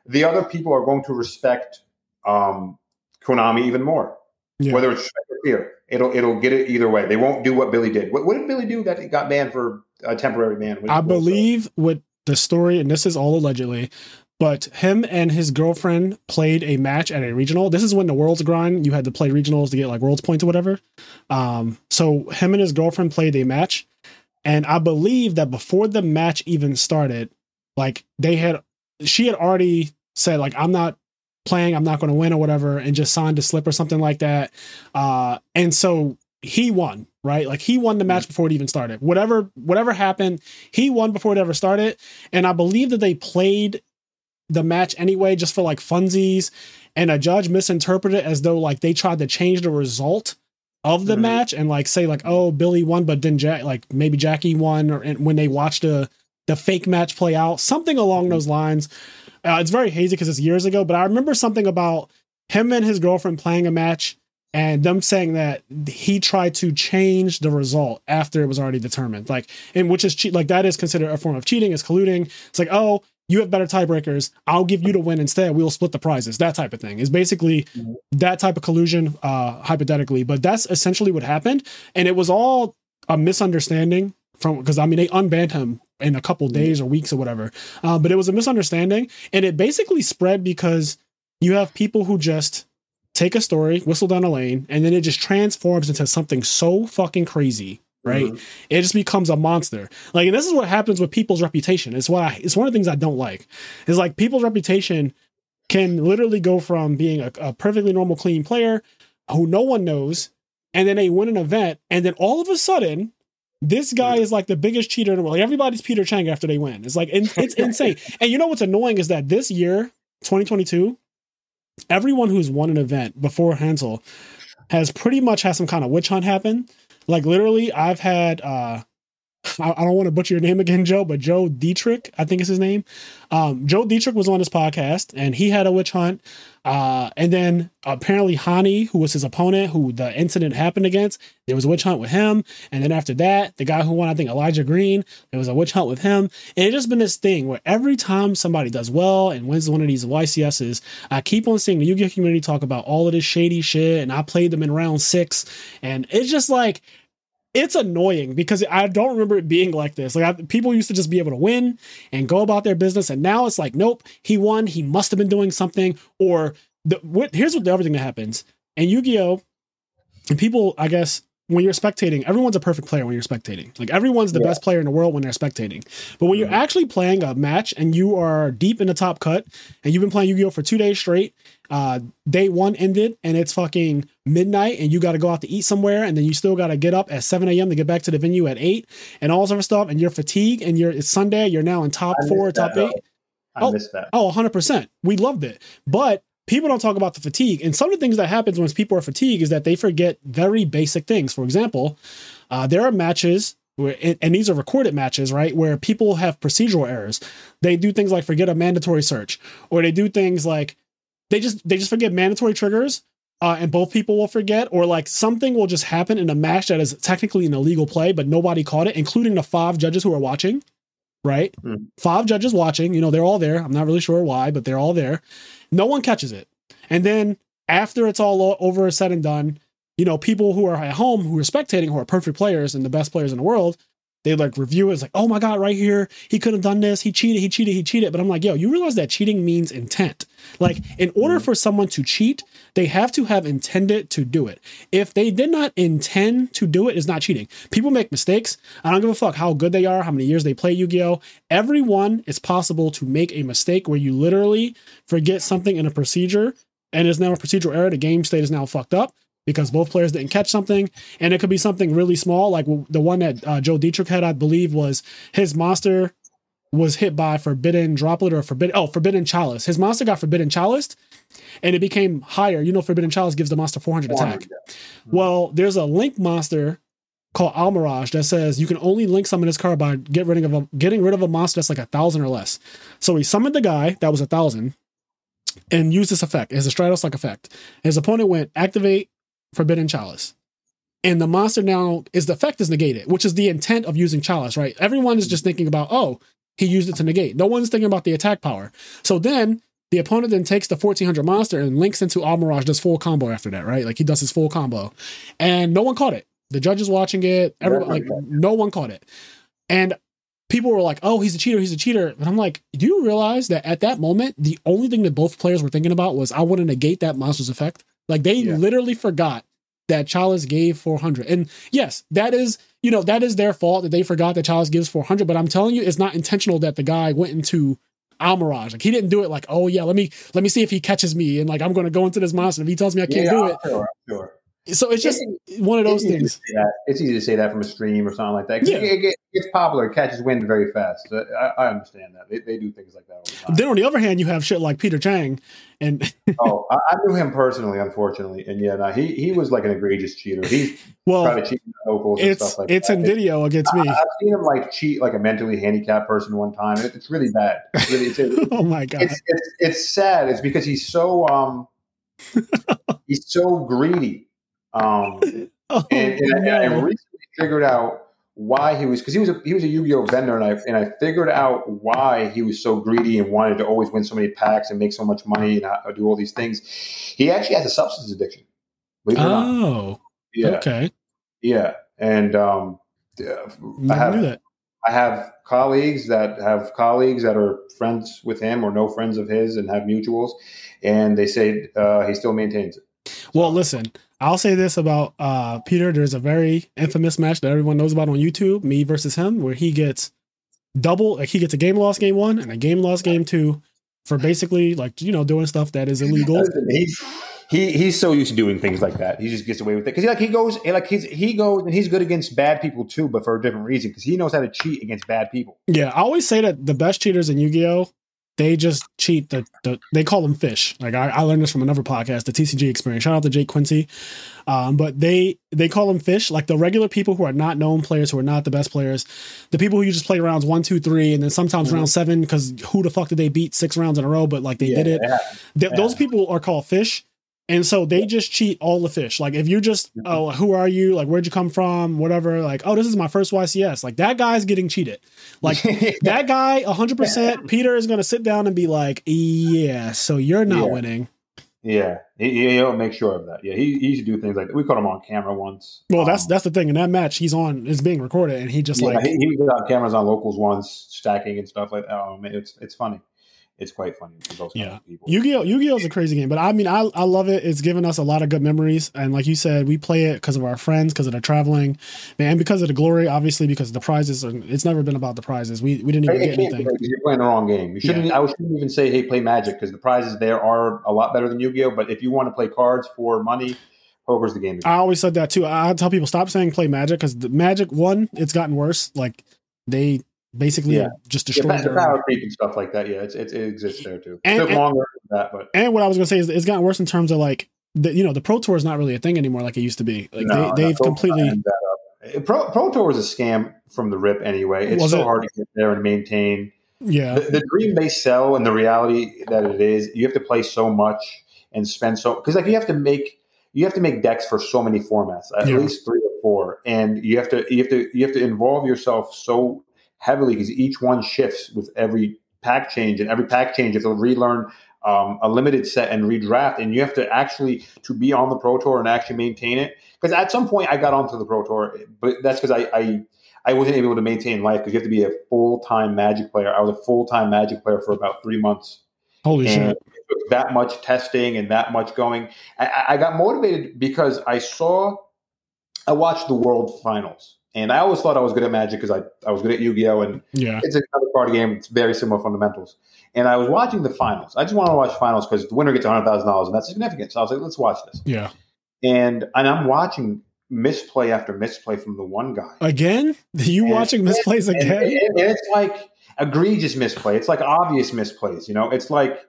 the other people are going to respect um, Konami even more. Yeah. Whether it's fear, it'll it'll get it either way. They won't do what Billy did. What, what did Billy do that he got banned for a temporary ban? What- I what believe with the story, and this is all allegedly, but him and his girlfriend played a match at a regional. This is when the world's grind. You had to play regionals to get like world's points or whatever. Um, so him and his girlfriend played a match, and I believe that before the match even started, like they had, she had already said like I'm not playing I'm not going to win or whatever and just signed a slip or something like that. Uh, and so he won, right? Like he won the match before it even started. Whatever whatever happened, he won before it ever started. And I believe that they played the match anyway just for like funsies and a judge misinterpreted it as though like they tried to change the result of the Right. match and like say like oh Billy won but then Jack like maybe Jackie won or and when they watched the the fake match play out something along those lines uh, it's very hazy because it's years ago but I remember something about him and his girlfriend playing a match and them saying that he tried to change the result after it was already determined. Like and which is cheat like that is considered a form of cheating is colluding. It's like oh you have better tiebreakers. I'll give you the win instead. We'll split the prizes. That type of thing. Is basically that type of collusion uh hypothetically. But that's essentially what happened. And it was all a misunderstanding from because i mean they unbanned him in a couple days or weeks or whatever. Uh, but it was a misunderstanding and it basically spread because you have people who just take a story whistle down a lane and then it just transforms into something so fucking crazy right? Mhm. it just becomes a monster. Like and this is what happens with people's reputation. It's what I, it's one of the things i don't like. Is like people's reputation can literally go from being a, a perfectly normal clean player who no one knows and then they win an event and then all of a sudden this guy is like the biggest cheater in the world. Like everybody's peter chang after they win. It's like it's, it's insane. *laughs* And you know what's annoying is that this year 2022 everyone who's won an event before hansel has pretty much had some kind of witch hunt happen. Like literally i've had uh I, I don't want to butcher your name *laughs* again, Joe, but Joe Dietrich, I think is his name. Um, Joe Dietrich was on his podcast and he had a witch hunt. Uh, and then apparently Hani, who was his opponent, who the incident happened against, there was a witch hunt with him. And then after that, the guy who won, I think Elijah Green, there was a witch hunt with him. And it's just been this thing where every time somebody does well and wins one of these YCSs, I keep on seeing the Yu-Gi-Oh community talk about all of this shady shit. And I played them in round six. And it's just like, it's annoying because I don't remember it being like this. Like I, people used to just be able to win and go about their business, and now it's like, nope, he won. He must have been doing something. Or the what, here's what the other thing that happens in Yu-Gi-Oh. And people, I guess, when you're spectating, everyone's a perfect player when you're spectating. Like everyone's the Yeah. best player in the world when they're spectating. But when you're Mhm. actually playing a match and you are deep in the top cut and you've been playing Yu-Gi-Oh for two days straight, uh, day one ended and it's fucking midnight and you got to go out to eat somewhere and then you still got to get up at 7 a.m. to get back to the venue at 8 and all sort of stuff and you're fatigued and you're it's Sunday, you're now in top four, top that, eight. I Oh. missed that. Oh, 100%. We loved it. But people don't talk about the fatigue. And some of the things that happens when people are fatigued is that they forget very basic things. For example, uh, there are matches where, and, these are recorded matches, right? Where people have procedural errors. They do things like forget a mandatory search, or they do things like they just they just forget mandatory triggers. Uh, and both people will forget, or like something will just happen in a match that is technically an illegal play, but nobody caught it, including the five judges who are watching, right? Mhm. Five judges watching, you know, they're all there. I'm not really sure why, but they're all there. No one catches it. And then after it's all over, said and done, you know, people who are at home who are spectating, who are perfect players and the best players in the world, they like review it as like, oh my God, right here, he could have done this, he cheated, he cheated, he cheated. But I'm like, yo, you realize that cheating means intent. Like, in order mm-hmm. for someone to cheat, they have to have intended to do it. If they did not intend to do it, it's not cheating. People make mistakes. I don't give a fuck how good they are, how many years they play Yu-Gi-Oh. Everyone is possible to make a mistake where you literally forget something in a procedure and it's now a procedural error. The game state is now fucked up because both players didn't catch something. And it could be something really small, like the one that uh, Joe Dietrich had, I believe, was his monster was hit by forbidden droplet or forbidden oh forbidden chalice. His monster got forbidden chalice, and it became higher. You know, forbidden chalice gives the monster 400 attack. Well, there's a link monster called Almiraj that says you can only link summon this card by get rid of a, getting rid of a monster that's like a thousand or less. So he summoned the guy that was a thousand and used this effect. It's a Stratos like effect. His opponent went activate Forbidden Chalice. And the monster now is the effect is negated, which is the intent of using Chalice, right? Everyone is just thinking about, oh, he used it to negate. No one's thinking about the attack power. So then the opponent then takes the 1400 monster and links into Almiraj, does full combo after that, right? Like he does his full combo. And no one caught it. The judge is watching it. Everyone, like, no one caught it. And people were like, oh, he's a cheater, he's a cheater. But I'm like, do you realize that at that moment, the only thing that both players were thinking about was, I want to negate that monster's effect? Like they Yeah. literally forgot that Chalice gave 400. And yes, that is, you know, that is their fault that they forgot that Chalice gives 400. But I'm telling you, it's not intentional that the guy went into Almiraj. Like he didn't do it like, oh yeah, let me let me see if he catches me and like I'm going to go into this monster. If he tells me I can't Yeah, do I'm it, Sure, sure. so it's just one of those It's things. It's easy to say that from a stream or something like that. Yeah. It, it gets popular, it catches wind very fast. So I, I understand that. They, they do things like that all the time. Then on the other hand, you have shit like Peter Chang, and *laughs* oh, I, I knew him personally, unfortunately. And yeah, no, he, he was like an egregious cheater. He's well, trying to cheat locals and it's stuff like it's that. in video against me. I, have seen him like cheat like a mentally handicapped person one time. It, it's really bad. It's really, it's, *laughs* it's, oh my god! it's, it's, it's sad. It's because he's so um *laughs* he's so greedy. Um Oh, and, and I, I recently figured out why he was because he was a he was a Yu-Gi-Oh vendor and I and I figured out why he was so greedy and wanted to always win so many packs and make so much money and uh, do all these things. He actually has a substance addiction. Believe it or not. Oh, Yeah, okay. yeah. And um, uh, I have. I have colleagues that have colleagues that are friends with him or no friends of his and have mutuals, and they say uh, he still maintains it. Well, listen, I'll say this about uh, Peter. There's a very infamous match that everyone knows about on YouTube, me versus him, where he gets double, like he gets a game loss game one and a game loss game two for basically like you know doing stuff that is illegal. He's he he's so used to doing things like that. He just gets away with it because he like he goes like he's he goes and he's good against bad people too, but for a different reason because he knows how to cheat against bad people. Yeah, I always say that the best cheaters in Yu-Gi-Oh, they just cheat the, the they call them fish. Like I, I learned this from another podcast, the TCG experience. Shout out to Jake Quincy. Um, but they they call them fish, like the regular people who are not known players, who are not the best players, the people who you just play rounds one, two, three, and then sometimes Mhm. round seven, because who the fuck did they beat six rounds in a row? But like they did it. Yeah, Th- Those people are called fish. And so they just cheat all the fish. Like if you just, oh, who are you? Like where'd you come from? Whatever. Like, oh, this is my first YCS. Like that guy's getting cheated. Like *laughs* that guy 100% *laughs* peter is going to sit down and be like yeah so you're not Yeah. winning yeah, he, he'll make sure of that. Yeah, he, he used to do things like that. We caught him on camera once. well that's Um, that's the thing in that match he's on is being recorded and he just yeah, like he, he was on cameras on locals once, stacking and stuff like that. Oh man, it's it's funny. It's quite funny for those kind Yeah. of people. Yu-Gi-Oh! Yu-Gi-Oh! is a crazy game, but I mean, I, I love it. It's given us a lot of good memories, and like you said, we play it because of our friends, because of the traveling, man, because of the glory. Obviously, because the prizes. Are, it's never been about the prizes. We we didn't even It get anything. because you're playing the wrong game. You shouldn't. I shouldn't even say, "Hey, play Magic," because the prizes there are a lot better than Yu-Gi-Oh. But if you want to play cards for money, poker's the game. I always said that too. I I tell people stop saying play Magic because the Magic one, it's gotten worse. Like they basically Yeah. just destroyed their power creep and stuff like that. Yeah, it's, it's, it exists there too. And- it took and- longer than that, but And what I was gonna say is it's gotten worse in terms of like the you know the pro tour is not really a thing anymore like it used to be. Like no, they, they've no, completely. Pro, Pro Tour was a scam from the rip anyway. It's Was so it? hard to get there and maintain. yeah The, the dream they sell and the reality that it is, you have to play so much and spend so because like you have to make you have to make decks for so many formats, at Yeah. least three or four, and you have to you have to you have to involve yourself so heavily because each one shifts with every pack change, and every pack change you have to relearn um, a limited set and redraft, and you have to actually to be on the pro tour and actually maintain it. Because at some point I got onto the pro tour, but that's because I, I I wasn't able to maintain life because you have to be a full time Magic player. I was a full time Magic player for about three months, holy and shit that much testing and that much going. I- I, I got motivated because I saw, I watched the World Finals, and I always thought I was good at Magic because I I was good at Yu Gi Oh and yeah it's another card game. It's very similar fundamentals. And I was watching the finals. I just wanted to watch finals because the winner gets hundred thousand dollars, and that's significant. So I was like, let's watch this. yeah And and I'm watching misplay after misplay from the one guy. again *laughs* you And- watching misplays And, again and- and it's like egregious misplay. It's like obvious misplays. You know, it's like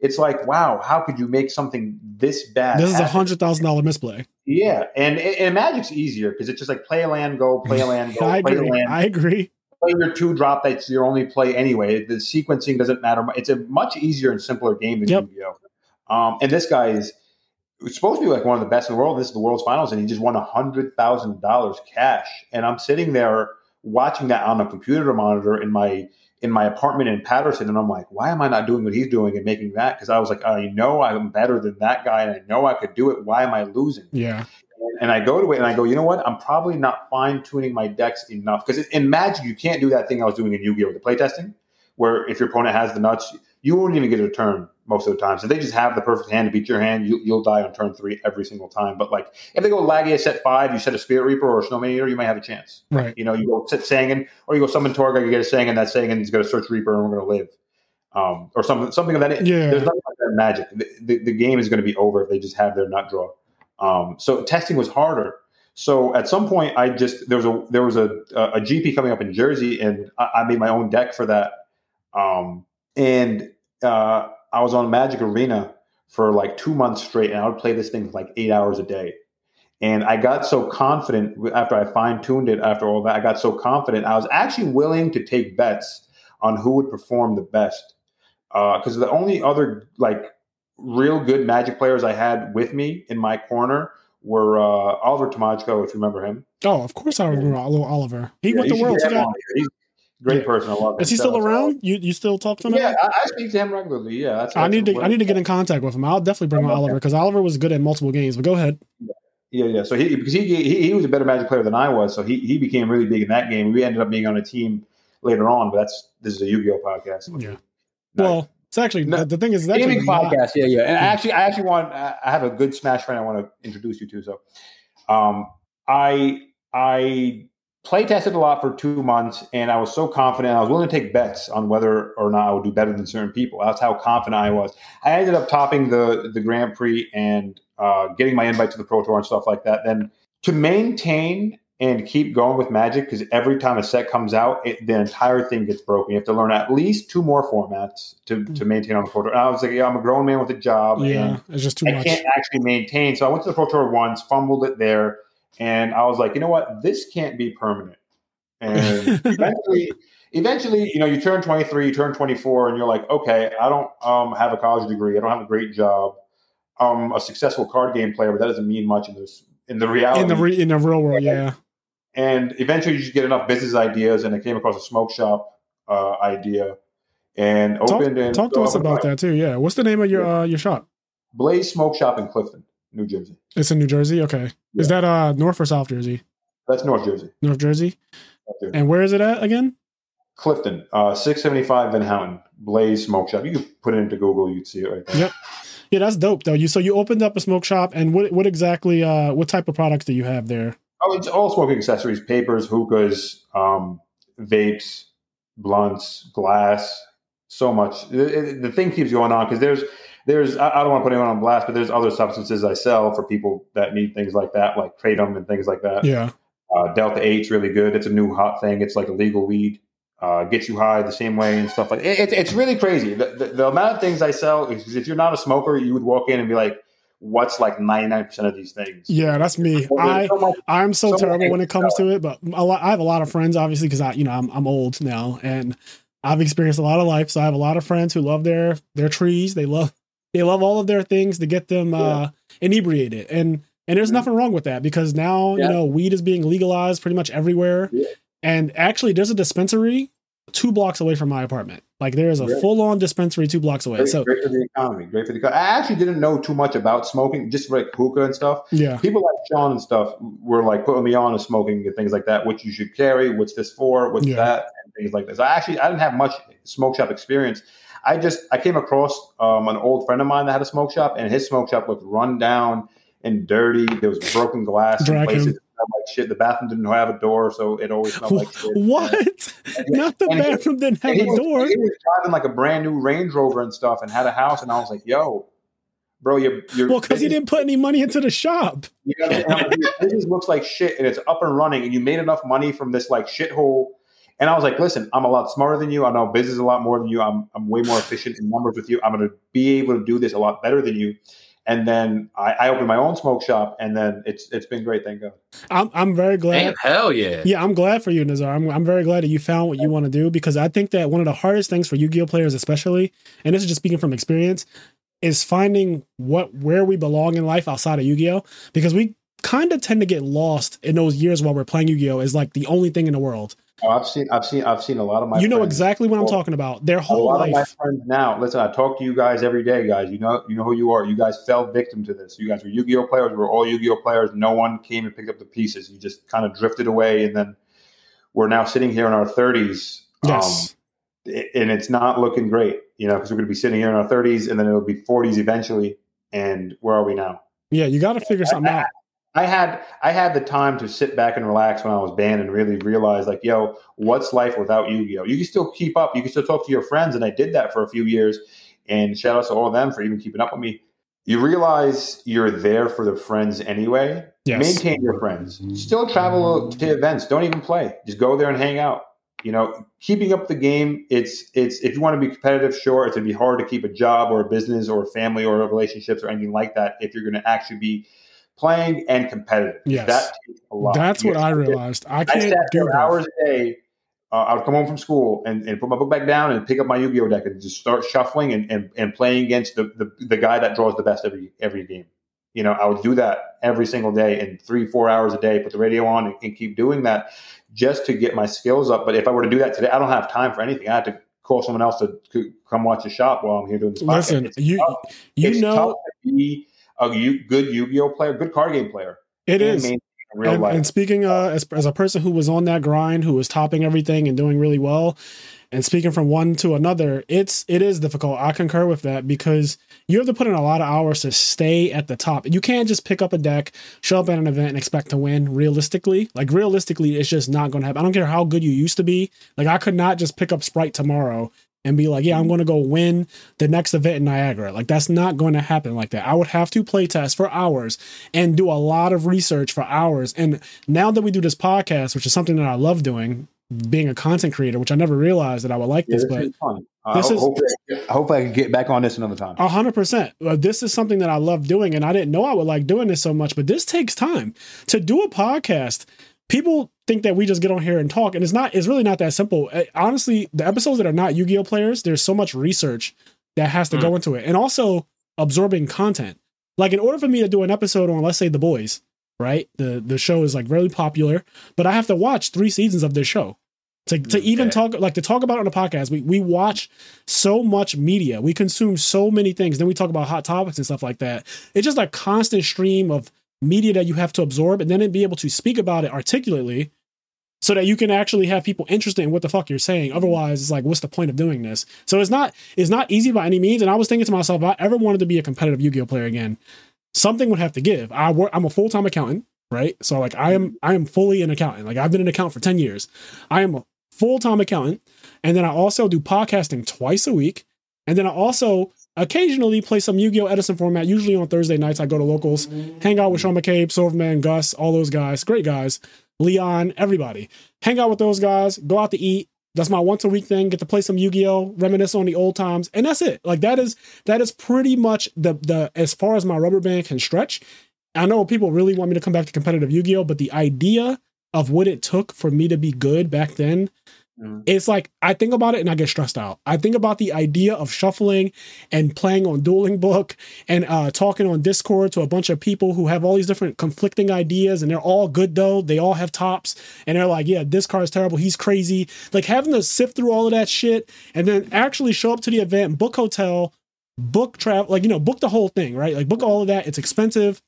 it's like wow, how could you make something this bad? this is a hundred thousand dollar misplay Yeah, and and Magic's easier because it's just like play a land, go play a land, *laughs* go i play a agree land, i agree play your two drop that's your only play anyway. The sequencing doesn't matter. It's a much easier and simpler game than Yep. Yu-Gi-Oh. Um, and this guy is supposed to be like one of the best in the world. This is the world's finals, and he just won a hundred thousand dollars cash. And I'm sitting there watching that on a computer monitor in my in my apartment in Paterson, and I'm like, why am I not doing what he's doing and making that? Because I was like, I know I'm better than that guy, and I know I could do it. Why am I losing? yeah and I go to it and I go, you know what? I'm probably not fine tuning my decks enough because in Magic you can't do that thing I was doing in Yu-Gi-Oh with the playtesting, where if your opponent has the nuts, you won't even get a turn most of the time. So they just have the perfect hand to beat your hand. You, you'll die on turn three every single time. But like if they go Lagia set five, you set a Spirit Reaper or a Snowman Eater, you might have a chance. right You know, you go set Sangan or you go summon Torga, you get a Sangan. That Sangan is going to search Reaper and we're going to live. um, or something something of that. Yeah. There's nothing like that Magic. The, the, the game is going to be over if they just have their nut draw. Um, so testing was harder. So at some point, I just there was a there was a a GP coming up in Jersey, and I, I made my own deck for that. Um, and uh, I was on Magic Arena for like two months straight, and I would play this thing like eight hours a day. And I got so confident after I fine tuned it. After all that, I got so confident. I was actually willing to take bets on who would perform the best. Because uh, the only other like real good Magic players I had with me in my corner were uh, Oliver Tomajko, if you remember him. Oh, of course I remember Oliver. He Yeah, went you to Worlds. get him Yeah. on here. He's great Yeah. person. I love him. Is he still So- around? You you still talk to him? Yeah, I, I speak to him regularly. Yeah, that's, I need to I need to get in contact with him. I'll definitely bring on. Oliver because Oliver was good at multiple games. But go ahead. Yeah, yeah. So he because he, he he was a better Magic player than I was, so he he became really big in that game. We ended up being on a team later on, but that's this is a Yu-Gi-Oh podcast. Yeah. No. Well, it's actually No. the, thing is, actually gaming podcast. Yeah, yeah. And I actually, I actually want. I I have a good Smash friend I want to introduce you to. So, um, I I play tested a lot for two months, and I was so confident. I was willing to take bets on whether or not I would do better than certain people. That's how confident I was. I ended up topping the the Grand Prix and uh, getting my invite to the Pro Tour and stuff like that. Then to maintain and keep going with Magic, because every time a set comes out, it, the entire thing gets broken. You have to learn at least two more formats to, to maintain on the Pro Tour. And I was like, yeah, I'm a grown man with a job. Yeah, it's just too I much. can't actually maintain. So I went to the Pro Tour once, fumbled it there, and I was like, you know what? This can't be permanent. And *laughs* eventually, eventually, you know, you turn 23, you turn 24, and you're like, okay, I don't um, have a college degree, I don't have a great job. I'm a successful card game player, but that doesn't mean much in this in the reality. in the re- in the real world, yeah. and eventually, you just get enough business ideas, and I came across a smoke shop uh, idea, and Talk, opened and talk to us about that too. Yeah. What's the name of your uh, your shop? Blaze Smoke Shop in Clifton, New Jersey. It's in New Jersey. Okay. Is that uh North or South Jersey? That's North Jersey. North Jersey. North Jersey. And where is it at again? Clifton, uh, 675 Van Houten, Blaze Smoke Shop. You could put it into Google, you'd see it right there. Yep. Yeah, that's dope though. You so you opened up a smoke shop, and what what exactly uh what type of products do you have there? Oh, it's all smoking accessories, papers, hookahs, um, vapes, blunts, glass, so much. It- it- the thing keeps going on because there's, there's, I I don't want to put anyone on blast, but there's other substances I sell for people that need things like that, like kratom and things like that. Yeah. Uh, Delta 8's really good. It's a new hot thing. It's like a legal weed. Uh, gets you high the same way and stuff like it, it, It's really crazy. The, the, the amount of things I sell is if you're not a smoker, you would walk in and be like, "What's like 99 percent of these things?" Yeah, that's me. Well, I so much, I'm so, so terrible when it comes to it, but a lot, I have a lot of friends, obviously, because I, you know, I'm I'm old now, and I've experienced a lot of life. So I have a lot of friends who love their their trees. They love they love all of their things to get them uh, inebriated, and and there's nothing wrong with that because now Yeah. you know weed is being legalized pretty much everywhere, Yeah. and actually there's a dispensary two blocks away from my apartment. Like there is a Really? full on dispensary two blocks away. Great, So great for the economy. Great for the economy. I actually didn't know too much about smoking, just like hookah and stuff. yeah, People like Sean and stuff were like putting me on to smoking and things like that. What you should carry, what's this for, what's Yeah. that, and things like this. I actually I didn't have much smoke shop experience. I just I came across um, an old friend of mine that had a smoke shop, and his smoke shop looked run down and dirty. There was broken glass in places him. that smelled like shit. The bathroom didn't have a door, so it always smelled like shit. what? *laughs* Not the And he- bathroom didn't have a was, door. he was driving like a brand new Range Rover and stuff, and had a house. And I was like, "Yo, bro, you're, you're Well, because he didn't put any money into the shop. You know, and I'm like, your business looks like shit, and it's up and running, and you made enough money from this like shithole." And I was like, "Listen, I'm a lot smarter than you. I know business a lot more than you. I'm I'm way more efficient in numbers with you. I'm going to be able to do this a lot better than you." And then I, I opened my own smoke shop, and then it's it's been great. Thank God. I'm I'm very glad. Damn, hell yeah. Yeah, I'm glad for you, Nazar. I'm, I'm very glad that you found what you want to do because I think that one of the hardest things for Yu-Gi-Oh players, especially, and this is just speaking from experience, is finding what where we belong in life outside of Yu-Gi-Oh. Because we kind of tend to get lost in those years while we're playing Yu-Gi-Oh is like the only thing in the world. Oh, I've seen I've seen I've seen a lot of my you know exactly what I'm talking about. Their a whole lot of my life. friends now. Listen, I talk to you guys every day, guys. You know, you know who you are. You guys fell victim to this. You guys were Yu-Gi-Oh players. We're all Yu-Gi-Oh players. No one came and picked up the pieces. You just kind of drifted away, and then we're now sitting here in our thirties. Um, yes. and it's not looking great. You know, because we're going to be sitting here in our thirties, and then it'll be forties eventually. And where are we now? yeah, you got to figure something out. I had I had the time to sit back and relax when I was banned and really realize like, yo, what's life without Yu-Gi-Oh? You can still keep up, you can still talk to your friends, and I did that for a few years. And shout out to all of them for even keeping up with me. You realize you're there for the friends anyway. Yes. Maintain your friends. Still travel to events. Don't even play. Just go there and hang out. You know, keeping up the game. It's it's if you want to be competitive, sure, it's gonna be hard to keep a job or a business or a family or relationships or anything like that. If you're going to actually be playing and competitive, Yes. that takes a lot. That's what I realized. I I can't sat do there hours a day. Uh, I would come home from school and, and put my book back down and pick up my Yu-Gi-Oh deck and just start shuffling and, and, and playing against the, the, the guy that draws the best every every game. You know, I would do that every single day and three, four hours a day, put the radio on and, and keep doing that just to get my skills up. But if I were to do that today, I don't have time for anything. I have to call someone else to, to come watch a shop while I'm here doing this. podcast. Listen, It's you tough. you It's know tough to be a good Yu-Gi-Oh player, good card game player. It is. and is. maintain in real And, life. and speaking uh, as, as a person who was on that grind, who was topping everything and doing really well, and speaking from one to another, it's it is difficult. I concur with that because you have to put in a lot of hours to stay at the top. You can't just pick up a deck, show up at an event, and expect to win. Realistically, like realistically, it's just not going to happen. I don't care how good you used to be. Like I could not just pick up Spright tomorrow and be like, yeah, I'm going to go win the next event in Niagara. Like that's not going to happen like that. I would have to play test for hours and do a lot of research for hours. And now that we do this podcast, which is something that I love doing, being a content creator, which I never realized that I would like Yeah, this, this but. Uh, this is- hopefully, hopefully I can get back on this another time. A hundred percent. Uh, This is something that I love doing, and I didn't know I would like doing this so much. But this takes time to do a podcast. People think that we just get on here and talk, and it's not. It's really not that simple. Uh, Honestly, the episodes that are not Yu-Gi-Oh players, there's so much research that has to go into it, and also absorbing content. Like in order for me to do an episode on, let's say, The Boys, right? The the show is like really popular, but I have to watch three seasons of this show. To, to even talk like to talk about on the podcast, we we watch so much media. We consume so many things. Then we talk about hot topics and stuff like that. It's just a constant stream of media that you have to absorb and then be able to speak about it articulately so that you can actually have people interested in what the fuck you're saying. Mm-hmm. Otherwise, it's like, what's the point of doing this? So it's not it's not easy by any means. And I was thinking to myself, if I ever wanted to be a competitive Yu-Gi-Oh player again, something would have to give. I work I'm a full-time accountant, right? So like I am I am fully an accountant. Like I've been an accountant for 10 years. I am a full-time accountant. And then I also do podcasting twice a week. And then I also occasionally play some Yu-Gi-Oh! Edison format. Usually on Thursday nights, I go to locals, hang out with Sean McCabe, Silverman, Gus, all those guys, great guys, Leon, everybody. Hang out with those guys, go out to eat. That's my once a week thing. Get to play some Yu-Gi-Oh! Reminisce on the old times, and that's it. Like that is that is pretty much the the as far as my rubber band can stretch. I know people really want me to come back to competitive Yu-Gi-Oh! But the idea of what it took for me to be good back then Mhm. it's like I think about it and I get stressed out. I think about the idea of shuffling and playing on Dueling Book and uh, talking on Discord to a bunch of people who have all these different conflicting ideas and they're all good though. They all have tops and they're like, yeah, this card is terrible. He's crazy. Like having to sift through all of that shit and then actually show up to the event, book hotel, book travel, like, you know, book the whole thing, right? Like book all of that. It's expensive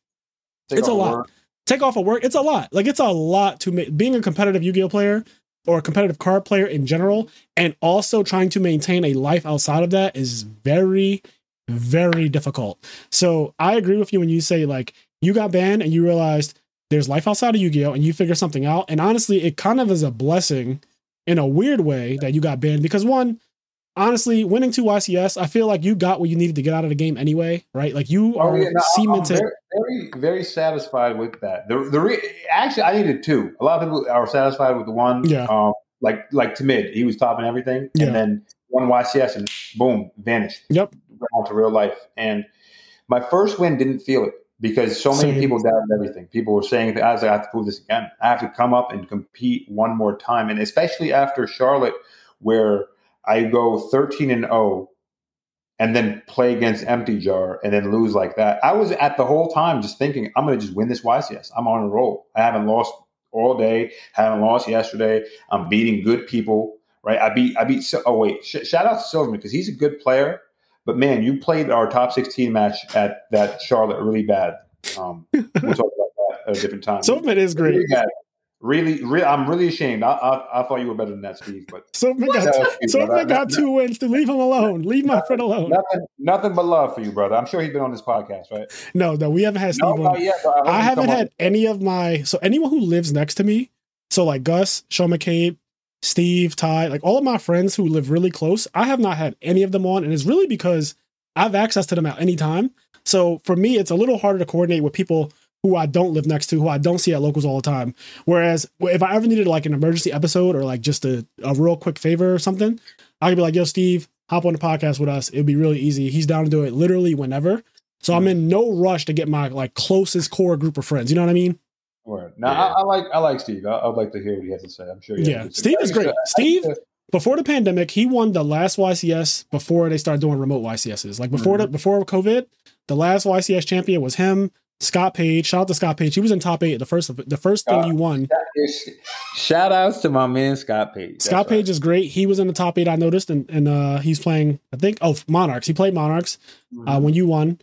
Take it's a lot. work. take off of work. It's a lot. Like it's a lot to make being a competitive Yu-Gi-Oh player or a competitive card player in general, and also trying to maintain a life outside of that is very, very difficult. So I agree with you when you say like you got banned and you realized there's life outside of Yu-Gi-Oh and you figure something out. And honestly, it kind of is a blessing in a weird way that you got banned because one, honestly, winning two YCS, I feel like you got what you needed to get out of the game anyway, right? Like you Oh, are yeah, no, cemented. very, very, very satisfied with that. The, the re- actually, I needed two. A lot of people are satisfied with the one. Yeah. Um, like like Tamid, he was topping everything, Yeah. and then one YCS and boom, vanished. Yep. Went on to real life. And my first win didn't feel it because so many Same. people doubted everything. People were saying, "I was like, I have to prove this again. I have to come up and compete one more time." And especially after Charlotte, where I go thirteen and zero and then play against Empty Jar and then lose like that. I was at the whole time just thinking, I'm going to just win this YCS. I'm on a roll. I haven't lost all day. Haven't lost yesterday. I'm beating good people. Right? I beat. I beat. Oh wait! Sh- shout out to Silverman because he's a good player. But man, you played our top 16 match at that Charlotte really bad. Um, we'll talk about that at a different time. Silverman is great. Really. Really, really, I'm really ashamed. I, I, I thought you were better than that, Steve. But *laughs* Silverman got, That was cute, Silverman brother. got two wins to leave him alone. Leave my friend alone. nothing, nothing but love for you, brother. I'm sure he's been on this podcast, right? No, no, we haven't had Steve No, on. not yet. I haven't on. had any of my so anyone who lives next to me, so like Gus, Sean McCabe, Steve, Ty, like all of my friends who live really close, I have not had any of them on, and it's really because I have access to them at any time. So for me, it's a little harder to coordinate with people who I don't live next to, who I don't see at locals all the time. Whereas if I ever needed like an emergency episode or like just a, a real quick favor or something, I could be like, yo, Steve, hop on the podcast with us. It'd be really easy. He's down to do it literally whenever. So I'm in no rush to get my like closest core group of friends. You know what I mean? Word. Now, Yeah. I, I like I like Steve. I, I'd like to hear what he has to say. I'm sure. Yeah. Steve is great. Steve- Before the pandemic, he won the last YCS before they started doing remote YCSs. Like before the mm-hmm. before COVID, the last YCS champion was him, Scott Page. Shout out to Scott Page. He was in top eight. The first the first thing Scott. you won. Shout outs to my man Scott Page. That's Scott right. Page is great. He was in the top eight. I noticed, and and uh, he's playing. I think oh Monarchs. He played Monarchs Mm-hmm. uh, when you won,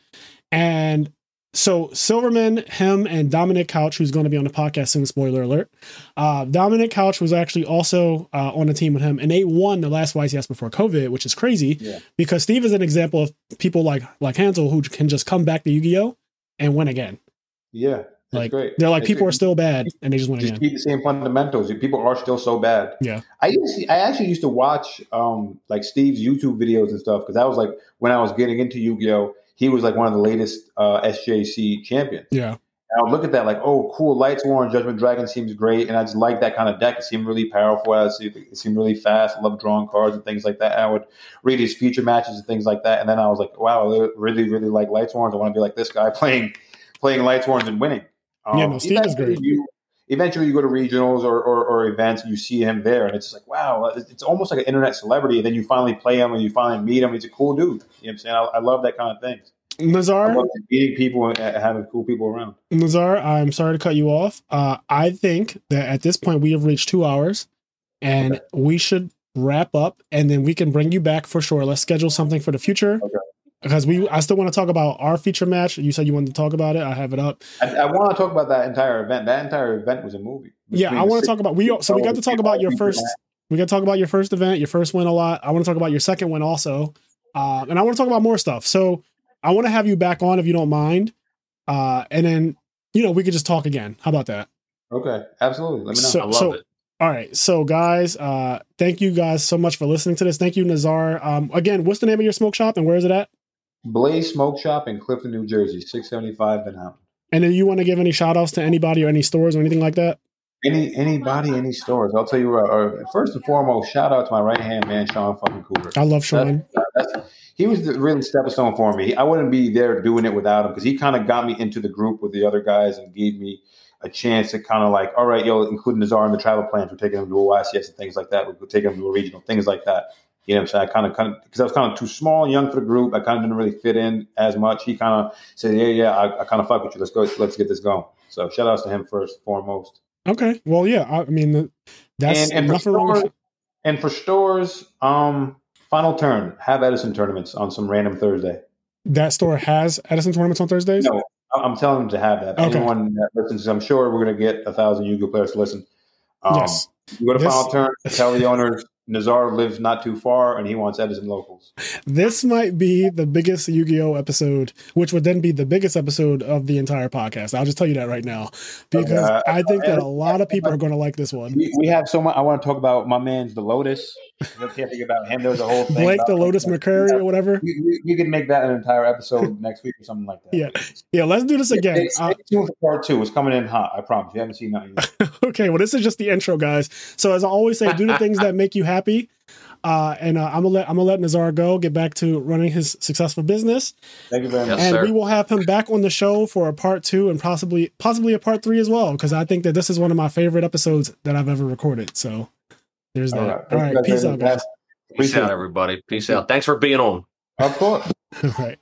and so Silverman, him, and Dominic Couch, who's going to be on the podcast soon. Spoiler alert. Uh, Dominic Couch was actually also uh, on the team with him, and they won the last YCS before COVID, which is crazy Yeah. because Steve is an example of people like like Hansel who can just come back to Yu Gi Oh and win again. Yeah, Like great. they're like It's people great. are still bad and they just win just again. keep the same fundamentals. People are still so bad. Yeah. I used to, I actually used to watch um like Steve's YouTube videos and stuff because that was like when I was getting into Yu-Gi-Oh. He was like one of the latest uh, SJC champions. Yeah, I would look at that like, oh, cool. Lightsworn and Judgment Dragon seems great, and I just like that kind of deck. It seemed really powerful. I see it seemed really fast. I love drawing cards and things like that. And I would read his future matches and things like that, and then I was like, wow, I really, really like Lightsworns. I want to be like this guy *laughs* playing playing Lightsworns and winning. Um, Yeah, no, Steve is eventually great. You, eventually, you go to regionals or, or, or events, and you see him there, and it's just like, wow, it's it's almost like an internet celebrity. And then you finally play him, and you finally meet him. He's a cool dude. You know what I'm saying? I, I love that kind of thing. I Nazar. meeting people and having cool people around. Nazar, I'm sorry to cut you off. Uh, I think that at this point we have reached two hours, and Okay. we should wrap up, and then we can bring you back for sure. Let's schedule something for the future. Okay. Because we, I still want to talk about our feature match. You said you wanted to talk about it. I have it up. I, I want to talk about that entire event. That entire event was a movie. Yeah, I want to talk about we. So we got to talk about your first. We got to talk about your first event, your first win a lot. I want to talk about your second win also, uh, and I want to talk about more stuff. So I want to have you back on if you don't mind, uh, and then you know we could just talk again. How about that? Okay, absolutely. Let me know. So- I love it. All right, so guys, uh, thank you guys so much for listening to this. Thank you, Nazar. Um, again, what's the name of your smoke shop and where is it at? Blaze Smoke Shop in Clifton, New Jersey, six seventy five Manhattan. And then you want to give any shout outs to anybody or any stores or anything like that? Any anybody, any stores? I'll tell you. what, Uh, first and foremost, shout out to my right hand man, Sean fucking Cooper. I love Sean. That's, that's, he was the really stepping stone for me. I wouldn't be there doing it without him because he kind of got me into the group with the other guys and gave me a chance to kind of like, all right, yo, including Nazar in the travel plans, we're taking him to a YCS and things like that. We're taking him to a regional, things like that. You know what I'm saying? I kind of, kind of, because I was kind of too small and young for the group. I kind of didn't really fit in as much. He kind of said, yeah, yeah, I, I kind of fuck with you. Let's go, let's get this going. So shout outs to him first and foremost. Okay. Well, yeah. I, I mean, that's and, and for nothing wrong with. stores, and for stores, um, final turn have Edison tournaments on some random Thursday. That store has Edison tournaments on Thursdays. No, I'm telling them to have that. Okay. Anyone that listens, I'm sure we're going to get a thousand Yugo players to listen. Um, yes. You go to This- final turn, tell the owners Nazar lives not too far, and he wants Edison locals. This might be the biggest Yu Gi Oh episode, which would then be the biggest episode of the entire podcast. I'll just tell you that right now because Uh, I think that a lot of people are going to like this one. We, we have so much. I want to talk about my man's the Lotus. I can't think about him. There's a whole thing. Blake the about- Lotus McCurry or whatever. We, we, we could make that an entire episode *laughs* next week or something like that. Yeah. Yeah, let's do this again. Stay, Uh, tuned for part two. It's coming in hot. I promise. You haven't seen that. yet. *laughs* okay, well, this is just the intro, guys. So as I always say, do the things that make you happy. Uh, and uh, I'm gonna let I'm gonna let Nazar go, get back to running his successful business, Thank you very much. Yes, and sir. we will have him back on the show for a part two and possibly possibly a part three as well, because I think that this is one of my favorite episodes that I've ever recorded. So there's that. All right. All right. Peace out, guys. Peace, Peace out, everybody. Peace out. Thanks for being on. Of course. *laughs* right.